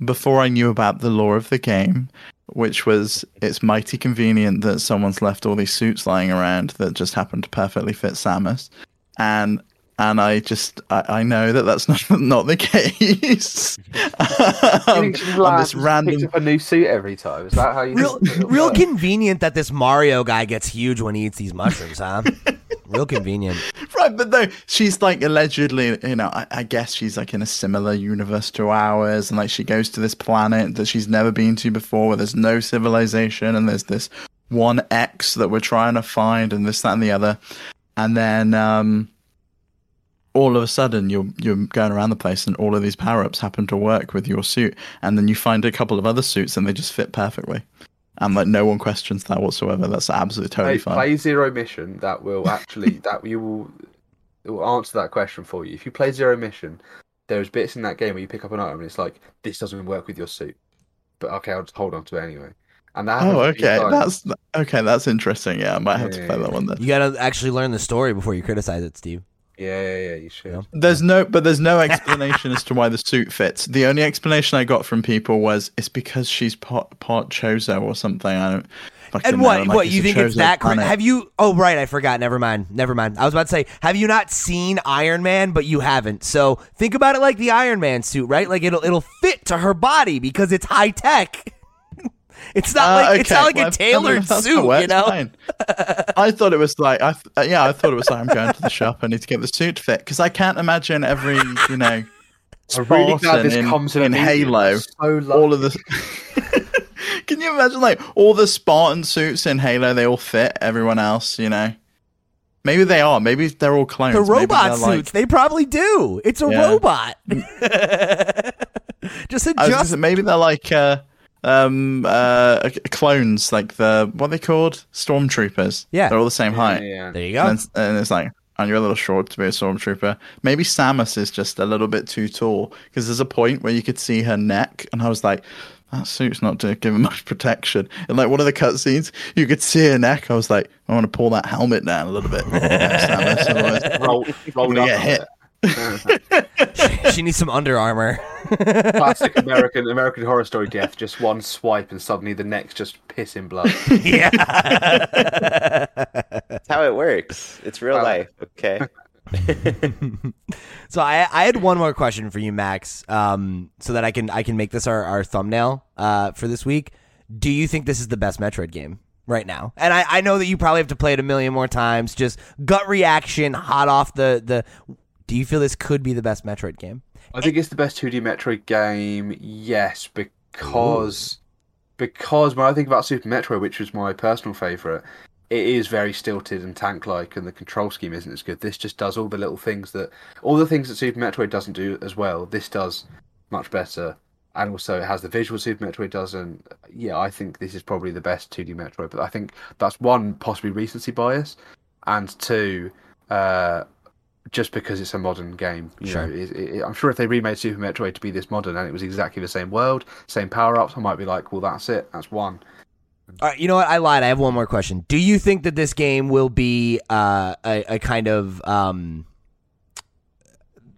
Speaker 2: before I knew about the lore of the game, which was it's mighty convenient that someone's left all these suits lying around that just happened to perfectly fit Samus, and and I just I, I know that that's not not the case.
Speaker 4: You
Speaker 2: Um,
Speaker 4: think she's
Speaker 2: on this random
Speaker 4: pick up a new suit every time? Is that how you?
Speaker 1: Real, real convenient that this Mario guy gets huge when he eats these mushrooms, huh? real convenient.
Speaker 2: Right, but no, she's like allegedly, you know, I, I guess she's like in a similar universe to ours, and like she goes to this planet that she's never been to before, where there's no civilization, and there's this one X that we're trying to find, and this, that, and the other, and then um, all of a sudden you're you're going around the place, and all of these power ups happen to work with your suit, and then you find a couple of other suits, and they just fit perfectly. And like no one questions that whatsoever. That's absolutely totally
Speaker 4: Play,
Speaker 2: fine.
Speaker 4: play zero mission. That will actually that you will it will answer that question for you. If you play zero mission, there's bits in that game where you pick up an item and it's like this doesn't work with your suit, but okay, I'll just hold on to it anyway. And that
Speaker 2: Oh,
Speaker 4: happens a few
Speaker 2: okay. That's okay. That's interesting. Yeah, I might have to play
Speaker 4: yeah,
Speaker 2: that one then.
Speaker 1: You gotta actually learn the story before you criticize it, Steve.
Speaker 4: Yeah, yeah, yeah. You should.
Speaker 1: Yeah.
Speaker 2: There's no, but there's no explanation as to why the suit fits. The only explanation I got from people was it's because she's part part Chozo or something. I don't. fucking
Speaker 1: And
Speaker 2: know.
Speaker 1: what?
Speaker 2: Like,
Speaker 1: what you think it's that? Cra-
Speaker 2: planet.
Speaker 1: have you? Oh, right. I forgot. Never mind. Never mind. I was about to say, have you not seen Iron Man? But you haven't. So think about it like the Iron Man suit, right? Like it'll it'll fit to her body because it's high tech. it's not
Speaker 2: Uh,
Speaker 1: like it's not like
Speaker 2: well,
Speaker 1: a
Speaker 2: if- I mean,
Speaker 1: tailored
Speaker 2: if that's
Speaker 1: suit, you know.
Speaker 2: fine. I thought it was like, I th- uh, yeah, I thought it was like I'm going to the shop. I need to get the suit fit because I can't imagine every, you know,
Speaker 4: I'm really glad
Speaker 2: Spartan
Speaker 4: this
Speaker 2: in,
Speaker 4: comes in,
Speaker 2: in. Halo.
Speaker 4: So
Speaker 2: all of the. Can you imagine like all the Spartan suits in Halo? They all fit everyone else, you know. Maybe they are. Maybe they're all clones.
Speaker 1: The robot
Speaker 2: they're,
Speaker 1: suits, they probably do. It's a
Speaker 2: Yeah.
Speaker 1: robot. Just
Speaker 2: Like, I was gonna
Speaker 1: adjust.
Speaker 2: say, maybe they're like uh, um uh clones, like the what are they called stormtroopers.
Speaker 1: Yeah.
Speaker 2: they're all the same height.
Speaker 4: yeah.
Speaker 1: There you go.
Speaker 2: And, it's, and it's like, and you're a little short to be a stormtrooper. Maybe Samus is just a little bit too tall because there's a point where you could see her neck, and I was like, that suit's not to give her much protection. And like one of the cutscenes, you could see her neck. I was like, I want to pull that helmet down a little bit, Samus. Otherwise,
Speaker 4: Roll,
Speaker 2: gonna
Speaker 4: up
Speaker 2: get hit.
Speaker 4: it.
Speaker 1: She needs some Under Armour.
Speaker 4: Classic American American Horror Story death. Just one swipe and suddenly the neck's just pissing blood.
Speaker 1: yeah.
Speaker 3: That's how it works. It's real
Speaker 4: Well-
Speaker 3: life. Okay.
Speaker 1: so I I had one more question for you, Max. Um, so that I can I can make this our, our thumbnail uh for this week. Do you think this is the best Metroid game right now? And I, I know that you probably have to play it a million more times. Just gut reaction, hot off the the. Do you feel this could be the best Metroid game?
Speaker 4: I think it's the best 2D Metroid game, yes, because because when I think about Super Metroid, which was my personal favourite, it is very stilted and tank-like, and the control scheme isn't as good. This just does all the little things that all the things that Super Metroid doesn't do as well. This does much better, and also it has the visual Super Metroid does. And yeah, I think this is probably the best 2D Metroid. But I think that's one possibly recency bias, and two. Uh, just because it's a modern game. You
Speaker 1: Sure.
Speaker 4: know, it, it, I'm sure if they remade Super Metroid to be this modern and it was exactly the same world, same power ups, I might be like, well, that's it, that's one.
Speaker 1: All right, you know what? I lied. I have one more question. Do you think that this game will be uh, a, a kind of um,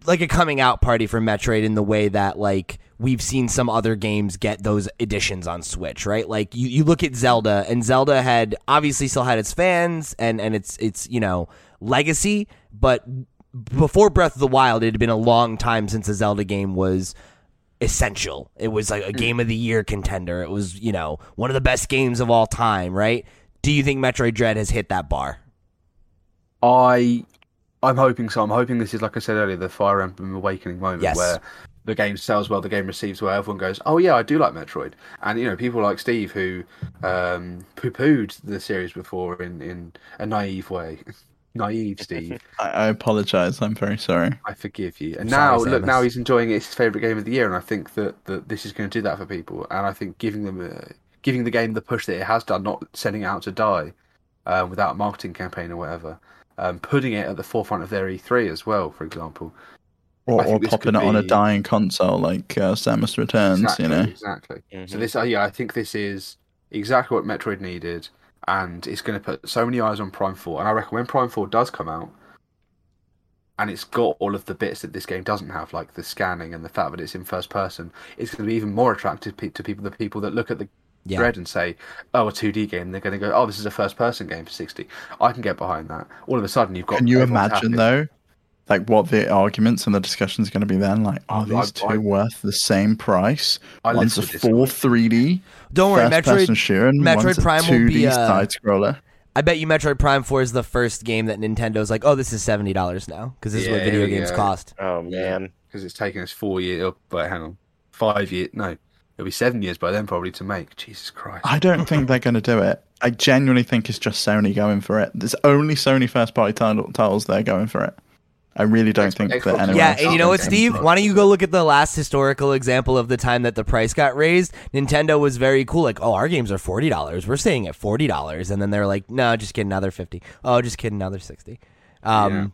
Speaker 1: like a coming out party for Metroid in the way that like we've seen some other games get those editions on Switch, right? Like you, you look at Zelda, and Zelda had obviously still had its fans and and its its you know legacy, but before Breath of the Wild, it had been a long time since a Zelda game was essential. It was like a game of the year contender. It was, you know, one of the best games of all time, right? Do you think Metroid Dread has hit that bar?
Speaker 4: I, I'm hoping so. I'm hoping this is, like I said earlier, the Fire Emblem Awakening moment
Speaker 1: Yes.
Speaker 4: where the game sells well, the game receives well, everyone goes, "Oh yeah, I do like Metroid." And you know, people like Steve who um, poo-pooed the series before in in a naive way. naive Steve.
Speaker 2: I, I apologize. I'm very sorry.
Speaker 4: I forgive you. And
Speaker 1: Sorry,
Speaker 4: now, look, now he's enjoying it. It's his favorite game of the year, and I think that, that this is going to do that for people. And I think giving them, a, giving the game the push that it has done, not sending it out to die uh, without a marketing campaign or whatever, um, putting it at the forefront of their E3 as well, for example.
Speaker 2: Or, or popping
Speaker 4: could
Speaker 2: it on a dying console like uh, Samus Returns,
Speaker 4: exactly,
Speaker 2: you know.
Speaker 4: exactly. So
Speaker 3: Mhm.
Speaker 4: this, uh, yeah, I think this is exactly what Metroid needed, and it's going to put so many eyes on Prime Four. And I reckon when Prime Four does come out, and it's got all of the bits that this game doesn't have, like the scanning and the fact that it's in first person, it's going to be even more attractive to people. The people that look at the
Speaker 1: Yeah.
Speaker 4: Dread and say, "Oh, a 2D game," they're going to go, "Oh, this is a first-person game for 60." I can get behind that. All of a sudden, you've got.
Speaker 2: Can you imagine
Speaker 4: happy.
Speaker 2: though, like what the arguments and the discussions are going to be then? Like, are these
Speaker 4: I-
Speaker 2: two worth the same price?
Speaker 4: I
Speaker 2: One's a
Speaker 4: lived with
Speaker 2: full
Speaker 4: one.
Speaker 2: 3D
Speaker 1: Don't worry,
Speaker 2: first
Speaker 1: Metroid.
Speaker 2: shooter, and
Speaker 1: Metroid
Speaker 2: one's a
Speaker 1: Prime will
Speaker 2: 2D
Speaker 1: be, uh,
Speaker 2: side scroller.
Speaker 1: I bet you Metroid Prime Four is the first game that Nintendo's like, oh, this is seventy dollars now because this is what video games
Speaker 4: yeah.
Speaker 1: cost.
Speaker 3: Oh man.
Speaker 4: because it's taken us four years. Oh, but hang on, five years? No, it'll be seven years by then probably to make. Jesus Christ!
Speaker 2: I don't think they're going to do it. I genuinely think it's just Sony going for it. There's only Sony first party title, titles they're going for it. I really don't think
Speaker 4: Xbox
Speaker 2: that anyone
Speaker 1: Yeah, and you know what, Steve? Why don't you go look at the last historical example of the time that the price got raised? Nintendo was very cool, like, oh, our games are forty dollars. We're staying at forty dollars, and then they're like, no, just kidding, another fifty. Oh, just kidding, another sixty. Um,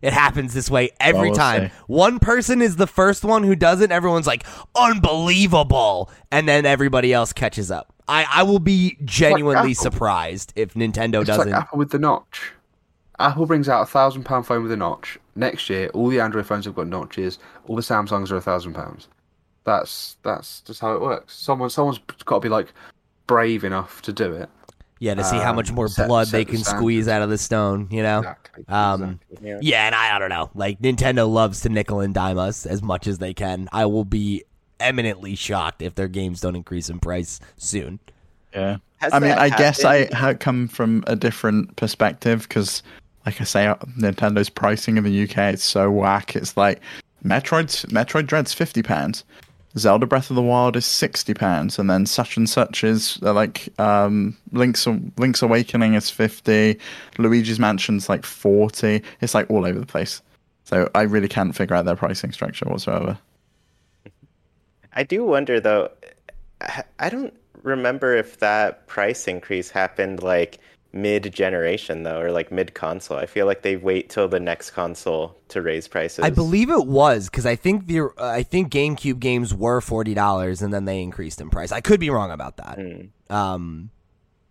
Speaker 1: It happens this way every
Speaker 2: we'll
Speaker 1: time.
Speaker 2: see.
Speaker 1: One person is the first one who does it. Everyone's like, unbelievable, and then everybody else catches up. I, I will be genuinely
Speaker 4: Apple.
Speaker 1: surprised if Nintendo
Speaker 4: It's
Speaker 1: doesn't.
Speaker 4: like Apple with the notch. Apple brings out a thousand pound phone with a notch. Next year, all the Android phones have got notches. All the Samsungs are a thousand pounds. That's that's just how it works. Someone someone's got to be like brave enough to do it.
Speaker 1: yeah, to see how
Speaker 4: um,
Speaker 1: much more
Speaker 4: set-
Speaker 1: blood
Speaker 4: set
Speaker 1: they
Speaker 4: the
Speaker 1: can
Speaker 4: standard.
Speaker 1: squeeze out of the stone. You know.
Speaker 4: Exactly.
Speaker 1: Um,
Speaker 4: exactly.
Speaker 3: Yeah.
Speaker 1: Yeah, and I, I don't know. Like Nintendo loves to nickel and dime us as much as they can. I will be eminently shocked if their games don't increase in price soon.
Speaker 2: Yeah.
Speaker 3: Has
Speaker 2: I mean,
Speaker 3: that
Speaker 2: I guess I come from a different perspective because, like I say, uh, Nintendo's pricing in the UK is so whack. It's like Metroid's Metroid Dread's fifty pounds, Zelda Breath of the Wild is sixty pounds, and then such and such is uh, like um, Link's Link's Awakening is fifty, Luigi's Mansion's like forty. It's like all over the place. So I really can't figure out their pricing structure whatsoever.
Speaker 3: I do wonder though. I don't remember if that price increase happened like mid generation though, or like mid console. I feel like they wait till the next console to raise prices.
Speaker 1: I believe it was because I think the uh, I think GameCube games were forty dollars and then they increased in price. I could be wrong about that.
Speaker 3: Hmm.
Speaker 1: Um,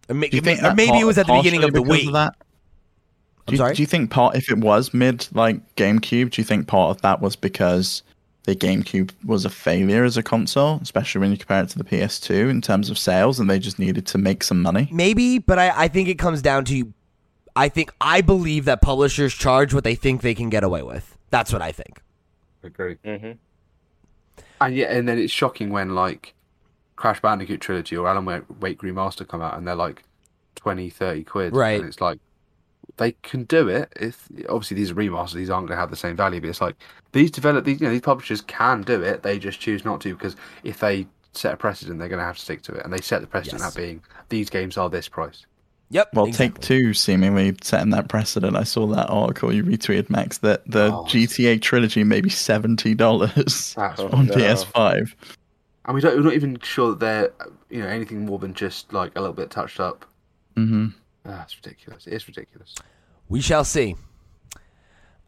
Speaker 1: or, ma-
Speaker 2: think
Speaker 1: or maybe
Speaker 2: part-
Speaker 1: it was at the beginning of the week.
Speaker 2: because that?
Speaker 1: I'm
Speaker 2: Do you,
Speaker 1: sorry?
Speaker 2: do you think part if it was mid like GameCube, do you think part of that was because the GameCube was a failure as a console, especially when you compare it to the PS2 in terms of sales, and they just needed to make some money?
Speaker 1: Maybe, but I, I think it comes down to I think I believe that publishers charge what they think they can get away with. That's what I think.
Speaker 4: Agree.
Speaker 3: hmm
Speaker 4: And yeah, and then it's shocking when like Crash Bandicoot trilogy or Alan Wake, Wake Remaster come out and they're like 20, 30 quid.
Speaker 1: Right.
Speaker 4: And it's like they can do it. If obviously these are remasters, these aren't going to have the same value. But it's like these develop these you know these publishers can do it. They just choose not to because if they set a precedent, they're going to have to stick to it. And they set the precedent
Speaker 1: Yes.
Speaker 4: at being these games are this price.
Speaker 1: Yep.
Speaker 2: Well,
Speaker 1: exactly.
Speaker 2: Take Two seemingly setting that precedent. I saw that article you retweeted, Max, that the
Speaker 4: Oh.
Speaker 2: GTA trilogy may be seventy dollars
Speaker 4: That's
Speaker 2: on
Speaker 3: no.
Speaker 2: PS5.
Speaker 4: and we don't we're not even sure that they're you know anything more than just like a little bit touched up.
Speaker 2: hmm
Speaker 4: Ah, it's ridiculous. It's ridiculous.
Speaker 1: We shall see.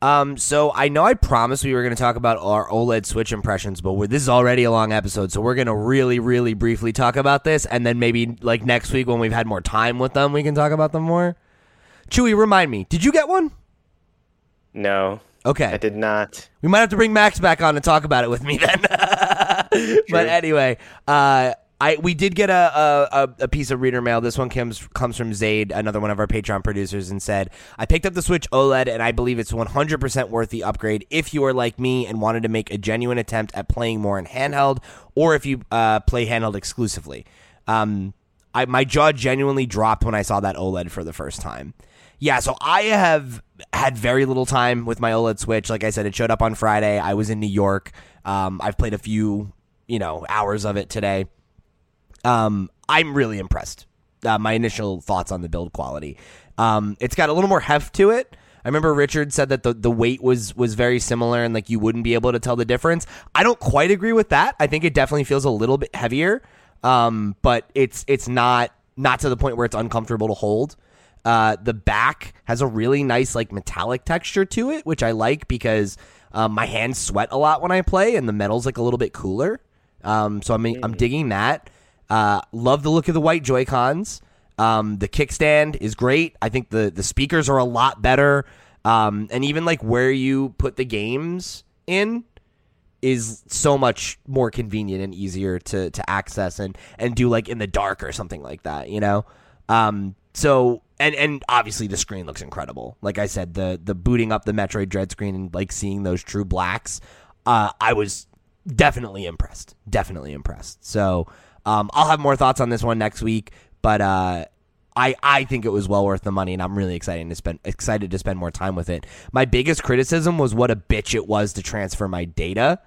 Speaker 1: Um, so I know I promised we were going to talk about our OLED Switch impressions, but we're, this is already a long episode, so we're going to really, really briefly talk about this, and then maybe like next week when we've had more time with them, we can talk about them more. Chewy, remind me, did you get one?
Speaker 3: No,
Speaker 1: Okay,
Speaker 3: I did not.
Speaker 1: we might have to bring Max back on and talk about it with me then. but anyway, uh, I we did get a, a a- piece of reader mail. This one comes comes from Zaid, another one of our Patreon producers, and said, "I picked up the Switch OLED, and I believe it's 100% worth the upgrade if you are like me and wanted to make a genuine attempt at playing more in handheld, or if you uh, play handheld exclusively." Um, I, my jaw genuinely dropped when I saw that OLED for the first time. Yeah, so I have had very little time with my OLED Switch. Like I said, it showed up on Friday. I was in New York. Um, I've played a few, you know, hours of it today. Um, I'm really impressed. Uh, my initial thoughts on the build quality. Um, it's got a little more heft to it. I remember Richard said that the, the weight was was very similar and like you wouldn't be able to tell the difference. I don't quite agree with that. I think it definitely feels a little bit heavier, um, but it's it's not not to the point where it's uncomfortable to hold. Uh, the back has a really nice like metallic texture to it, which I like because um, my hands sweat a lot when I play, and the metal's like a little bit cooler. Um, so I'm I'm digging that. Uh, love the look of the white Joy Cons. Um, the kickstand is great. I think the the speakers are a lot better. Um, and even like where you put the games in is so much more convenient and easier to to access and and do like in the dark or something like that. You know. Um, so and and obviously the screen looks incredible. Like I said, the the booting up the Metroid Dread screen and like seeing those true blacks, uh, I was definitely impressed. Definitely impressed. So um, I'll have more thoughts on this one next week, but uh, I I think it was well worth the money, and I'm really excited to spend excited to spend more time with it. My biggest criticism was what a bitch it was to transfer my data.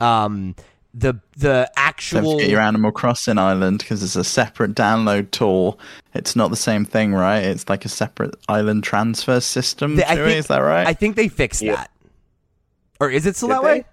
Speaker 1: Um, the the
Speaker 2: Don't
Speaker 1: actual
Speaker 2: forget your Animal Crossing island because it's a separate download tool. It's not the same thing, right? It's like a separate island transfer system.
Speaker 1: The- I think-
Speaker 2: is that right?
Speaker 1: I think they fixed
Speaker 3: Yeah.
Speaker 1: that. Or is it still
Speaker 3: Did
Speaker 1: that
Speaker 3: they?
Speaker 1: way?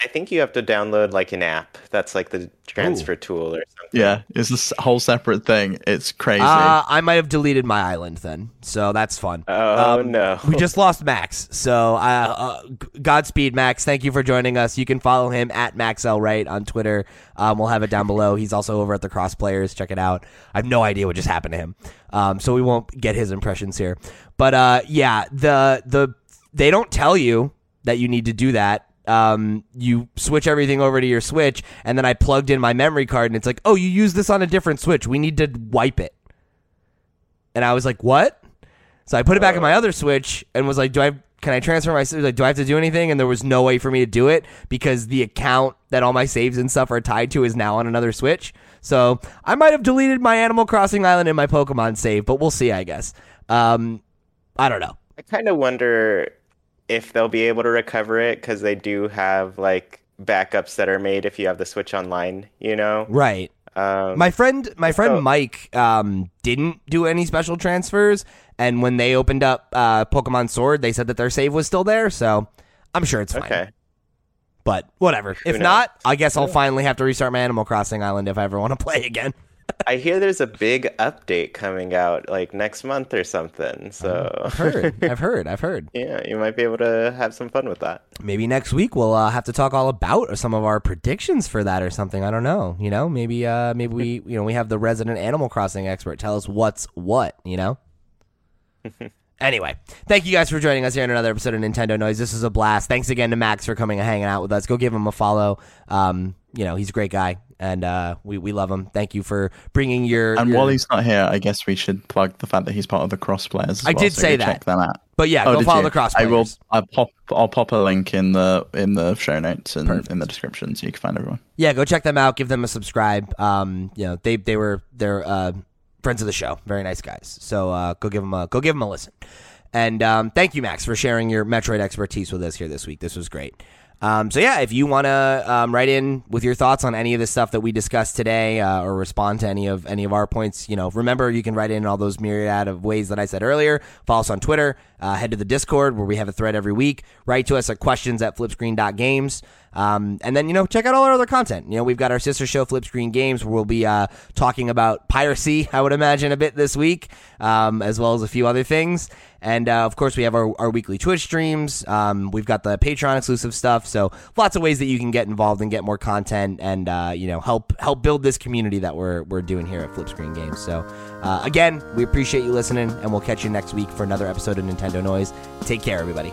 Speaker 3: I think you have to download like an app that's like the transfer tool or something.
Speaker 2: yeah, it's a s- whole separate thing. It's crazy.
Speaker 1: Uh, I might have deleted my island then, so that's fun.
Speaker 3: Oh
Speaker 1: Um,
Speaker 3: no.
Speaker 1: We just lost Max, so uh, uh, Godspeed, Max. Thank you for joining us. You can follow him at MaxLWright on Twitter. Um, we'll have it down below. He's also over at the Cross Players. Check it out. I have no idea what just happened to him, um, so we won't get his impressions here. But uh, yeah, the the they don't tell you that you need to do that. Um, you switch everything over to your Switch, and then I plugged in my memory card, and it's like, oh, you use this on a different Switch. We need to wipe it. And I was like, what? So I put it back in my other Switch and was like, do I can I transfer my like do I have to do anything? And there was no way for me to do it because the account that all my saves and stuff are tied to is now on another Switch. So I might have deleted my Animal Crossing Island and my Pokemon save, but we'll see, I guess. Um, I don't know.
Speaker 3: I kind of wonder if they'll be able to recover it because they do have like backups that are made if you have the Switch Online. You know.
Speaker 1: Right.
Speaker 3: Um,
Speaker 1: My friend, my friend
Speaker 3: So-
Speaker 1: Mike, um, didn't do any special transfers, and when they opened up uh, Pokemon Sword, they said that their save was still there. So I'm sure it's fine.
Speaker 3: okay.
Speaker 1: But whatever. if
Speaker 3: knows?
Speaker 1: not, I guess I'll finally have to restart my Animal Crossing Island if I ever want to play again.
Speaker 3: I hear there's a big update coming out like next month or something. So
Speaker 1: I've heard. I've heard. I've heard.
Speaker 3: yeah, you might be able to have some fun with that.
Speaker 1: Maybe next week we'll uh, have to talk all about some of our predictions for that or something. I don't know. You know, maybe uh, maybe we you know we have the resident Animal Crossing expert tell us what's what. You know. Anyway, thank you guys for joining us here in another episode of Nintendo Noise. This is a blast. Thanks again to Max for coming and hanging out with us. Go give him a follow. Um, you know, he's a great guy, and uh, we we love him. Thank you for bringing your.
Speaker 2: and
Speaker 1: your-
Speaker 2: while he's not here, I guess we should plug the fact that he's part of the cross players. As
Speaker 1: I
Speaker 2: well,
Speaker 1: did
Speaker 2: so
Speaker 1: say that.
Speaker 2: Check them out.
Speaker 1: but yeah,
Speaker 2: Oh,
Speaker 1: go follow
Speaker 2: you?
Speaker 1: the cross.
Speaker 2: I will. I'll pop. I'll pop a link in the in the show notes and in the description so you can find everyone.
Speaker 1: Yeah, go check them out. Give them a subscribe. Um, you know, they they were they're uh, friends of the show. Very nice guys. So uh, go give them a go give them a listen. And um, thank you, Max, for sharing your Metroid expertise with us here this week. This was great. Um, so yeah, if you want to um, write in with your thoughts on any of the stuff that we discussed today, uh, or respond to any of any of our points, you know, remember you can write in all those myriad of ways that I said earlier. Follow us on Twitter. Uh, head to the Discord where we have a thread every week. Write to us at questions at flipscreen.games. Um, and then, you know, check out all our other content. You know, we've got our sister show, Flip Screen Games, where we'll be uh, talking about piracy, I would imagine, a bit this week, um, as well as a few other things. And uh, of course, we have our, our weekly Twitch streams. Um, we've got the Patreon exclusive stuff. So lots of ways that you can get involved and get more content and, uh, you know, help help build this community that we're, we're doing here at Flip Screen Games. So uh, again, we appreciate you listening, and we'll catch you next week for another episode of Nintendo Noise. Take care, everybody.